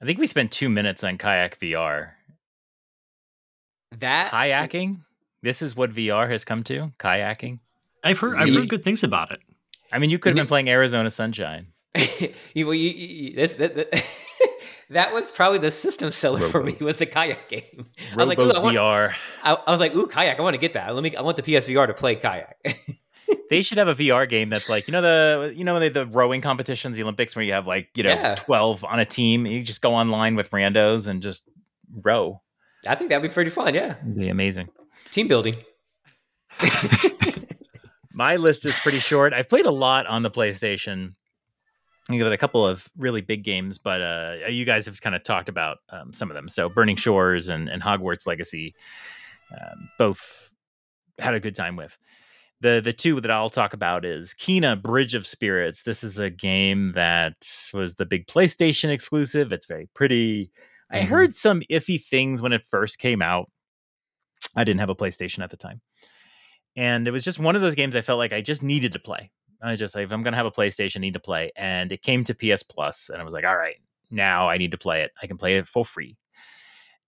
I think we spent two minutes on kayak VR. That Kayaking. This is what VR has come to. Kayaking. I've heard I've heard good things about it. I mean, you could have been playing Arizona Sunshine. you, well, you, you, you- this, that, that, that was probably the system seller for me was the kayak game. I was like, ooh, Rowboat I, want, VR. I, I was like, ooh, kayak. I want to get that. Let me. I want the PSVR to play kayak. They should have a VR game that's like you know the you know the, the rowing competitions, the Olympics, where you have like you know Yeah. twelve on a team. You just go online with randos and just row. I think that'd be pretty fun. Yeah, It'd be amazing. team building. My list is pretty short. I've played a lot on the PlayStation. I it a couple of really big games, but uh, you guys have kind of talked about um, some of them. So, Burning Shores and, and Hogwarts Legacy, um, both had a good time with. The the two that I'll talk about is Kena Bridge of Spirits. This is a game that was the big PlayStation exclusive. It's very pretty. I Mhm. heard some iffy things when it first came out. I didn't have a PlayStation at the time. And it was just one of those games I felt like I just needed to play. I just like if I'm gonna have a PlayStation, I need to play. And it came to PS Plus, and I was like, all right, now I need to play it. I can play it for free.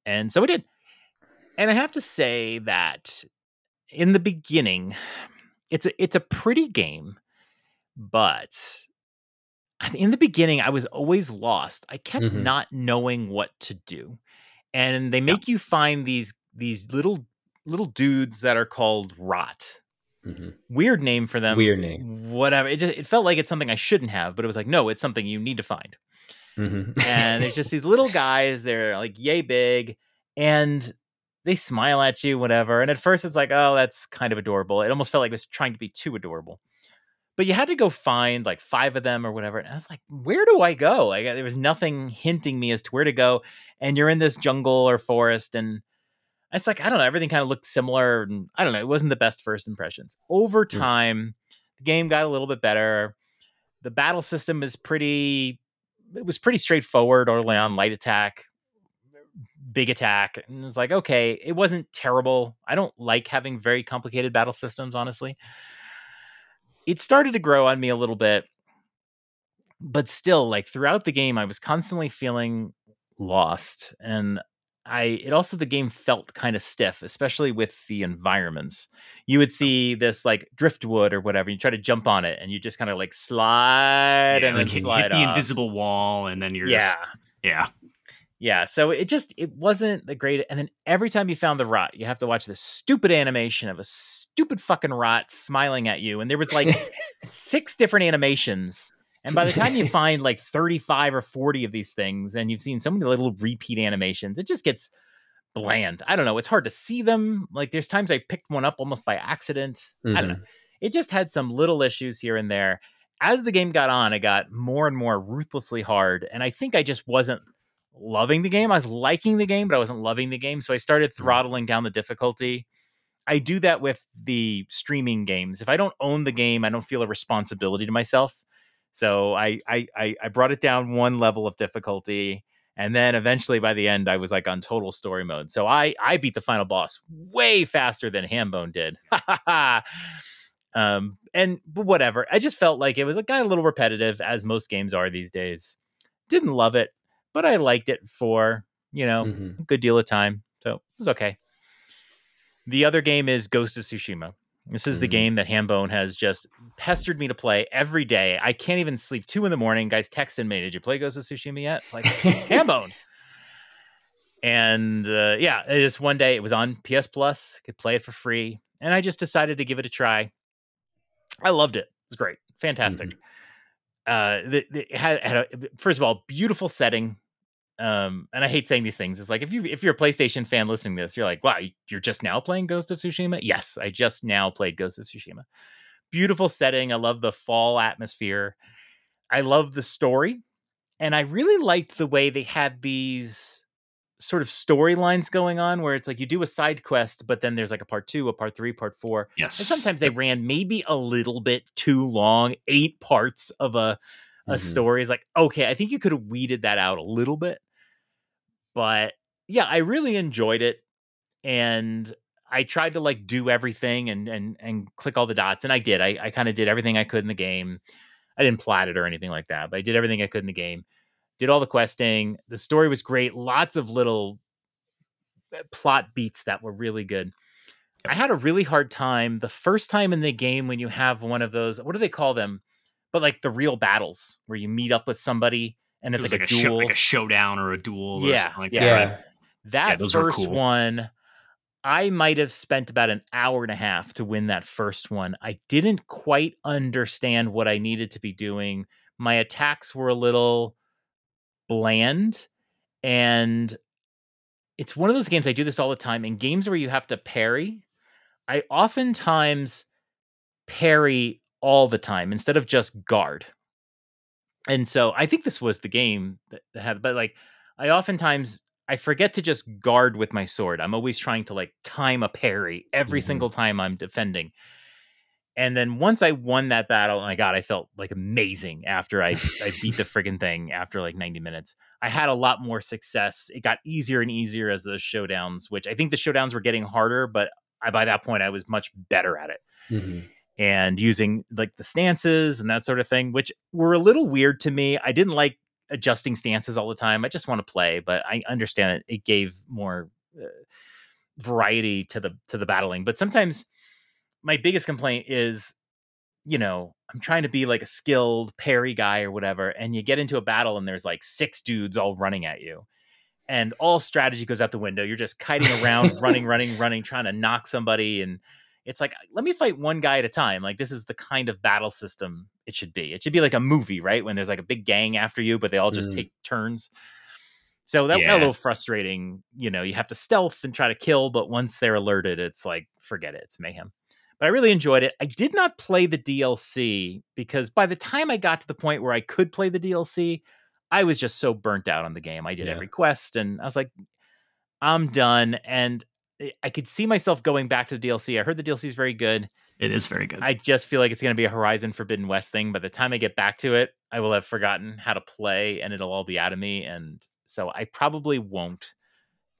And so I did. And I have to say that in the beginning, it's a it's a pretty game, but in the beginning I was always lost. I kept Mhm. not knowing what to do. And they make you find these these little little dudes that are called rot Mhm. weird name for them. Weird name. Whatever. It just it felt like it's something I shouldn't have, but it was like, no, it's something you need to find. Mhm. And it's just these little guys, they're like yay big, and they smile at you, whatever. And at first it's like, oh, that's kind of adorable. It almost felt like it was trying to be too adorable. But you had to go find like five of them or whatever. And I was like, where do I go? Like there was nothing hinting me as to where to go. And you're in this jungle or forest, and it's like, I don't know, everything kind of looked similar. And I don't know, it wasn't the best first impressions. Over Mm. time, the game got a little bit better. The battle system is pretty it was pretty straightforward early on light attack big attack and it's like okay it wasn't terrible i don't like having very complicated battle systems honestly it started to grow on me a little bit but still like throughout the game i was constantly feeling lost and i it also the game felt kind of stiff especially with the environments you would oh. see this like driftwood or whatever you try to jump on it and you just kind of like slide Yeah, and like then hit, slide hit the off. invisible wall, and then you're yeah just yeah. Yeah so it just it wasn't the great and then every time you found the rot you have to watch this stupid animation of a stupid fucking rot smiling at you and there was like six different animations and by the time you find like 35 or 40 of these things and you've seen so many little repeat animations it just gets bland i don't know it's hard to see them like there's times i picked one up almost by accident i don't know mm-hmm. it just had some little issues here and there. As the game got on it got more and more ruthlessly hard and i think i just wasn't loving the game i was liking the game but i wasn't loving the game so i started Mm. throttling down the difficulty. I do that with the streaming games. If i don't own the game i don't feel a responsibility to myself. So i i i, I brought it down one level of difficulty and then eventually by the end i was like on total story mode. So i i beat the final boss way faster than hambone did. Um and whatever i just felt like it was a got a little repetitive as most games are these days. Didn't love it but i liked it for you know, Mhm. good deal of time. So it was okay. The other game is Ghost of Tsushima. This is the Mm. game that Hambone has just pestered me to play every day. I can't even sleep two in the morning. Guys texting me, "Did you play Ghost of Tsushima yet?" It's like Hambone. And uh, yeah, it just one day it was on PS Plus, could play it for free, and I just decided to give it a try. I loved it. It was great, fantastic. Uh, the, the, it had, had a first of all beautiful setting. Um, and I hate saying these things. It's like if you if you're a PlayStation fan listening to this, you're like, wow, you- you're just now playing Ghost of Tsushima. Yes, I just now played Ghost of Tsushima. Beautiful setting. I love the fall atmosphere. I love the story, and I really liked the way they had these sort of storylines going on, where it's like you do a side quest, but then there's like a part two, a part three, part four. Yes. And sometimes they ran maybe a little bit too long, eight parts of a a Mhm. story is like, okay, I think you could have weeded that out a little bit. But yeah, I really enjoyed it. And I tried to like do everything and and and click all the dots. And I did. I, I kind of did everything I could in the game. I didn't plat it or anything like that, but I did everything I could in the game. Did all the questing. The story was great. Lots of little uh, plot beats that were really good. I had a really hard time the first time in the game when you have one of those. What do they call them? But like the real battles where you meet up with somebody and it's was like, like, a a show, like a showdown or a duel. Or Yeah, something like yeah. that. Yeah. right? that were first cool. one, I might have spent about an hour and a half to win that first one. I didn't quite understand what I needed to be doing. My attacks were a little bland, and it's one of those games I do this all the time. In games where you have to parry, I oftentimes parry all the time instead of just guard. And so I think this was the game that that had, but like I oftentimes I forget to just guard with my sword. I'm always trying to like time a parry every Mhm. single time I'm defending. And then once I won that battle, oh my god, I felt like amazing after I I beat the friggin' thing after like 90 minutes. I had a lot more success. It got easier and easier as those showdowns, which I think the showdowns were getting harder, but I, by that point I was much better at it Mhm. And using like the stances and that sort of thing, which were a little weird to me. I didn't like adjusting stances all the time. I just want to play, but I understand it. It gave more uh, variety to the to the battling. But sometimes my biggest complaint is, you know, I'm trying to be like a skilled parry guy or whatever, and you get into a battle and there's like six dudes all running at you. And all strategy goes out the window. You're just kiting around, running, running, running, trying to knock somebody. And it's like, let me fight one guy at a time. Like, this is the kind of battle system it should be. It should be like a movie, right? When there's like a big gang after you, but they all just Mm. take turns. So that got a little frustrating. You know, you have to stealth and try to kill, but once they're alerted, it's like, forget it. It's mayhem. But I really enjoyed it. I did not play the DLC because by the time I got to the point where I could play the DLC, I was just so burnt out on the game. I did Yeah. every quest and I was like, I'm done. And I- could see myself going back to the DLC. I heard the DLC is very good. It is very good. I just feel like it's going to be a Horizon Forbidden West thing. By the time I get back to it, I will have forgotten how to play and it'll all be out of me. And so I probably won't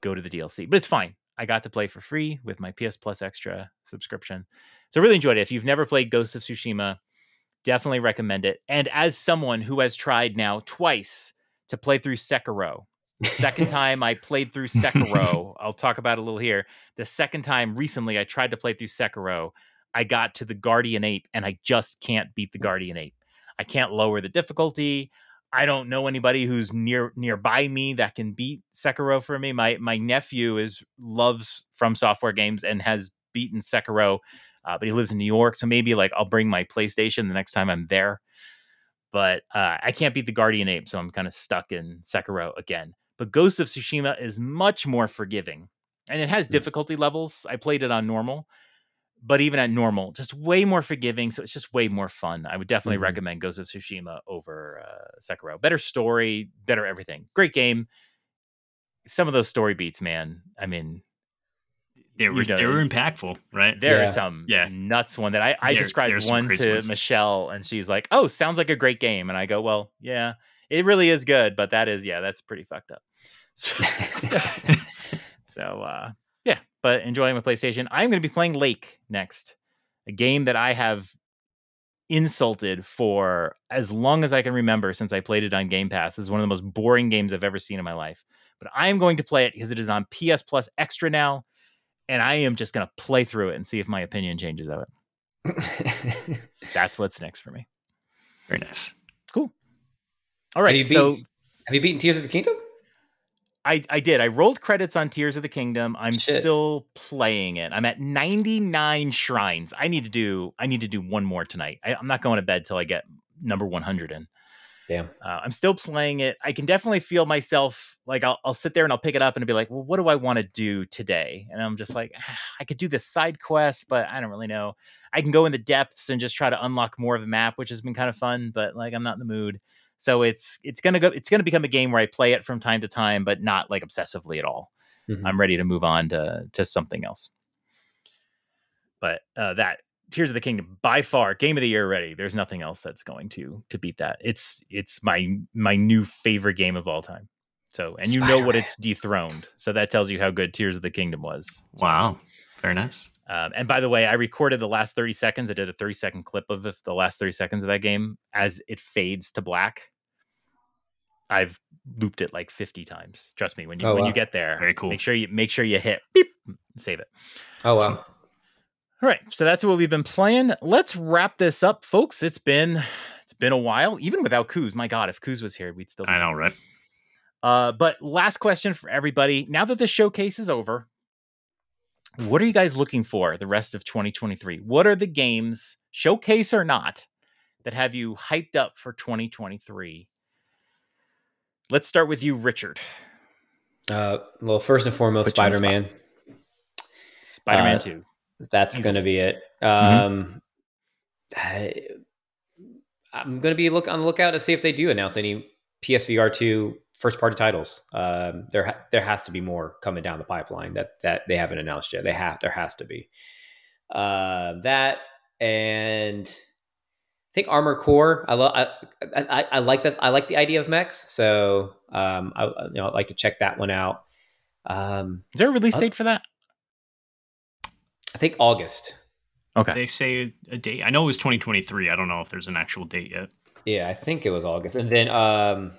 go to the DLC, but it's fine. I got to play for free with my PS Plus Extra subscription. So I really enjoyed it. If you've never played Ghost of Tsushima, definitely recommend it. And as someone who has tried now twice to play through Sekiro, second time I played through Sekiro, I'll talk about it a little here. The second time recently I tried to play through Sekiro, I got to the Guardian Ape and I just can't beat the Guardian Ape. I can't lower the difficulty. I don't know anybody who's near nearby me that can beat Sekiro for me. My my nephew is loves From Software games and has beaten Sekiro, uh, but he lives in New York, so maybe like I'll bring my PlayStation the next time I'm there. But uh, I can't beat the Guardian Ape, so I'm kind of stuck in Sekiro again. But Ghost of Tsushima is much more forgiving, and it has Mm. difficulty levels. I played it on normal, but even at normal, just way more forgiving. So it's just way more fun. I would definitely Mhm. recommend Ghost of Tsushima over uh, Sekiro. Better story, better everything. Great game. Some of those story beats, man. I mean, they were you know, they were impactful, right? there Yeah. are some Yeah. nuts one that I, I There- described one to ones. Michelle, and she's like, "Oh, sounds like a great game." And I go, "Well, yeah, it really is good, but that is yeah, that's pretty fucked up." So, so, so, uh, yeah, but enjoying my PlayStation. I'm going to be playing Lake next, a game that I have insulted for as long as I can remember since I played it on Game Pass. It's one of the most boring games I've ever seen in my life. But I am going to play it because it is on PS Plus Extra now, and I am just going to play through it and see if my opinion changes of it. That's what's next for me. Very nice. Cool. All right. have you so beaten, have you beaten Tears of the Kingdom? I, I did. I rolled credits on Tears of the Kingdom. I'm Shit. still playing it. I'm at 99 shrines. I need to do I need to do one more tonight. I, I'm not going to bed till I get number 100 in. Damn. Uh, I'm still playing it. I can definitely feel myself like I'll, I'll sit there and I'll pick it up and be like, well, what do I want to do today? And I'm just like, "Ah, I could do this side quest, but I don't really know. I can go in the depths and just try to unlock more of the map, which has been kind of fun, but like I'm not in the mood. So it's it's gonna go it's gonna become a game where I play it from time to time, but not like obsessively at all. Mhm. I'm ready to move on to to something else. But uh, that Tears of the Kingdom by far game of the year ready. There's nothing else that's going to to beat that. It's it's my my new favorite game of all time. So and you know what it's dethroned. So that tells you how good Tears of the Kingdom was. Wow. Very nice. Um, and by the way, I recorded the last 30 seconds. I did a 30 second clip of the, the last 30 seconds of that game as it fades to black. I've looped it like 50 times. Trust me, when you Oh, when wow. you get there, Very cool. Make sure you make sure you hit beep, save it. Oh wow. Awesome. All right, so that's what we've been playing. Let's wrap this up, folks. It's been it's been a while, even without Kuz. My God, if Kuz was here, we'd still. I know, right? Uh, but last question for everybody. Now that the showcase is over, what are you guys looking for the rest of 2023? What are the games, showcase or not, that have you hyped up for 2023? Let's start with you, Richard. Uh, well, first and foremost, Put you on the Spider. Man. Spider Man Uh, 2. That's going to be it. Mm-hmm. Um, I, am going to be look on the lookout to see if they do announce any PSVR two first party titles. Um, there ha- there has to be more coming down the pipeline that that they haven't announced yet. They have there has to be uh, that and I think Armor Core. I love. I, I I like that. I like the idea of mechs. So um, I you know I'd like to check that one out. Um, Is there a release uh, date for that? I think August. Okay. They say a date. I know it was 2023. I don't know if there's an actual date yet. Yeah, I think it was August. And then um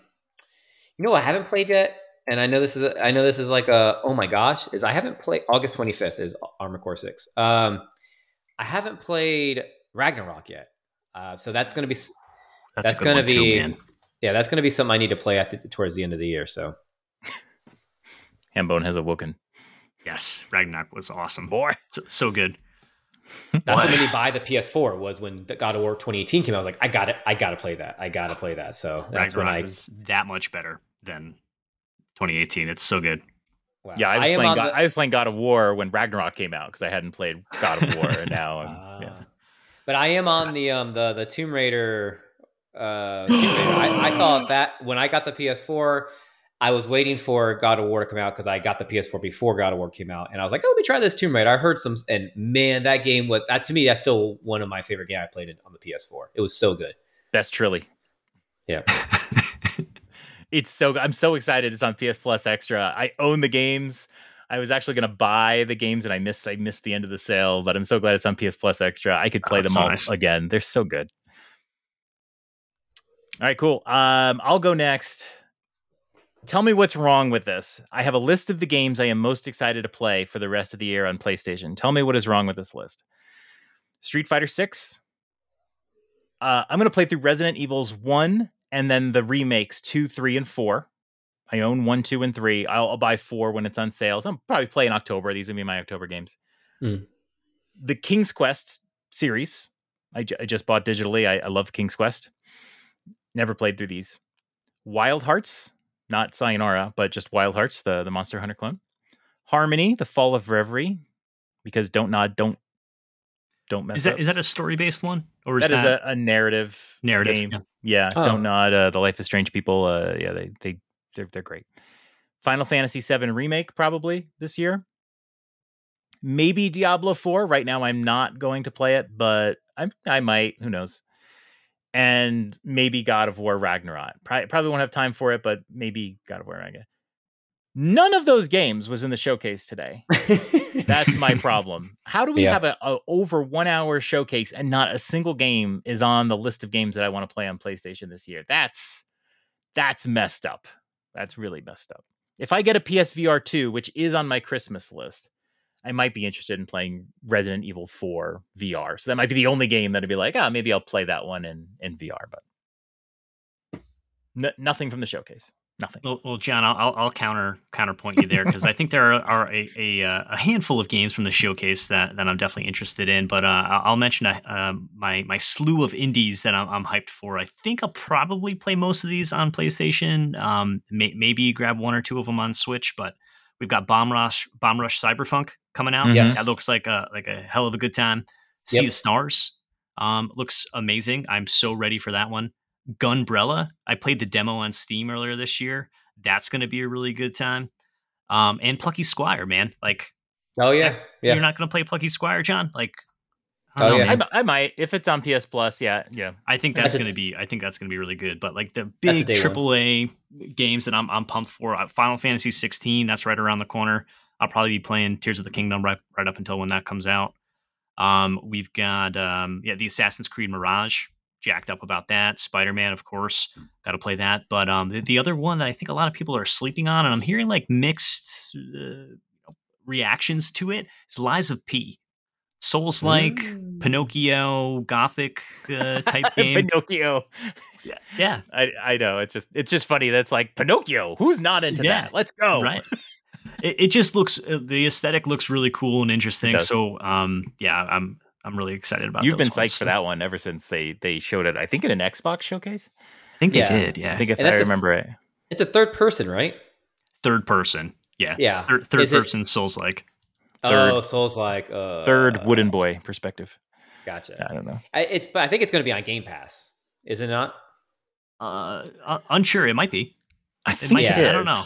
you know what I haven't played yet? And I know this is a, I know this is like a oh my gosh, is I haven't played August 25th is Armor Core 6. Um I haven't played Ragnarok yet. Uh so that's going to be that's, That's gonna one too, be- yeah, that's going to be something I need to play at the, towards the end of the year, so. Hambone has awoken. Yes, Ragnarok was awesome. Boy. So, so good. That's what Boy. made me buy the PS4 was when the God of War 2018 came out. I was like, I got it. I got to play that. I got to play that. So that's Ragnarok when I is that much better than 2018. It's so good. wow. Yeah, I was, am playing God, the- I was playing God of War when Ragnarok came out because I hadn't played God of War, and now I'm, yeah. Ah. But I am on the um the the Tomb Raider. Uh, Tomb Raider. I, I thought that when I got the PS4, I was waiting for God of War to come out because I got the PS4 before God of War came out, and I was like, "Oh, let me try this Tomb Raider." I heard some, and man, that game was that to me. That's still one of my favorite games I played it on the PS4. It was so good. best Trilly. Yeah. It's so good. I'm so excited. It's on PS Plus Extra. I own the games. I was actually going to buy the games, and I missed. I missed the end of the sale, but I'm so glad it's on PS Plus Extra. I could Oh, play that's them all nice. again. They're so good. All right, cool. Um, I'll go next. Tell me what's wrong with this. I have a list of the games I am most excited to play for the rest of the year on PlayStation. Tell me what is wrong with this list. Street Fighter Six. Uh, I'm going to play through Resident Evils one and then the remakes two, three, and four. I own one, two, and three. I'll, buy four when it's on sale. So I'll probably play in October. These are gonna be my October games. Mm. The King's Quest series. I, just bought digitally. I, I love King's Quest. Never played through these. Wild Hearts, not Sayonara, but just Wild Hearts, the the Monster Hunter clone. Harmony, The Fall of Reverie, because don't nod, don't don't mess Is that up. is that a story based one or is that that, is a, a narrative narrative? game. Yeah. Yeah, Oh. don't nod. Uh, the Life of Strange People. Uh, yeah, they they they're they're great. Final Fantasy VII remake probably this year. Maybe Diablo Four. Right now, I'm not going to play it, but I I might. Who knows? And maybe God of War Ragnarok. Probably, probably won't have time for it, but maybe God of War Ragnarok. None of those games was in the showcase today. That's my problem. How do we Yeah. have a, a over one hour showcase and not a single game is on the list of games that I want to play on PlayStation this year? That's that's messed up. That's really messed up. If I get a PSVR 2, which is on my Christmas list, I might be interested in playing Resident Evil 4 VR. So that might be the only game that'd be like, ah, maybe I'll play that one in, in VR, but N- nothing from the showcase. Nothing. Well, well, John, I'll, I'll- I'll counter counterpoint you there because I think there are, are a, a uh, a handful of games from the showcase that, that I'm definitely interested in. But uh, I'll I'll mention uh, um, my my slew of indies that I'm, I'm hyped for. I think I'll probably play most of these on PlayStation. Um, may, maybe grab one or two of them on Switch. But we've got Bomb Rush Bomb Rush Cyberpunk coming out. Yes. that looks like a like a hell of a good time. Sea Yep. of Stars um, looks amazing. I'm so ready for that one. Gunbrella. I played the demo on Steam earlier this year. That's going to be a really good time. Um, and Plucky Squire, man. Like, Oh yeah, yeah. you're not going to play Plucky Squire, John? Like, I Oh, don't know, yeah. man. I, I might if it's on PS Plus. Yeah, yeah. I think That's that's going to be. I think that's going to be really good. But like the big day one. AAA games that I'm I'm pumped for. uh, Final Fantasy 16. That's right around the corner. I'll probably be playing Tears of the Kingdom right right up until when that comes out. Um, we've got um, yeah, the Assassin's Creed Mirage. Jacked up about that. Spider Man, of course, got to play that. But um, the, the other one that I think a lot of people are sleeping on, and I'm hearing like mixed uh, reactions to it, is Lies of P. Souls like Mm. Pinocchio, Gothic uh, type game. Pinocchio. yeah, yeah, I I know it's just it's just funny. That's like Pinocchio. Who's not into Yeah, that? Let's go. right. It, it just looks uh, the aesthetic looks really cool and interesting. So um, yeah, I'm I'm really excited about. It. You've been psyched ones. for that one ever since they they showed it. I think in an Xbox showcase. I think they did. Yeah, I think if I that's a- remember it. It's a third person, right? third person. Yeah, Yeah. third, third person Souls like. Third- oh, Souls like uh, Third wooden boy perspective. Gotcha. I don't know. I, it's but I think it's going to be on Game Pass. Is it not? Uh, unsure. It might be. I think might be. I don't know.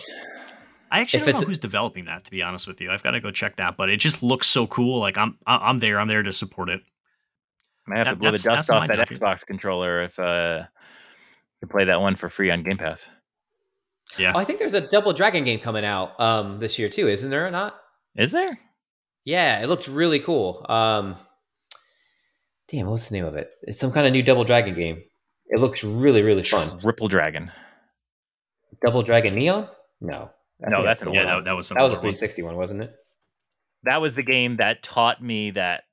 I actually If don't know who's developing that. To be honest with you, I've got to go check that. But it just looks so cool. Like I'm I- I'm there. I'm there to support it. I have to blow the dust off that docket. Xbox controller if uh to play that one for free on Game Pass. Yeah. Oh, I think there's a Double Dragon game coming out um, this year too, isn't there? Or not? Is there? Yeah, it looks really cool. Um, damn, what's the name of it? It's some kind of new Double Dragon game. It looks really, really fun. Ripple Dragon. Double Dragon Neon? No, I No, think that's the yeah, one. that, that was that was a another one. 360 one, wasn't it? That was the game that taught me that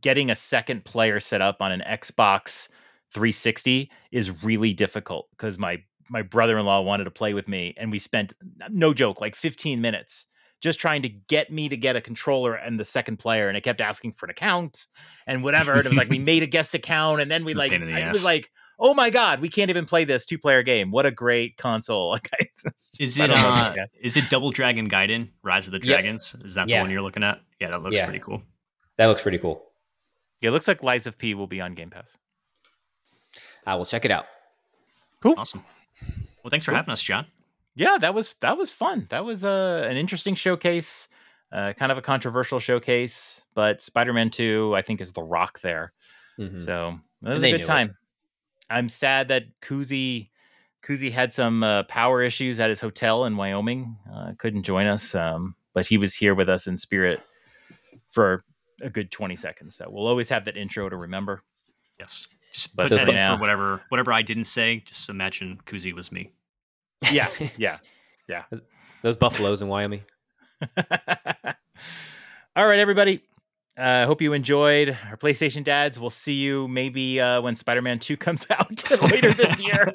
getting a second player set up on an Xbox 360 is really difficult because my my brother-in-law wanted to play with me and we spent no joke like 15 minutes just trying to get me to get a controller and the second player and it kept asking for an account and whatever and it was like we made a guest account and then we like pain in the it was ass. like oh my god we can't even play this two-player game what a great console like I- it's Is it don't know, uh, is it Double Dragon Gaiden Rise of the Yep. Dragons? Is that the one you're looking at? Yeah, that looks Yeah. pretty cool. That looks pretty cool. Yeah, it looks like Lies of P will be on Game Pass I will check it out. Cool. Awesome. Well, thanks for having us, John. yeah that was that was fun that was uh, an interesting showcase uh, kind of a controversial showcase but spider-man 2 i think is the rock there Mhm. so that was they a knew good it. Time i'm sad that Coozy Coozy had some uh, power issues at his hotel in wyoming uh, couldn't join us um, but he was here with us in spirit for a good 20 seconds so we'll always have that intro to remember Yes. Just But put that in now- for whatever whatever I didn't say. Just imagine Coozy was me. Yeah, yeah yeah Those buffaloes in Wyoming. All right, everybody. I uh, hope you enjoyed our PlayStation Dads. We'll see you maybe uh, when Spider Man 2 comes out later this year.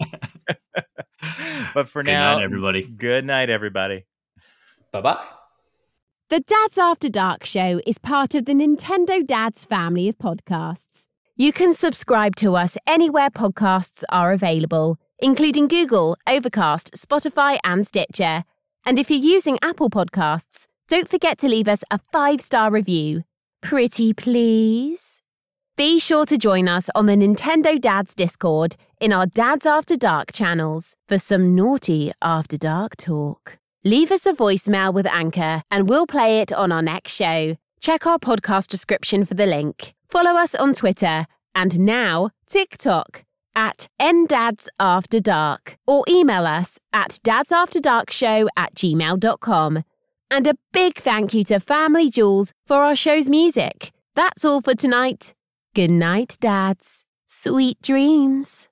but for Good now, night, everybody. good night, everybody. Bye bye. The Dads After Dark show is part of the Nintendo Dads family of podcasts. You can subscribe to us anywhere podcasts are available, including Google, Overcast, Spotify, and Stitcher. And if you're using Apple Podcasts, don't forget to leave us a five star review. Pretty please. Be sure to join us on the Nintendo Dads Discord in our Dads After Dark channels for some naughty After Dark talk. Leave us a voicemail with Anchor and we'll play it on our next show. Check our podcast description for the link. Follow us on Twitter and now TikTok at nddadsafterdark or email us at dadsafterdarkshow at gmail.com. And a big thank you to Family Jewels for our show's music. That's all for tonight. Good night, dads. Sweet dreams.